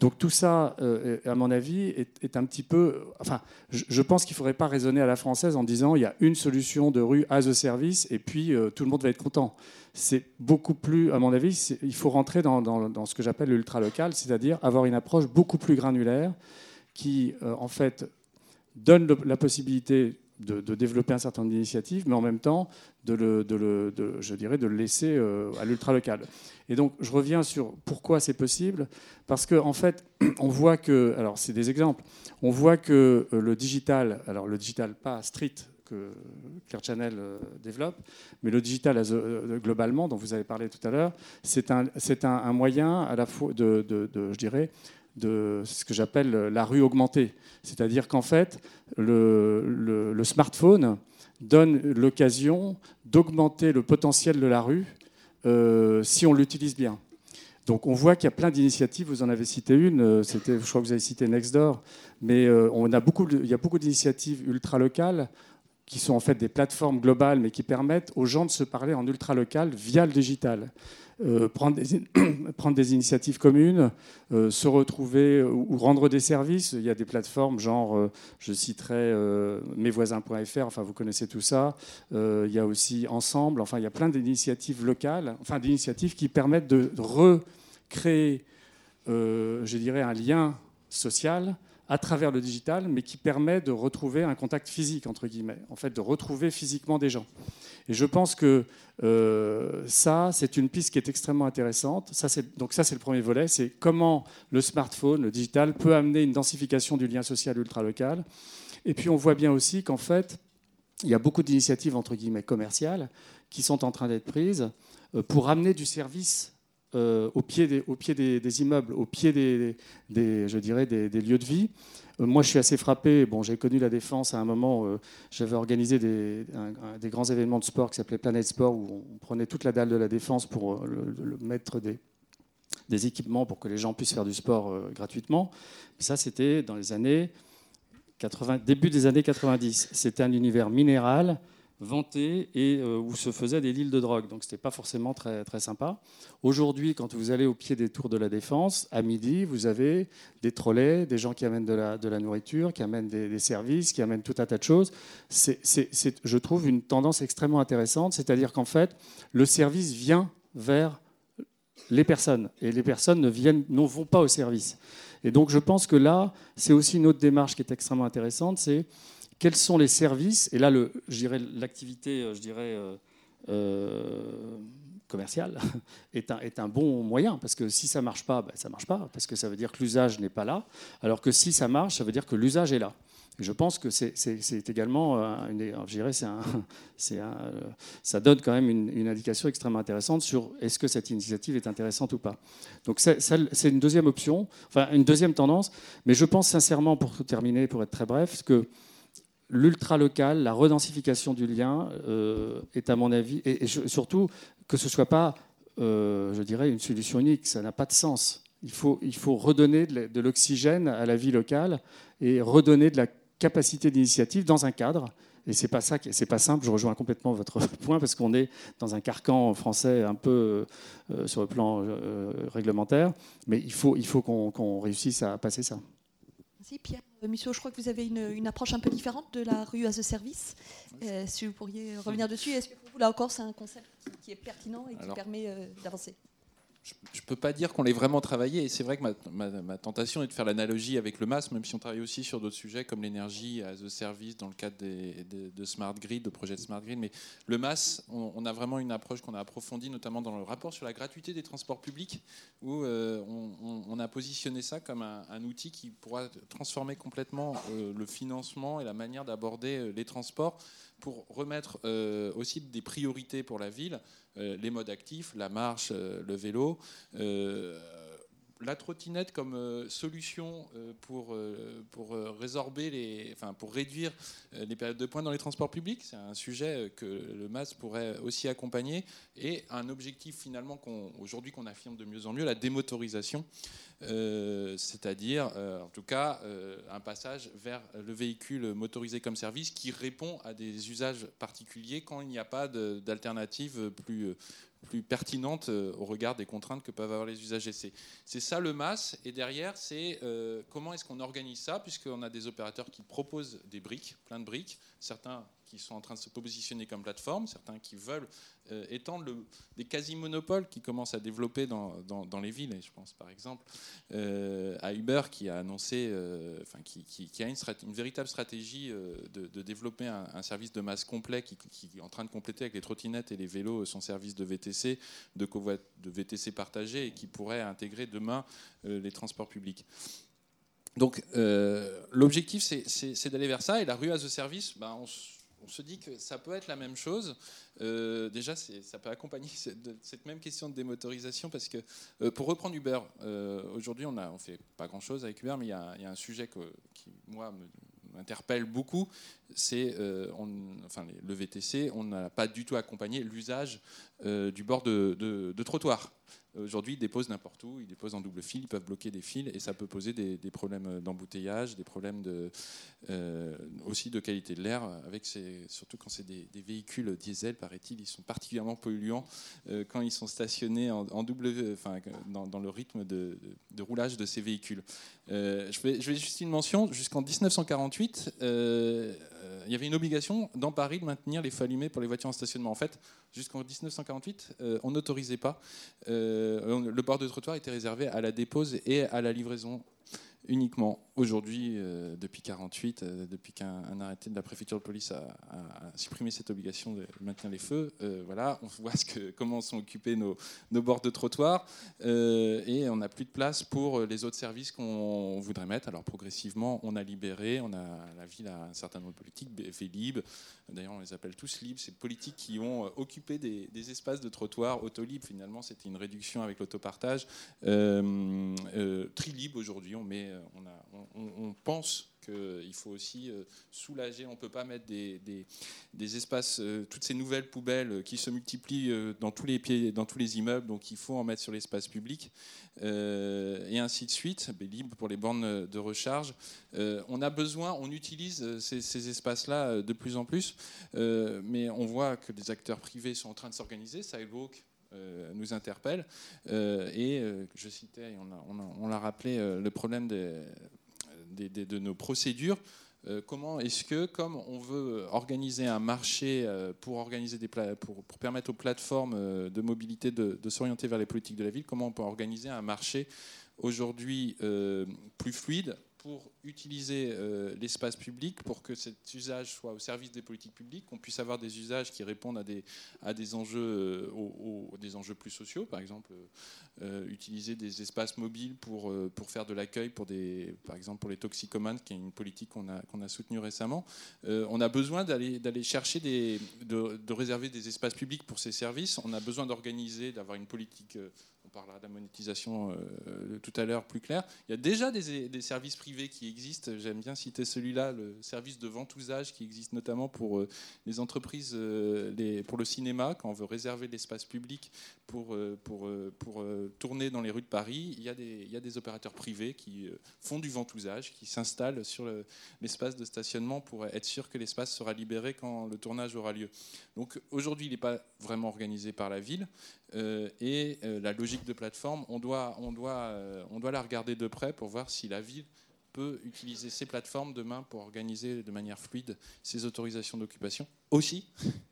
Donc tout ça, euh, à mon avis, est, un petit peu... Enfin, je, pense qu'il ne faudrait pas raisonner à la française en disant il y a une solution de rue as a service et puis euh, tout le monde va être content. C'est beaucoup plus, à mon avis, il faut rentrer dans, ce que j'appelle l'ultra-local, c'est-à-dire avoir une approche beaucoup plus granulaire qui, euh, en fait, donne la possibilité de, développer un certain nombre d'initiatives, mais en même temps de le, de je dirais, de le laisser euh, à l'ultra local. Et donc, je reviens sur pourquoi c'est possible, parce qu'en en fait, on voit que, alors c'est des exemples, on voit que euh, le digital, alors le digital pas street que Clear Channel développe. Mais le digital globalement, dont vous avez parlé tout à l'heure, c'est un, un, moyen à la fois de, je dirais, de ce que j'appelle la rue augmentée. C'est-à-dire qu'en fait, le, smartphone donne l'occasion d'augmenter le potentiel de la rue si on l'utilise bien. Donc on voit qu'il y a plein d'initiatives, vous en avez cité une, euh, c'était, je crois que vous avez cité Nextdoor, mais euh, il y a beaucoup d'initiatives ultra-locales qui sont en fait des plateformes globales, mais qui permettent aux gens de se parler en ultra-local via le digital. Euh, prendre, des, initiatives communes, se retrouver ou, rendre des services. Il y a des plateformes, genre, je citerai mesvoisins.fr, enfin vous connaissez tout ça. il y a aussi Ensemble, enfin il y a plein d'initiatives locales, enfin d'initiatives qui permettent de re créer, euh, je dirais, un lien social à travers le digital, mais qui permet de retrouver un contact physique, entre guillemets, en fait, de retrouver physiquement des gens. Et je pense que euh, ça, c'est une piste qui est extrêmement intéressante. Ça, donc ça, c'est le premier volet, c'est comment le smartphone, le digital, peut amener une densification du lien social ultra-local. Et puis, on voit bien aussi qu'en fait, il y a beaucoup d'initiatives, entre guillemets, commerciales, qui sont en train d'être prises euh, pour amener du service euh, au pied, des, au pied des, immeubles, au pied des, je dirais, des, lieux de vie. Euh, moi, je suis assez frappé. Bon, j'ai connu la défense à un moment. Euh, j'avais organisé des, des, grands événements de sport qui s'appelaient Planète Sport, où on prenait toute la dalle de la défense pour le, mettre des, des équipements pour que les gens puissent faire du sport gratuitement. ça, c'était dans les années 80, début des années 90. C'était un univers minéral vanté et euh, où se faisaient des lignes de drogue. Donc ce n'était pas forcément très, très sympa. Aujourd'hui, quand vous allez au pied des tours de la Défense, à midi, vous avez des trolleys, des gens qui amènent de la, de la nourriture, qui amènent des, services, qui amènent tout un tas de choses. C'est, je trouve, une tendance extrêmement intéressante, c'est-à-dire qu'en fait, le service vient vers les personnes et les personnes ne, viennent, ne vont pas au service. Et donc je pense que là, c'est aussi une autre démarche qui est extrêmement intéressante, c'est quels sont les services Et là, je dirais l'activité, euh, je dirais euh, euh, commerciale est un, est un, bon moyen parce que si ça marche pas, ben, ça marche pas parce que ça veut dire que l'usage n'est pas là. Alors que si ça marche, ça veut dire que l'usage est là. Et je pense que c'est également, une, je dirais, un, un, ça donne quand même une, une indication extrêmement intéressante sur est-ce que cette initiative est intéressante ou pas. Donc c'est une deuxième option, enfin une deuxième tendance. Mais je pense sincèrement, pour terminer, pour être très bref, que l'ultra-local, la redensification du lien euh, est à mon avis, et, surtout que ce ne soit pas, euh, je dirais, une solution unique, ça n'a pas de sens. Il faut, il faut redonner de l'oxygène à la vie locale et redonner de la capacité d'initiative dans un cadre. Et c'est pas ça, c'est pas simple. Je rejoins complètement votre point parce qu'on est dans un carcan français un peu euh, sur le plan réglementaire, mais il faut, il faut qu'on réussisse à passer ça. Merci Pierre. Monsieur, je crois que vous avez une, approche un peu différente de la rue as a service. Euh, si vous pourriez revenir dessus, est-ce que pour vous, là encore, c'est un concept qui, est pertinent et qui permet euh, d'avancer? Je ne peux pas dire qu'on l'ait vraiment travaillé. Et c'est vrai que ma, tentation est de faire l'analogie avec le MAS, même si on travaille aussi sur d'autres sujets comme l'énergie as a service dans le cadre de, Smart Grid, de projets de Smart Grid. Mais le MAS, on, a vraiment une approche qu'on a approfondie, notamment dans le rapport sur la gratuité des transports publics, où euh, on, a positionné ça comme un, outil qui pourra transformer complètement euh, le financement et la manière d'aborder euh, les transports pour remettre aussi des priorités pour la ville euh, les modes actifs, la marche, euh, le vélo euh, la trottinette comme solution pour, pour résorber les, enfin, pour réduire les périodes de pointe dans les transports publics, c'est un sujet que le MAS pourrait aussi accompagner, et un objectif finalement qu'aujourd'hui qu'on affirme de mieux en mieux, la démotorisation. Euh, c'est-à-dire euh, en tout cas euh, un passage vers le véhicule motorisé comme service qui répond à des usages particuliers quand il n'y a pas d'alternative plus, plus pertinente au regard des contraintes que peuvent avoir les usagers. C'est ça le MAS, et derrière, c'est comment est-ce qu'on organise ça, puisqu'on a des opérateurs qui proposent des briques, plein de briques, certains qui sont en train de se positionner comme plateforme, certains qui veulent euh, étendre le, des quasi-monopoles qui commencent à développer dans, dans, les villes. Je pense par exemple euh, à Uber qui a annoncé, euh, enfin, qui, a une, une, véritable stratégie de, développer un, service de masse complet qui, est en train de compléter avec les trottinettes et les vélos son service de VTC, de, de VTC partagé et qui pourrait intégrer demain les transports publics. Donc l'objectif c'est d'aller vers ça et la rue as a service, ben, on on se dit que ça peut être la même chose. Euh, déjà, ça peut accompagner cette, même question de démotorisation parce que, euh, pour reprendre Uber, euh, aujourd'hui, on ne fait pas grand-chose avec Uber, mais il y, a un sujet qui, moi, m'interpelle beaucoup, c'est enfin, le VTC, on n'a pas du tout accompagné l'usage du bord de trottoir. Aujourd'hui, ils déposent n'importe où, ils déposent en double fil, ils peuvent bloquer des fils et ça peut poser des, problèmes d'embouteillage, des problèmes euh, aussi de qualité de l'air, surtout quand c'est des, véhicules diesel, paraît-il, ils sont particulièrement polluants euh, quand ils sont stationnés en, double, enfin, dans, le rythme de, roulage de ces véhicules. Euh, je, vais, je, vais, juste une mention, jusqu'en 1948, il y avait une obligation dans Paris de maintenir les feux allumés pour les voitures en stationnement. En fait, jusqu'en 1948, on n'autorisait pas euh, le bord de trottoir était réservé à la dépose et à la livraison uniquement. Aujourd'hui, euh, depuis 48, euh, depuis qu'un arrêté de la préfecture de police a, supprimé cette obligation de maintenir les feux, euh, voilà, on voit ce que, comment sont occupés nos, bords de trottoir et on n'a plus de place pour les autres services qu'on voudrait mettre. Alors progressivement, on a libéré, on a la ville a un certain nombre de politiques, Vélib, d'ailleurs on les appelle tous libres, c'est politiques qui ont occupé des, des espaces de trottoir autolib. Finalement, c'était une réduction avec l'autopartage. Trilib aujourd'hui, on met euh, on, pense qu'il faut aussi euh, soulager. On ne peut pas mettre des, espaces, euh, toutes ces nouvelles poubelles qui se multiplient dans tous les pieds, dans tous les immeubles. Donc il faut en mettre sur l'espace public et ainsi de suite. libre pour les bornes de recharge. on a besoin, on utilise ces, ces espaces-là de plus en plus, mais on voit que les acteurs privés sont en train de s'organiser. Ça évoque euh, nous interpelle. Euh, et euh, je citais, on l'a rappelé, le problème de nos procédures. comment est-ce que, comme on veut organiser un marché pour, organiser des pour, pour, permettre aux plateformes de mobilité de, de s'orienter vers les politiques de la ville, comment on peut organiser un marché aujourd'hui plus fluide pour utiliser euh, l'espace public, pour que cet usage soit au service des politiques publiques, qu'on puisse avoir des usages qui répondent à des, euh, enjeux plus sociaux, par exemple euh, utiliser des espaces mobiles pour, faire de l'accueil, par exemple pour les toxicomanes, qui est une politique qu'on a, soutenue récemment. on a besoin d'aller, chercher des, de, de, réserver des espaces publics pour ces services. On a besoin d'organiser, d'avoir une politique on parlera de la monétisation euh, tout à l'heure plus clair. Il y a déjà des, services privés qui existent. J'aime bien citer celui-là, le service de ventousage qui existe notamment pour euh, les entreprises, euh, pour le cinéma, quand on veut réserver l'espace public pour, pour, pour tourner dans les rues de Paris. Il y a des, il y a des opérateurs privés qui font du ventousage, qui s'installent sur l'espace de stationnement pour être sûr que l'espace sera libéré quand le tournage aura lieu. Donc aujourd'hui, il n'est pas vraiment organisé par la ville. Et la logique de plateforme, on doit, on, doit, euh, on doit la regarder de près pour voir si la ville peut utiliser ces plateformes demain pour organiser de manière fluide ces autorisations d'occupation, aussi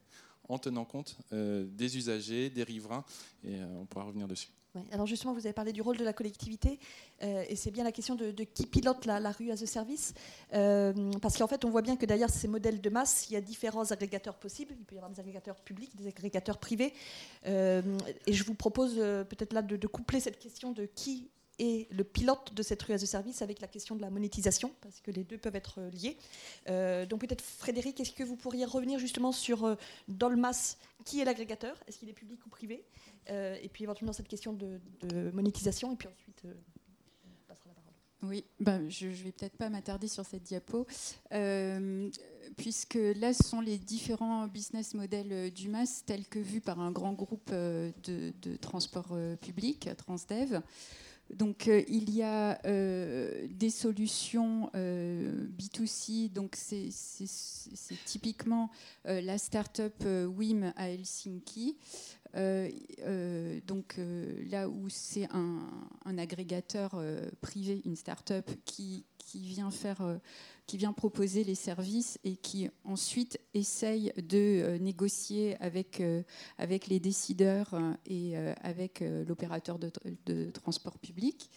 en tenant compte euh, des usagers, des riverains, et euh, on pourra revenir dessus. Alors justement, vous avez parlé du rôle de la collectivité, et c'est bien la question de, qui pilote la, rue as a service, parce qu'en fait, on voit bien que derrière ces modèles de masse, il y a différents agrégateurs possibles. Il peut y avoir des agrégateurs publics, des agrégateurs privés, et je vous propose peut-être là de, coupler cette question de qui et le pilote de cette rue as a service avec la question de la monétisation, parce que les deux peuvent être euh, liés. Euh, donc peut-être Frédéric, est-ce que vous pourriez revenir justement sur, euh, dans le qui est l'agrégateur? Est-ce qu'il est public ou privé? Et puis éventuellement cette question de, monétisation, et puis ensuite... parole. Oui, ben, je ne vais peut-être pas m'attarder sur cette diapo, puisque là, ce sont les différents business models du MAS tels que vus par un grand groupe de, de transport public, Transdev. Donc euh, il y a euh, des solutions euh, B2C, donc c'est typiquement la start-up WIM à Helsinki. Donc là où c'est un, agrégateur privé, une start-up qui, vient faire qui vient proposer les services et qui ensuite essaye de euh, négocier avec, euh, avec les décideurs euh, et avec l'opérateur de, transport public.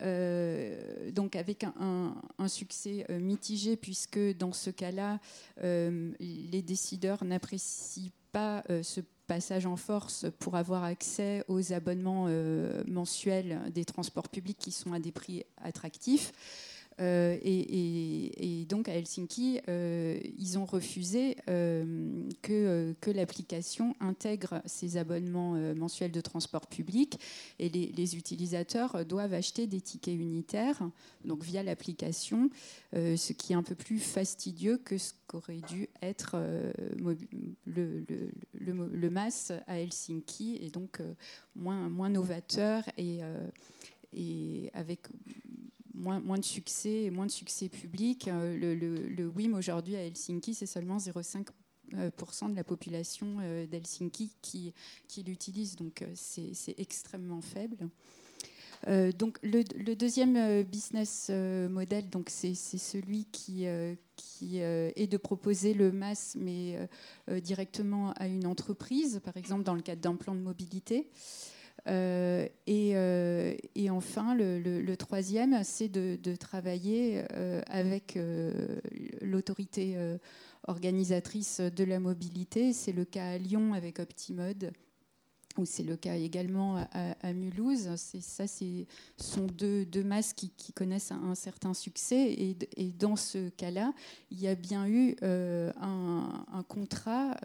donc avec un, succès mitigé puisque dans ce cas-là, les décideurs n'apprécient pas ce passage en force pour avoir accès aux abonnements mensuels des transports publics qui sont à des prix attractifs. Euh, et, donc à Helsinki, euh, ils ont refusé euh, que, que l'application intègre ces abonnements mensuels de transport public. Et les, utilisateurs doivent acheter des tickets unitaires, donc via l'application, ce qui est un peu plus fastidieux que ce qu'aurait dû être le, le, le, MAS à Helsinki et donc moins, moins novateur et, et avec moins, de succès et moins de succès public. Euh, le, WIM aujourd'hui à Helsinki, c'est seulement 0,5% euh, de la population euh, d'Helsinki qui, l'utilise, donc c'est extrêmement faible. donc le, deuxième business model, donc c'est celui qui, qui est de proposer le MAS, mais directement à une entreprise, par exemple dans le cadre d'un plan de mobilité. Euh, euh, et, enfin, le, troisième, c'est de, travailler euh, avec l'autorité organisatrice de la mobilité. C'est le cas à Lyon avec Optimode c'est le cas également à, Mulhouse. Ça, ce sont deux, masses qui, connaissent un, certain succès. Et, dans ce cas-là, il y a bien eu un, contrat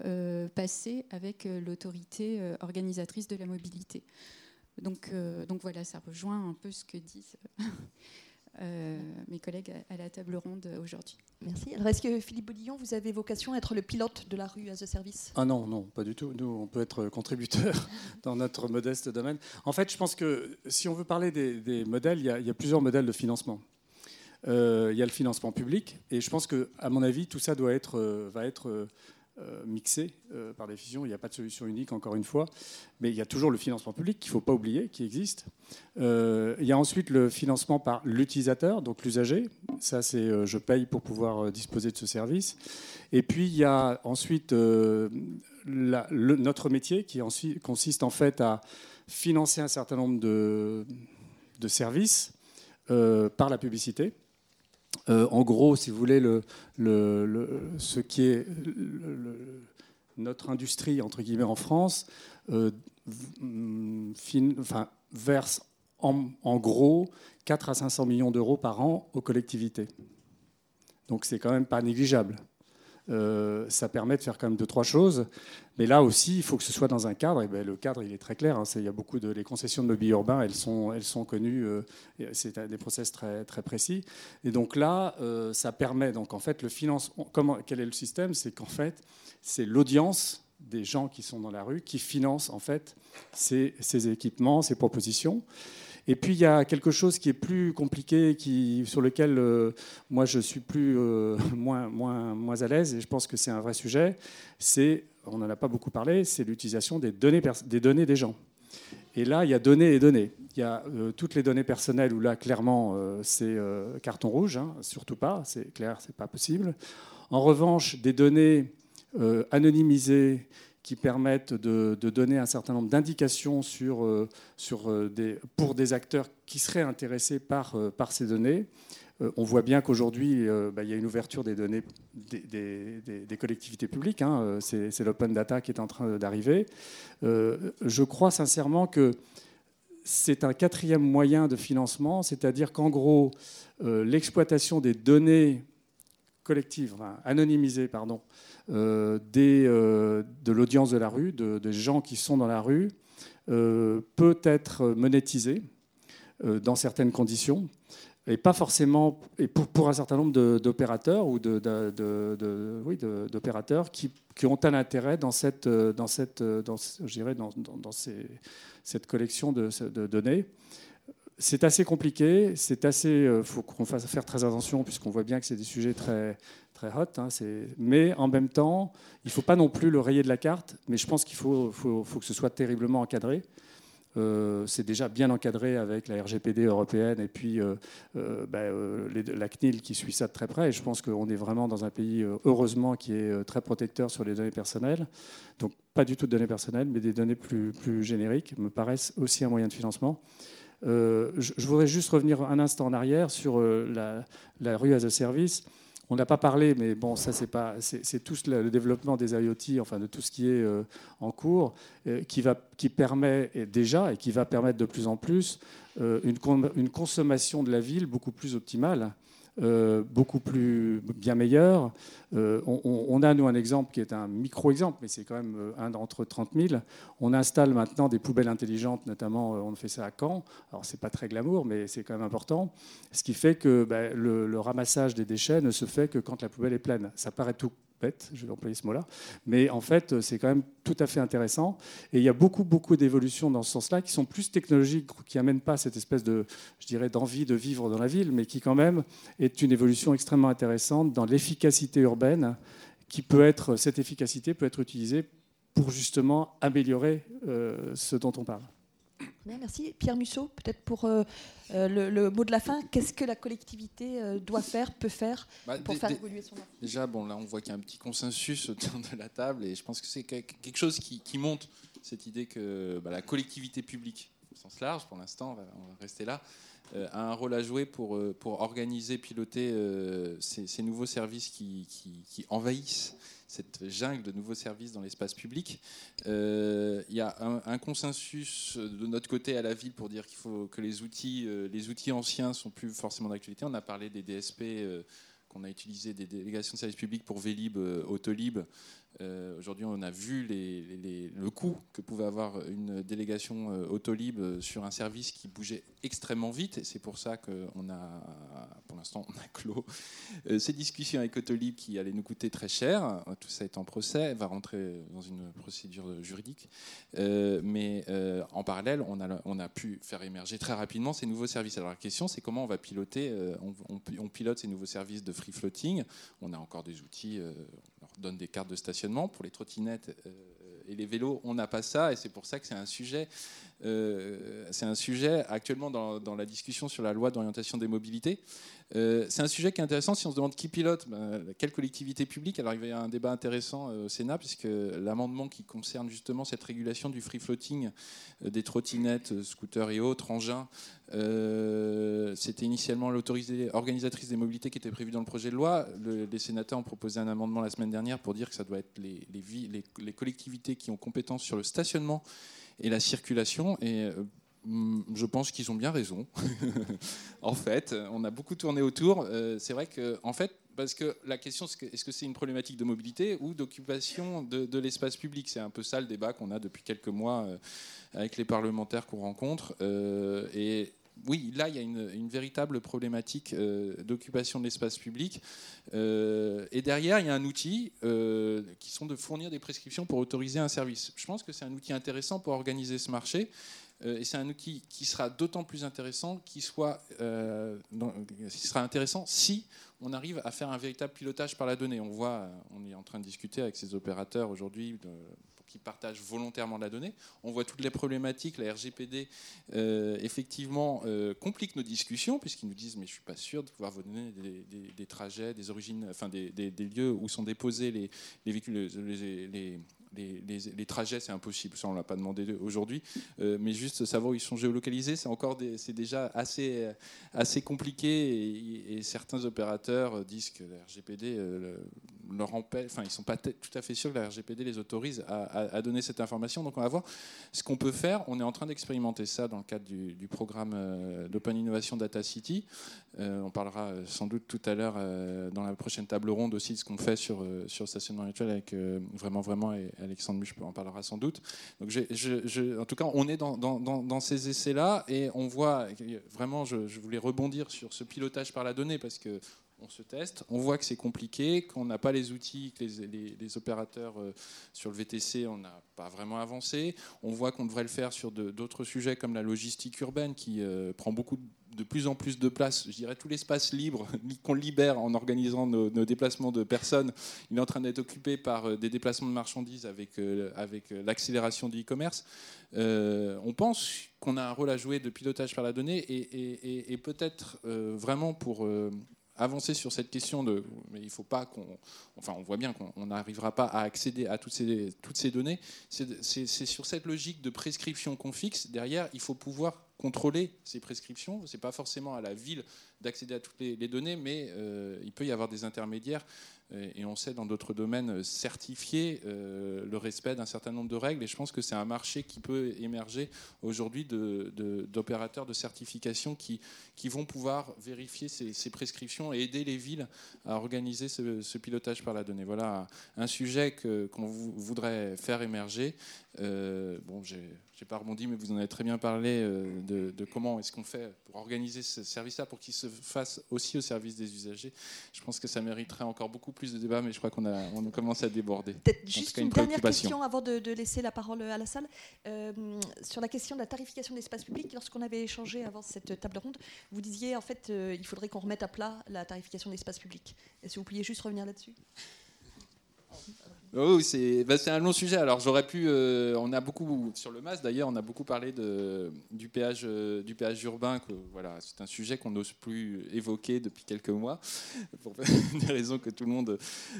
passé avec l'autorité organisatrice de la mobilité. Donc, donc voilà, ça rejoint un peu ce que disent euh, mes collègues à, la table ronde aujourd'hui. Merci. Alors, est-ce que Philippe Bodillon, vous avez vocation à être le pilote de la rue as a service? Ah non, non, pas du tout. Nous, on peut être contributeur dans notre modeste domaine. En fait, je pense que si on veut parler des, modèles, il y, a, plusieurs modèles de financement. Euh, il y a le financement public, et je pense que, à mon avis, tout ça doit être, euh, va être euh, mixé euh, par définition. Il n'y a pas de solution unique, encore une fois. Mais il y a toujours le financement public qu'il ne faut pas oublier, qui existe. Euh, il y a ensuite le financement par l'utilisateur, donc l'usager. Ça, c'est je paye pour pouvoir disposer de ce service. Et puis, il y a ensuite notre métier qui consiste en fait à financer un certain nombre de services par la publicité. Euh, en gros, si vous voulez, le, ce qui est notre industrie, entre guillemets, en France, euh, verse en, gros 4 à 500 millions d'euros par an aux collectivités. Donc c'est quand même pas négligeable. Euh, ça permet de faire quand même deux, trois choses. Mais là aussi, il faut que ce soit dans un cadre. Et ben, le cadre, il est très clair. Hein. il y a beaucoup de les concessions de mobilier urbain, elles sont, elles sont connues. Euh, c'est des process très, très précis. Et donc là, euh, ça permet. Donc en fait, le financement. Comment, quel est le système? C'est qu'en fait, c'est l'audience des gens qui sont dans la rue qui finance en fait ces équipements, ces propositions. Et puis il y a quelque chose qui est plus compliqué, qui, sur lequel euh, moi je suis plus, euh, moins, moins, moins à l'aise, et je pense que c'est un vrai sujet, c'est, on n'en a pas beaucoup parlé, c'est l'utilisation des données, des données des gens. Et là, il y a données et données. Il y a euh, toutes les données personnelles où là, clairement, c'est carton rouge, hein, surtout pas, c'est clair, c'est pas possible. En revanche, des données anonymisées qui permettent de, donner un certain nombre d'indications sur, euh, euh, pour des acteurs qui seraient intéressés par, euh, ces données. On voit bien qu'aujourd'hui, bah, il y a une ouverture des données des, des, collectivités publiques. Hein. C'est l'open data qui est en train d'arriver. Je crois sincèrement que c'est un quatrième moyen de financement, c'est-à-dire qu'en gros, l'exploitation des données collectives, anonymisées, pardon, euh, euh, de l'audience de la rue, des gens qui sont dans la rue, euh, peut être monétisé dans certaines conditions et pas forcément et pour, pour un certain nombre d'opérateurs ou de, de, d'opérateurs qui, qui, ont un intérêt dans cette dans cette dans, dans, dans, cette collection de, données. C'est assez compliqué, c'est assez faut qu'on fasse faire très attention puisqu'on voit bien que c'est des sujets très très hot. Hein, mais en même temps, il ne faut pas non plus le rayer de la carte. Mais je pense qu'il faut, que ce soit terriblement encadré. Euh, c'est déjà bien encadré avec la RGPD européenne et puis euh, euh, bah, la CNIL qui suit ça de très près. Et je pense qu'on est vraiment dans un pays, heureusement, qui est très protecteur sur les données personnelles. Donc pas du tout de données personnelles, mais des données plus, génériques me paraissent aussi un moyen de financement. Je, je, voudrais juste revenir un instant en arrière sur la, la rue as a service. On n'a pas parlé, mais bon, ça c'est pas, c'est tout le développement des IoT, enfin de tout ce qui est euh, en cours, euh, qui va, qui permet déjà et qui va permettre de plus en plus euh, une, une, consommation de la ville beaucoup plus optimale. Euh, beaucoup plus bien meilleure. Euh, on, a, nous, un exemple qui est un micro-exemple, mais c'est quand même euh, un d'entre 30 000. On installe maintenant des poubelles intelligentes, notamment, on fait ça à Caen. Alors, c'est pas très glamour, mais c'est quand même important. Ce qui fait que ben, le, ramassage des déchets ne se fait que quand la poubelle est pleine. Ça paraît tout bête, je vais employer ce mot-là, mais en fait, c'est quand même tout à fait intéressant. Et il y a beaucoup, beaucoup d'évolutions dans ce sens-là qui sont plus technologiques, qui n'amènent pas cette espèce de, je dirais, d'envie de vivre dans la ville, mais qui quand même est une évolution extrêmement intéressante dans l'efficacité urbaine, qui peut être, cette efficacité peut être utilisée pour justement améliorer euh, ce dont on parle merci. Pierre Musso, peut-être pour euh, euh, le, mot de la fin, qu'est-ce que la collectivité euh, doit faire, peut faire bah, pour faire évoluer son enfant Déjà, bon, là, on voit qu'il y a un petit consensus autour de la table, et je pense que c'est quelque chose qui, monte, cette idée que bah, la collectivité publique, au sens large, pour l'instant, on, va rester là, a un rôle à jouer pour, pour organiser, piloter ces, nouveaux services qui, qui envahissent cette jungle de nouveaux services dans l'espace public. Euh, il y a un, consensus de notre côté à la ville pour dire qu'il faut que les outils, euh, les anciens sont plus forcément d'actualité. On a parlé des DSP euh, qu'on a utilisé des délégations de services publics pour Vélib, Autolib, euh, aujourd'hui, on a vu le coût que pouvait avoir une délégation euh, Autolib euh, sur un service qui bougeait extrêmement vite. C'est pour ça qu'on a, pour l'instant, on a clos ces discussions avec Autolib qui allaient nous coûter très cher. Tout ça est en procès, va rentrer dans une procédure juridique. mais en parallèle, on a, pu faire émerger très rapidement ces nouveaux services. Alors la question, c'est comment on va piloter, on, pilote ces nouveaux services de free floating? On a encore des outils, donne des cartes de station pour les trottinettes euh, et les vélos, on n'a pas ça, et c'est pour ça que c'est un sujet, c'est un sujet actuellement dans, la discussion sur la loi d'orientation des mobilités. Euh, c'est un sujet qui est intéressant si on se demande qui pilote, ben, quelle collectivité publique? Alors il y avoir un débat intéressant au Sénat, puisque l'amendement qui concerne justement cette régulation du free floating des trottinettes, scooters et autres engins euh, c'était initialement l'autorité organisatrice des mobilités qui était prévue dans le projet de loi. les sénateurs ont proposé un amendement la semaine dernière pour dire que ça doit être les, collectivités qui ont compétence sur le stationnement et la circulation. Et euh, je pense qu'ils ont bien raison. en fait, on a beaucoup tourné autour. Euh, c'est vrai que, en fait, parce que la question, est-ce que c'est une problématique de mobilité ou d'occupation de, l'espace public? C'est un peu ça le débat qu'on a depuis quelques mois avec les parlementaires qu'on rencontre. et oui, là, il y a une, véritable problématique euh, d'occupation de l'espace public. Euh, et derrière, il y a un outil euh, qui sont de fournir des prescriptions pour autoriser un service. Je pense que c'est un outil intéressant pour organiser ce marché. et c'est un outil qui sera d'autant plus intéressant qu'il soit, qui sera intéressant si on arrive à faire un véritable pilotage par la donnée. On voit, on est en train de discuter avec ces opérateurs aujourd'hui qui partagent volontairement la donnée. On voit toutes les problématiques. La RGPD, euh, effectivement, euh, complique nos discussions, puisqu'ils nous disent Mais je ne suis pas sûr de pouvoir vous donner des, trajets, des origines, enfin des, lieux où sont déposés les, véhicules, les, trajets, c'est impossible, ça on l'a pas demandé aujourd'hui, euh, mais juste savoir où ils sont géolocalisés, c'est encore c'est déjà assez, assez compliqué et, certains opérateurs disent que la RGPD euh, leur empêche, enfin ils sont pas tout à fait sûrs que la RGPD les autorise à, donner cette information. Donc on va voir ce qu'on peut faire. On est en train d'expérimenter ça dans le cadre du, programme euh, d'Open Innovation Data City. On parlera sans doute tout à l'heure dans la prochaine table ronde aussi de ce qu'on fait sur, sur le stationnement virtuel avec vraiment vraiment Alexandre Much en parlera sans doute. Donc en tout cas, on est dans, ces essais-là et on voit vraiment, je, voulais rebondir sur ce pilotage par la donnée parce que on se teste, on voit que c'est compliqué, qu'on n'a pas les outils, que les, opérateurs euh, sur le VTC, on n'a pas vraiment avancé. On voit qu'on devrait le faire sur d'autres sujets comme la logistique urbaine qui euh, prend beaucoup de de plus en plus de place, je dirais tout l'espace libre qu'on libère en organisant nos, déplacements de personnes, il est en train d'être occupé par euh, des déplacements de marchandises avec, euh, avec euh, l'accélération du e-commerce. on pense qu'on a un rôle à jouer de pilotage par la donnée et, peut-être vraiment pour avancer sur cette question de mais il faut pas qu'on enfin on voit bien qu'on n'arrivera pas à accéder à toutes ces toutes ces données c'est sur cette logique de prescription qu'on fixe derrière il faut pouvoir contrôler ces prescriptions. Ce n'est pas forcément à la ville d'accéder à toutes les, données, mais il peut y avoir des intermédiaires et on sait dans d'autres domaines euh, certifier euh, le respect d'un certain nombre de règles. Et je pense que c'est un marché qui peut émerger aujourd'hui d'opérateurs de, certification qui, qui vont pouvoir vérifier ces, prescriptions et aider les villes à organiser ce, pilotage par la donnée. Voilà un sujet qu'on voudrait faire émerger. Euh, bon, j'ai n'ai pas rebondi, mais vous en avez très bien parlé euh, de, comment est-ce qu'on fait pour organiser ce service-là, pour qu'il se fasse aussi au service des usagers. Je pense que ça mériterait encore beaucoup plus de débats, mais je crois qu'on a, on commence à déborder. Peut-être juste une, dernière question avant de, laisser la parole à la salle. Euh, sur la question de la tarification de l'espace public, lorsqu'on avait échangé avant cette table ronde, vous disiez en fait il faudrait qu'on remette à plat la tarification de l'espace public. Est-ce que vous pouviez juste revenir là-dessus? Oh, c'est un long sujet. Alors j'aurais pu, euh, on a beaucoup sur le MAS d'ailleurs, on a beaucoup parlé du péage, euh, du péage urbain. C'est un sujet qu'on n'ose plus évoquer depuis quelques mois pour des raisons que tout le monde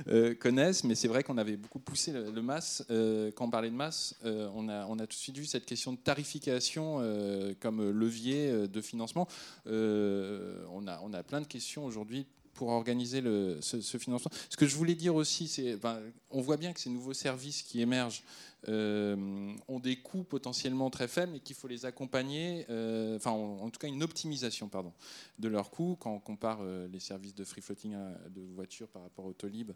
euh, connaisse. Mais c'est vrai qu'on avait beaucoup poussé le, MAS. quand on parlait de MAS, on a, tout de suite vu cette question de tarification comme levier de financement. on a plein de questions aujourd'hui pour organiser ce, financement. Ce que je voulais dire aussi, c'est, ben, on voit bien que ces nouveaux services qui émergent ont des coûts potentiellement très faibles et qu'il faut les accompagner, euh, enfin en, tout cas une optimisation pardon, de leurs coûts. Quand on compare euh, les services de free floating de voitures par rapport au Tolib,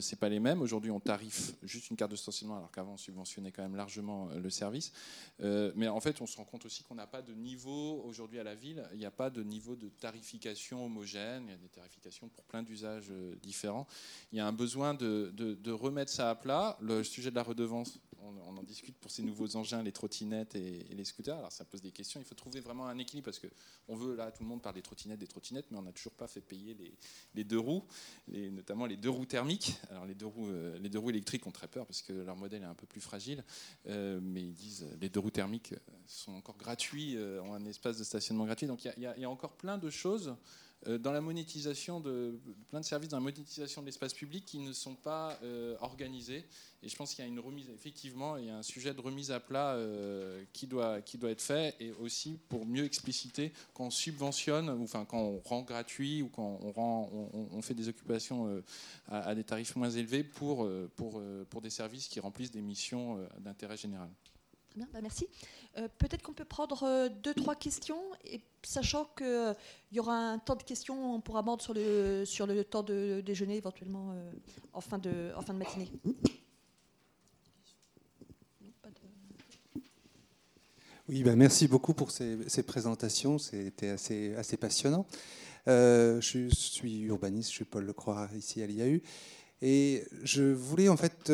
c'est pas les mêmes. Aujourd'hui, on tarife juste une carte de stationnement alors qu'avant on subventionnait quand même largement le service. mais en fait, on se rend compte aussi qu'on n'a pas de niveau aujourd'hui à la ville. Il n'y a pas de niveau de tarification homogène. Il y a des tarifications pour plein d'usages différents. Il y a un besoin de, de remettre ça à plat. Le sujet de la redevance on, en discute pour ces nouveaux engins, les trottinettes et, les scooters. Alors ça pose des questions. Il faut trouver vraiment un équilibre parce que on veut là, tout le monde parle des trottinettes, des trottinettes, mais on n'a toujours pas fait payer les, deux roues, notamment les deux roues thermiques. Alors les deux roues, euh, les deux roues électriques ont très peur parce que leur modèle est un peu plus fragile, euh, mais ils disent les deux roues thermiques sont encore gratuits, euh, ont un espace de stationnement gratuit. Donc il y, a encore plein de choses euh, dans la monétisation de plein de services dans la monétisation de l'espace public qui ne sont pas euh, organisés. Et je pense qu'il y a une remise, effectivement, il y a un sujet de remise à plat euh, qui, doit, qui doit être fait, et aussi pour mieux expliciter quand on subventionne, ou enfin quand on rend gratuit ou quand on, rend, on, fait des occupations à, des tarifs moins élevés pour, pour, pour des services qui remplissent des missions d'intérêt général. Très bien, bah, merci. Euh, peut-être qu'on peut prendre euh, deux, trois questions, sachant qu'il euh, y aura un temps de questions, on pourra mordre sur le, sur le temps de déjeuner éventuellement en, fin de, en fin de matinée. Oui, ben merci beaucoup pour ces, ces présentations, c'était assez, assez passionnant. je suis urbaniste, je suis Paul Lecroix ici à l'IAU, et je voulais en fait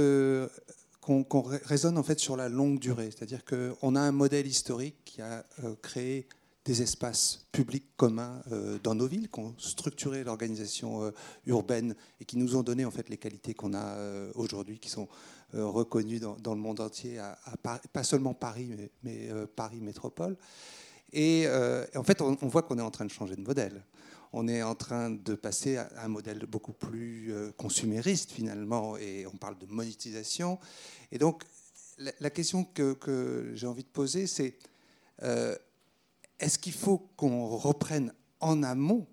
qu'on raisonne en fait sur la longue durée. C'est-à-dire qu'on a un modèle historique qui a euh, créé des espaces publics communs euh, dans nos villes, qui ont structuré l'organisation euh, urbaine et qui nous ont donné en fait les qualités qu'on a aujourd'hui, qui sont reconnues dans, le monde entier, pas seulement Paris, mais, Paris métropole. Et en fait, on voit qu'on est en train de changer de modèle on est en train de passer à un modèle beaucoup plus euh, consumériste finalement, et on parle de monétisation. Et donc, la, question que, j'ai envie de poser, c'est euh, est-ce qu'il faut qu'on reprenne en amont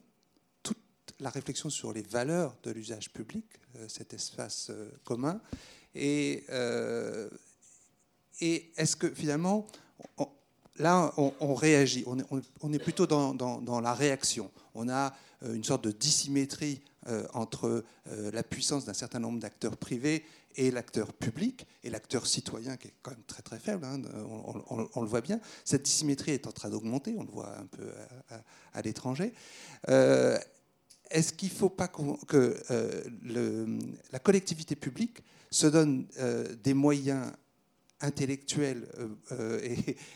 toute la réflexion sur les valeurs de l'usage public, euh, cet espace commun, et, et est-ce que finalement, là, on, réagit, on est, plutôt dans, la réaction. On a euh, une sorte de dissymétrie euh, entre euh, la puissance d'un certain nombre d'acteurs privés et l'acteur public, et l'acteur citoyen qui est quand même très très faible, hein, on, le voit bien. Cette dissymétrie est en train d'augmenter, on le voit un peu à, l'étranger. Est-ce qu'il ne faut pas que la collectivité publique se donne des moyens intellectuel euh,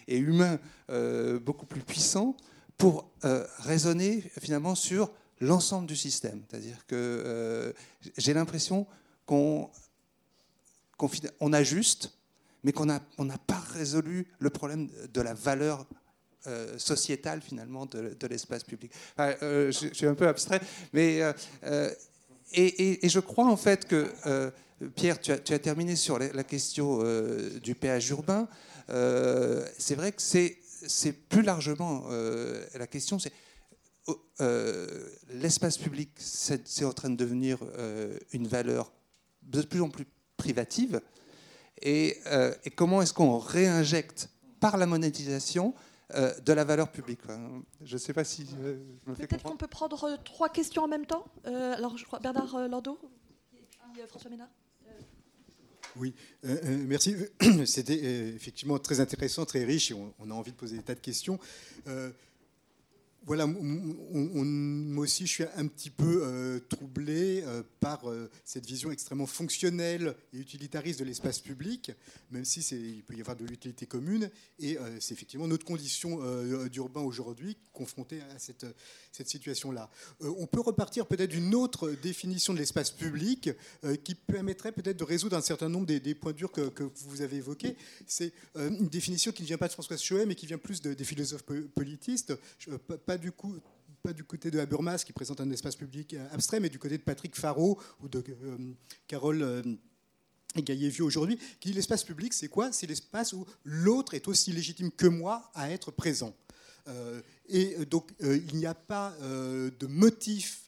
et, humain euh, beaucoup plus puissant pour raisonner finalement sur l'ensemble du système. C'est-à-dire que j'ai l'impression qu'on on ajuste, mais qu'on n'a on pas résolu le problème de la valeur sociétale finalement de, l'espace public. je, suis un peu abstrait, mais et, je crois en fait que Pierre, tu as, terminé sur la, question euh, du péage urbain. Euh, c'est vrai que c'est plus largement euh, la question, c'est l'espace public, c'est en train de devenir une valeur de plus en plus privative. Et, et comment est-ce qu'on réinjecte par la monétisation de la valeur publique. Je ne sais pas si je me fais Peut-être qu'on peut prendre trois questions en même temps. alors, je crois Bernard Landau et puis François Ménard. Oui, euh, euh, merci. C'était euh, effectivement très intéressant, très riche, et on, a envie de poser des tas de questions voilà, moi aussi, je suis un petit peu euh, troublé euh, par euh, cette vision extrêmement fonctionnelle et utilitariste de l'espace public, même si il peut y avoir de l'utilité commune. Et c'est effectivement notre condition d'urbain aujourd'hui, confrontée à cette, situation-là. on peut repartir peut-être d'une autre définition de l'espace public qui permettrait peut-être de résoudre un certain nombre des, points durs que, vous avez évoqués. C'est une définition qui ne vient pas de François Schoen, mais qui vient plus des philosophes politistes. Du coup pas du côté de Habermas qui présente un espace public euh, abstrait, mais du côté de Patrick Faro ou de euh, Carole euh, Gaillet-Vieux aujourd'hui, qui dit l'espace public, c'est quoi? C'est l'espace où l'autre est aussi légitime que moi à être présent. et donc, il n'y a pas de motif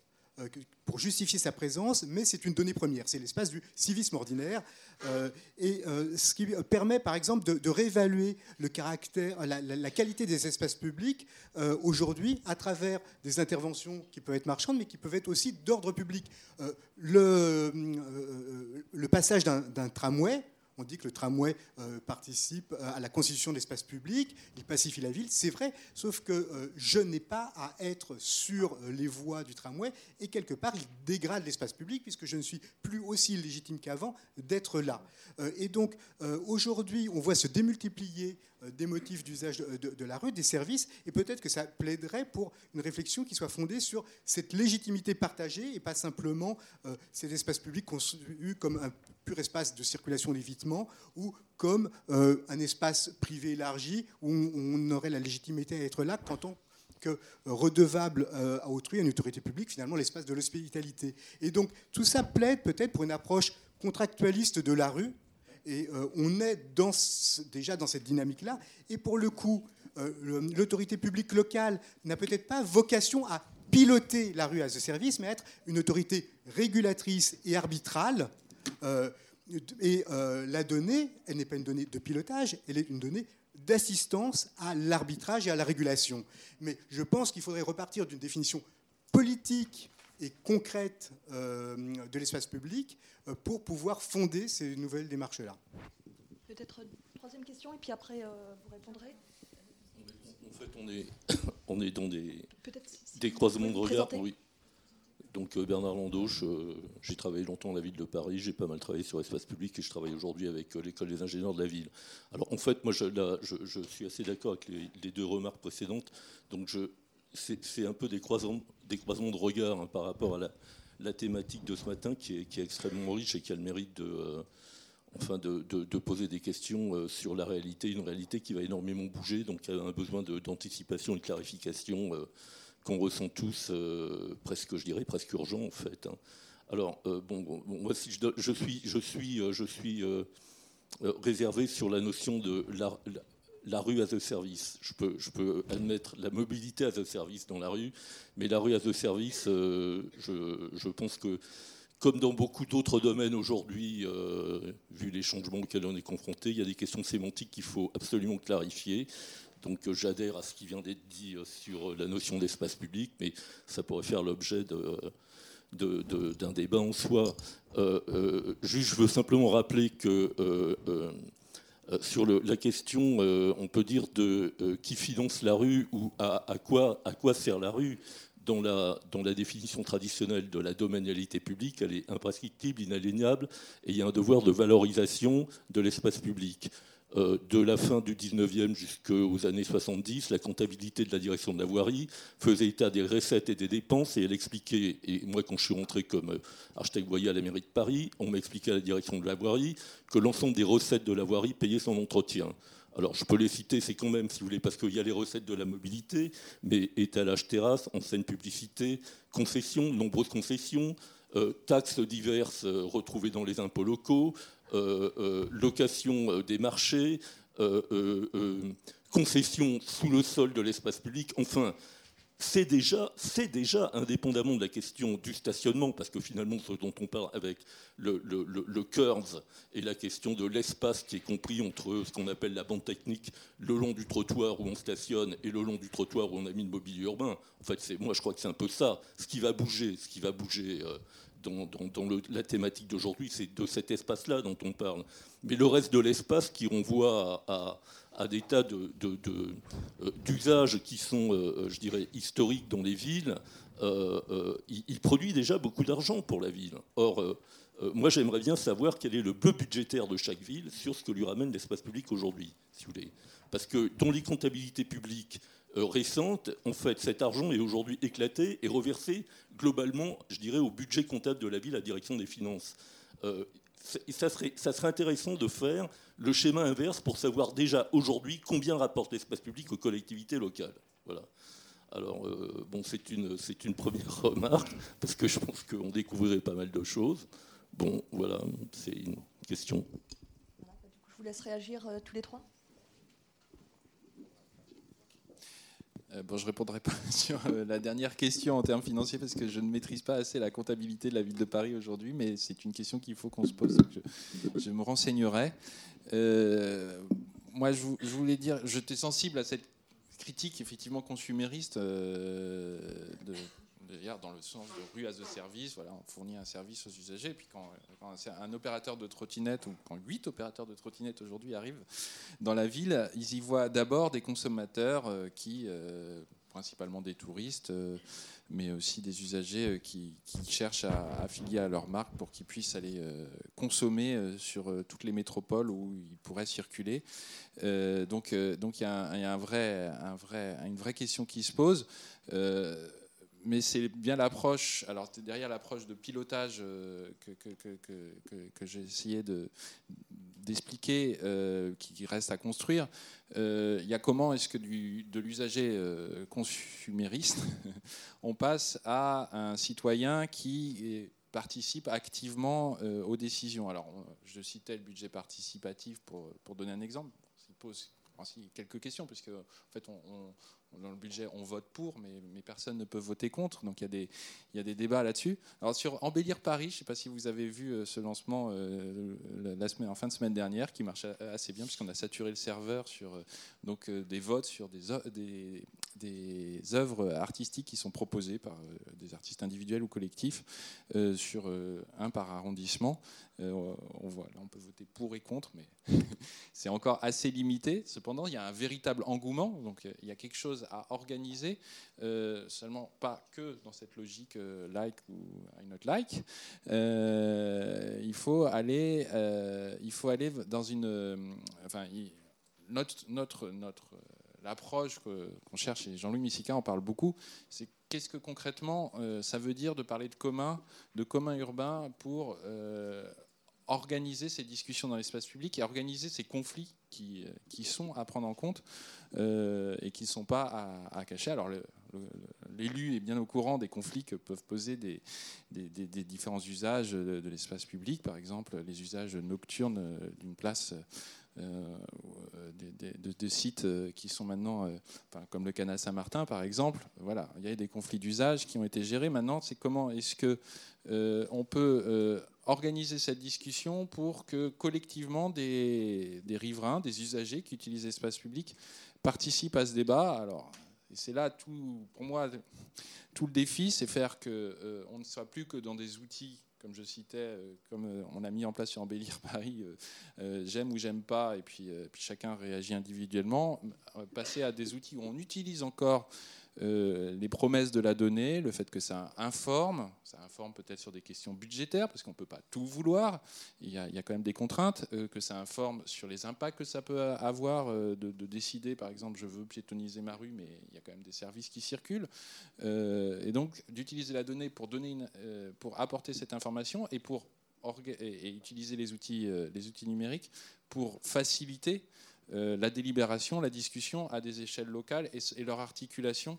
pour justifier sa présence, mais c'est une donnée première. C'est l'espace du civisme ordinaire. Euh, et euh, ce qui permet, par exemple, de, réévaluer le caractère, la, qualité des espaces publics euh, aujourd'hui à travers des interventions qui peuvent être marchandes, mais qui peuvent être aussi d'ordre public. le passage d'un tramway, on dit que le tramway euh, participe euh, à la constitution de l'espace public, il pacifie la ville, c'est vrai, sauf que euh, je n'ai pas à être sur les voies du tramway, et quelque part, il dégrade l'espace public, puisque je ne suis plus aussi légitime qu'avant d'être là. et donc, aujourd'hui, on voit se démultiplier des motifs d'usage de, la rue, des services, et peut-être que ça plaiderait pour une réflexion qui soit fondée sur cette légitimité partagée, et pas simplement cet espace public conçu comme un pur espace de circulation d'évitement ou comme euh, un espace privé élargi où on, aurait la légitimité à être là quand on que redevable euh, à autrui, à une autorité publique, finalement l'espace de l'hospitalité. Et donc tout ça plaide peut-être pour une approche contractualiste de la rue, et euh, on est déjà dans cette dynamique-là, et pour le coup, l'autorité publique locale n'a peut-être pas vocation à piloter la rue à ce service, mais à être une autorité régulatrice et arbitrale euh, et euh, la donnée, elle n'est pas une donnée de pilotage, elle est une donnée d'assistance à l'arbitrage et à la régulation. Mais je pense qu'il faudrait repartir d'une définition politique et concrète euh, de l'espace public pour pouvoir fonder ces nouvelles démarches-là. Peut-être une troisième question, et puis après, vous répondrez. En fait, on est, on est dans des, des croisements de regard. Oui. Donc euh, Bernard Landoche, j'ai travaillé longtemps dans la ville de Paris, j'ai pas mal travaillé sur l'espace public et je travaille aujourd'hui avec euh, l'école des ingénieurs de la ville. Alors en fait, moi je, suis assez d'accord avec les, deux remarques précédentes. Donc c'est un peu des croisements, des croisements de regard hein, par rapport à la, thématique de ce matin qui est, extrêmement riche et qui a le mérite de, euh, enfin de, poser des questions sur la réalité, une réalité qui va énormément bouger, donc a un besoin d'anticipation et de clarification qu'on ressent tous, euh, presque, je dirais, presque urgent en fait. Hein. Alors, euh, bon, moi, si je, suis, je suis, je suis euh, réservé sur la notion de la, rue as a service. Je peux, admettre la mobilité as a service dans la rue, mais la rue as a service, je, je, pense que comme dans beaucoup d'autres domaines aujourd'hui, vu les changements auxquels on est confronté, il y a des questions sémantiques qu'il faut absolument clarifier. Donc euh, j'adhère à ce qui vient d'être dit euh, sur la notion d'espace public, mais ça pourrait faire l'objet d'un débat en soi. Euh, juste, je veux simplement rappeler que sur la question, on peut dire de qui finance la rue ou à, quoi, sert la rue. Dans la, dans la, définition traditionnelle de la domanialité publique, elle est imprescriptible, inaliénable, et il y a un devoir de valorisation de l'espace public. Euh, de la fin du 19e jusqu'aux années 70, la comptabilité de la direction de la voirie faisait état des recettes et des dépenses et elle expliquait, et moi quand je suis rentré comme euh, architecte voyer à la mairie de Paris, on m'expliquait à la direction de la voirie que l'ensemble des recettes de la voirie payait son entretien. Alors je peux les citer, c'est quand même, si vous voulez, parce qu'il y a les recettes de la mobilité, mais étalage terrasse, enseigne publicité, concessions, nombreuses concessions, euh, taxes diverses retrouvées dans les impôts locaux, location euh, des marchés, concession sous le sol de l'espace public. Enfin, c'est déjà, c'est déjà, indépendamment de la question du stationnement, parce que finalement, ce dont on parle avec le, le, le, Curves et la question de l'espace qui est compris entre ce qu'on appelle la bande technique, le long du trottoir où on stationne et le long du trottoir où on a mis le mobilier urbain. En fait, c'est, moi, je crois que c'est un peu ça. Ce qui va bouger, ce qui va bouger. Euh, dans, la thématique d'aujourd'hui, c'est de cet espace-là dont on parle. Mais le reste de l'espace qui renvoie à, des tas euh, d'usages qui sont, euh, euh, je dirais, historiques dans les villes, il, produit déjà beaucoup d'argent pour la ville. Or, moi, j'aimerais bien savoir quel est le bleu budgétaire de chaque ville sur ce que lui ramène l'espace public aujourd'hui, si vous voulez. Parce que dans les comptabilités publiques récentes, en fait, cet argent est aujourd'hui éclaté et reversé globalement, je dirais, au budget comptable de la ville, à la direction des finances ça serait, ça serait intéressant de faire le schéma inverse pour savoir déjà aujourd'hui combien rapporte l'espace public aux collectivités locales. Voilà. Alors, euh, bon, c'est une, première remarque, parce que je pense qu'on découvrirait pas mal de choses. Bon, voilà, c'est une question. je vous laisse réagir euh, tous les trois. Euh, bon, je ne répondrai pas sur euh, la dernière question en termes financiers parce que je ne maîtrise pas assez la comptabilité de la ville de Paris aujourd'hui, mais c'est une question qu'il faut qu'on se pose. Je, me renseignerai. Euh, moi, je, voulais dire, j'étais sensible à cette critique effectivement consumériste de, dans le sens de rue as a service, voilà, on fournit un service aux usagers. Et puis quand, un opérateur de trottinette, ou quand huit opérateurs de trottinette aujourd'hui arrivent dans la ville, ils y voient d'abord des consommateurs euh, qui, euh, principalement des touristes, euh, mais aussi des usagers qui, cherchent à affilier à leur marque pour qu'ils puissent aller consommer sur toutes les métropoles où ils pourraient circuler. donc, il y a, une vraie question qui se pose mais c'est bien l'approche, alors derrière l'approche de pilotage euh, que, j'ai essayé d'expliquer, euh, qui reste à construire. Euh, il y a comment est-ce que de l'usager consumériste, on passe à un citoyen qui participe activement aux décisions. Alors, je citais le budget participatif pour, pour donner un exemple. Quelques questions, puisque en fait, dans le budget, on vote pour, mais, personne ne peut voter contre. Donc il y a des, il y a des débats là-dessus. Alors sur Embellir Paris, je ne sais pas si vous avez vu euh, ce lancement euh, la semaine, en fin de semaine dernière, qui marche assez bien, puisqu'on a saturé le serveur sur euh, donc, des votes sur des, des, œuvres artistiques qui sont proposées par des artistes individuels ou collectifs, sur un par arrondissement. on voit, là on peut voter pour et contre, mais c'est encore assez limité. Cependant, il y a un véritable engouement, donc il y a quelque chose à organiser, euh, seulement pas que dans cette logique euh, like ou I not like. Euh, il faut aller, il faut aller dans une, enfin, notre, notre, notre l'approche qu'on cherche, et Jean-Louis Missica en parle beaucoup, c'est qu'est-ce que concrètement ça veut dire de parler de commun, de commun urbain pour organiser ces discussions dans l'espace public et organiser ces conflits qui, qui sont à prendre en compte euh, et qui ne sont pas à, cacher. Alors l'élu est bien au courant des conflits que peuvent poser des, des, différents usages de, l'espace public, par exemple les usages nocturnes d'une place. Euh, de, sites qui sont maintenant, comme le canal Saint-Martin par exemple, voilà, il y a des conflits d'usage qui ont été gérés. Maintenant, c'est comment est-ce que on peut organiser cette discussion pour que collectivement des, riverains, des usagers qui utilisent l'espace public participent à ce débat? Alors, c'est là tout, pour moi, tout le défi, c'est faire que euh, on ne soit plus que dans des outils, comme je citais, euh, comme euh, on a mis en place sur Embellir Paris, j'aime ou j'aime pas, et puis, puis chacun réagit individuellement, passer à des outils où on utilise encore euh, les promesses de la donnée, le fait que ça informe, ça informe peut-être sur des questions budgétaires, parce qu'on ne peut pas tout vouloir, il y, a, quand même des contraintes, euh, que ça informe sur les impacts que ça peut avoir euh, de, décider, par exemple, je veux piétoniser ma rue, mais il y a quand même des services qui circulent, et donc d'utiliser la donnée pour, donner pour apporter cette information et pour utiliser les outils, les outils numériques pour faciliter la délibération, la discussion à des échelles locales et, leur articulation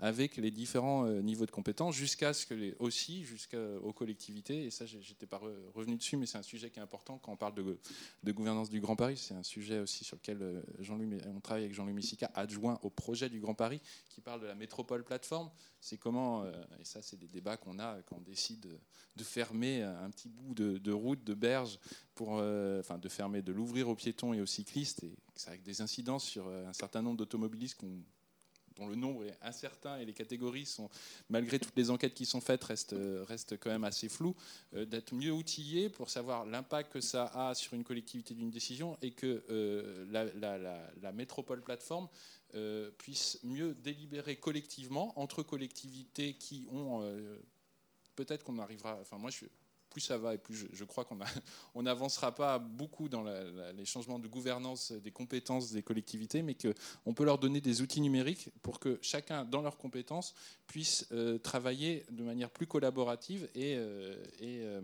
avec les différents euh, niveaux de compétences, jusqu'à ce que les, aussi jusqu'aux collectivités. Et ça, j'étais pas revenu dessus, mais c'est un sujet qui est important quand on parle de, gouvernance du Grand Paris. C'est un sujet aussi sur lequel euh, Jean-Louis, on travaille avec Jean-Louis Messica, adjoint au projet du Grand Paris, qui parle de la métropole plateforme. C'est comment, euh, et ça, c'est des débats qu'on a quand on décide de fermer un petit bout de, de route, de berge, pour, enfin, de fermer, de l'ouvrir aux piétons et aux cyclistes. Et ça a des incidences sur un certain nombre d'automobilistes qu'on dont le nombre est incertain et les catégories sont, malgré toutes les enquêtes qui sont faites, restent, restent quand même assez floues, euh, d'être mieux outillés pour savoir l'impact que ça a sur une collectivité d'une décision et que euh, la, métropole plateforme euh, puisse mieux délibérer collectivement entre collectivités qui ont peut-être qu'on arrivera. Enfin, moi, je plus ça va et plus je, crois qu'on n'avancera pas beaucoup dans les changements de gouvernance des compétences des collectivités, mais qu'on peut leur donner des outils numériques pour que chacun, dans leurs compétences, puisse euh, travailler de manière plus collaborative et, euh, euh,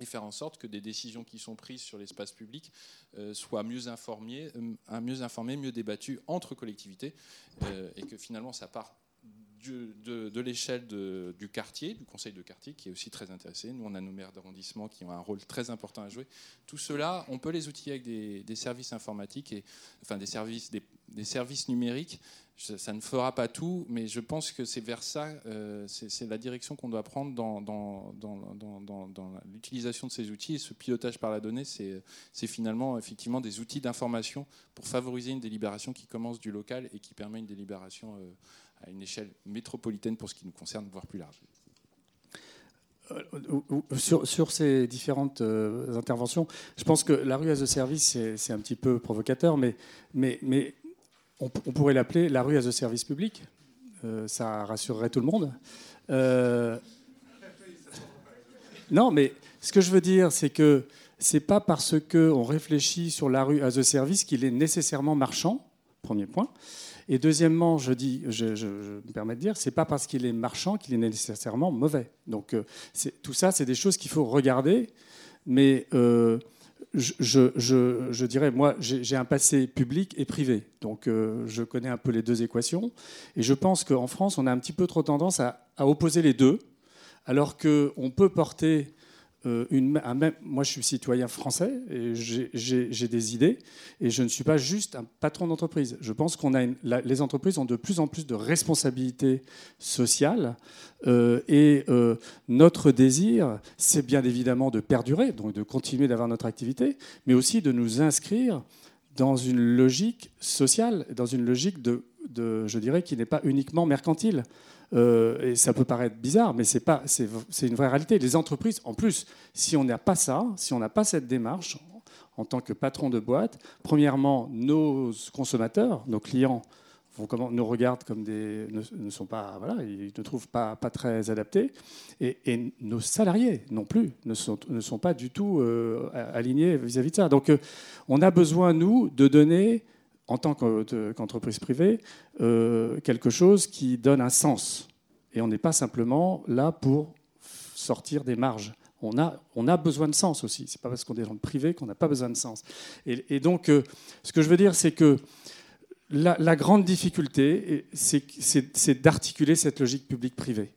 et, faire en sorte que des décisions qui sont prises sur l'espace public soient mieux informées, mieux informées, mieux débattues entre collectivités, et que finalement ça part de, l'échelle du quartier, du conseil de quartier, qui est aussi très intéressé. Nous, on a nos maires d'arrondissement qui ont un rôle très important à jouer. Tout cela, on peut les outiller avec des, services informatiques, et, enfin des services, des, services numériques. Ça ne fera pas tout, mais je pense que c'est vers ça, euh, c'est la direction qu'on doit prendre dans, l'utilisation de ces outils. Et ce pilotage par la donnée, c'est finalement effectivement des outils d'information pour favoriser une délibération qui commence du local et qui permet une délibération euh, à une échelle métropolitaine pour ce qui nous concerne, voire plus large. Euh, sur, ces différentes euh, interventions, je pense que la rue as a service, c'est un petit peu provocateur, mais, on, pourrait l'appeler la rue as a service public. Euh, ça rassurerait tout le monde. non, mais ce que je veux dire, c'est que c'est pas parce qu'on réfléchit sur la rue as a service qu'il est nécessairement marchand, premier point. Et deuxièmement, je, dis, je, me permets de dire, c'est pas parce qu'il est marchand qu'il est nécessairement mauvais. Donc euh, tout ça, c'est des choses qu'il faut regarder. Mais euh, je, dirais, moi, j'ai un passé public et privé. Donc euh, je connais un peu les deux équations. Et je pense qu'en France, on a un petit peu trop tendance à, à opposer les deux, alors qu'on peut porter euh, moi, je suis citoyen français et j'ai des idées et je ne suis pas juste un patron d'entreprise. Je pense qu'on a les entreprises ont de plus en plus de responsabilités sociales euh, et euh, notre désir, c'est bien évidemment de perdurer, donc de continuer d'avoir notre activité, mais aussi de nous inscrire dans une logique sociale, dans une logique de je dirais, qui n'est pas uniquement mercantile. Euh, et ça peut paraître bizarre, mais c'est pas, c'est une vraie réalité. Les entreprises, en plus, si on n'a pas ça, si on n'a pas cette démarche en tant que patron de boîte, premièrement, nos consommateurs, nos clients, nous regardent comme des, ne, sont pas, voilà, ils ne trouvent pas, pas très adaptés, et, nos salariés non plus ne sont, ne sont pas du tout euh, alignés vis-à-vis de ça. Donc, euh, on a besoin nous de donner en tant qu'entreprise privée, euh, quelque chose qui donne un sens. Et on n'est pas simplement là pour sortir des marges. On a, on a besoin de sens aussi. Ce n'est pas parce qu'on est dans le privé qu'on n'a pas besoin de sens. Et, donc, euh, ce que je veux dire, c'est que la, grande difficulté, c'est d'articuler cette logique publique-privée.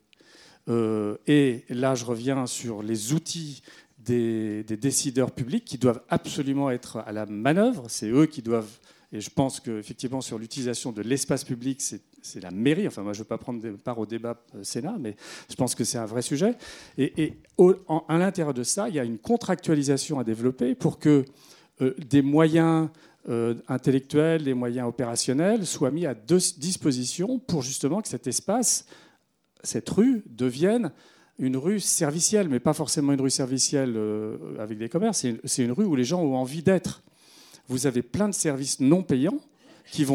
Euh, et là, je reviens sur les outils des, décideurs publics qui doivent absolument être à la manœuvre. C'est eux qui doivent et je pense qu'effectivement, sur l'utilisation de l'espace public, c'est la mairie. Enfin, moi, je ne veux pas prendre part au débat euh, Sénat, mais je pense que c'est un vrai sujet. Et, à l'intérieur de ça, il y a une contractualisation à développer pour que euh, des moyens euh, intellectuels, des moyens opérationnels soient mis à disposition pour justement que cet espace, cette rue, devienne une rue servicielle, mais pas forcément une rue servicielle avec des commerces. C'est une rue où les gens ont envie d'être vous avez plein de services non payants qui,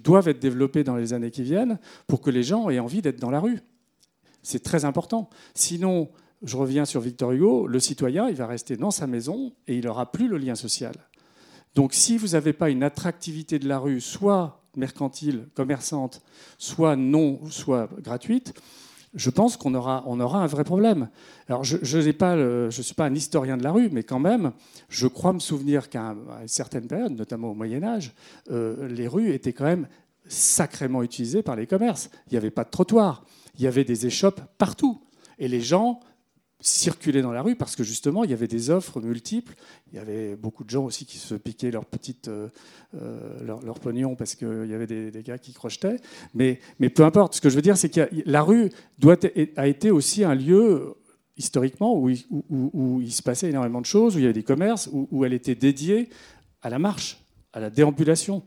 doivent être développés dans les années qui viennent pour que les gens aient envie d'être dans la rue. C'est très important. Sinon, je reviens sur Victor Hugo, le citoyen, il va rester dans sa maison et il n'aura plus le lien social. Donc si vous n'avez pas une attractivité de la rue, soit mercantile, commerçante, soit non, soit gratuite, je pense qu'on aura, un vrai problème. Alors, je ne suis pas un historien de la rue, mais quand même, je crois me souvenir qu'à une certaine période, notamment au Moyen Âge, euh, les rues étaient quand même sacrément utilisé par les commerces. Il n'y avait pas de trottoir, il y avait des échoppes partout. Et les gens circulaient dans la rue parce que justement, il y avait des offres multiples. Il y avait beaucoup de gens aussi qui se piquaient leur petite, euh, euh, leur, pognon parce qu'il y avait des, gars qui crochetaient. Mais, mais peu importe. Ce que je veux dire, c'est que la rue doit, a été aussi un lieu historiquement où, où, il se passait énormément de choses, où il y avait des commerces, où elle était dédiée à la marche, à la déambulation.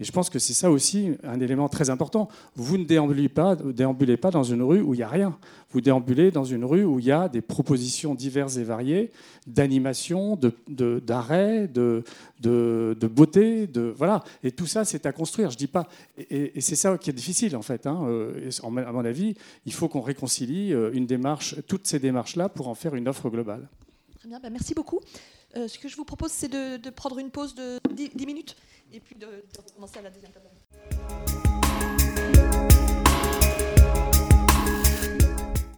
Et je pense que c'est ça aussi un élément très important. Vous ne déambulez pas, déambulez pas dans une rue où il n'y a rien. Vous déambulez dans une rue où il y a des propositions diverses et variées d'animation, d'arrêt, de, de, de, beauté. De, voilà. Et tout ça, c'est à construire. Je dis pas. Et, c'est ça qui est difficile, en fait. Hein. Euh, à mon avis, il faut qu'on réconcilie euh, une démarche, toutes ces démarches-là pour en faire une offre globale. Très bien. Ben, merci beaucoup. Euh, ce que je vous propose, c'est de, prendre une pause de 10, minutes et puis de, commencer à la deuxième table.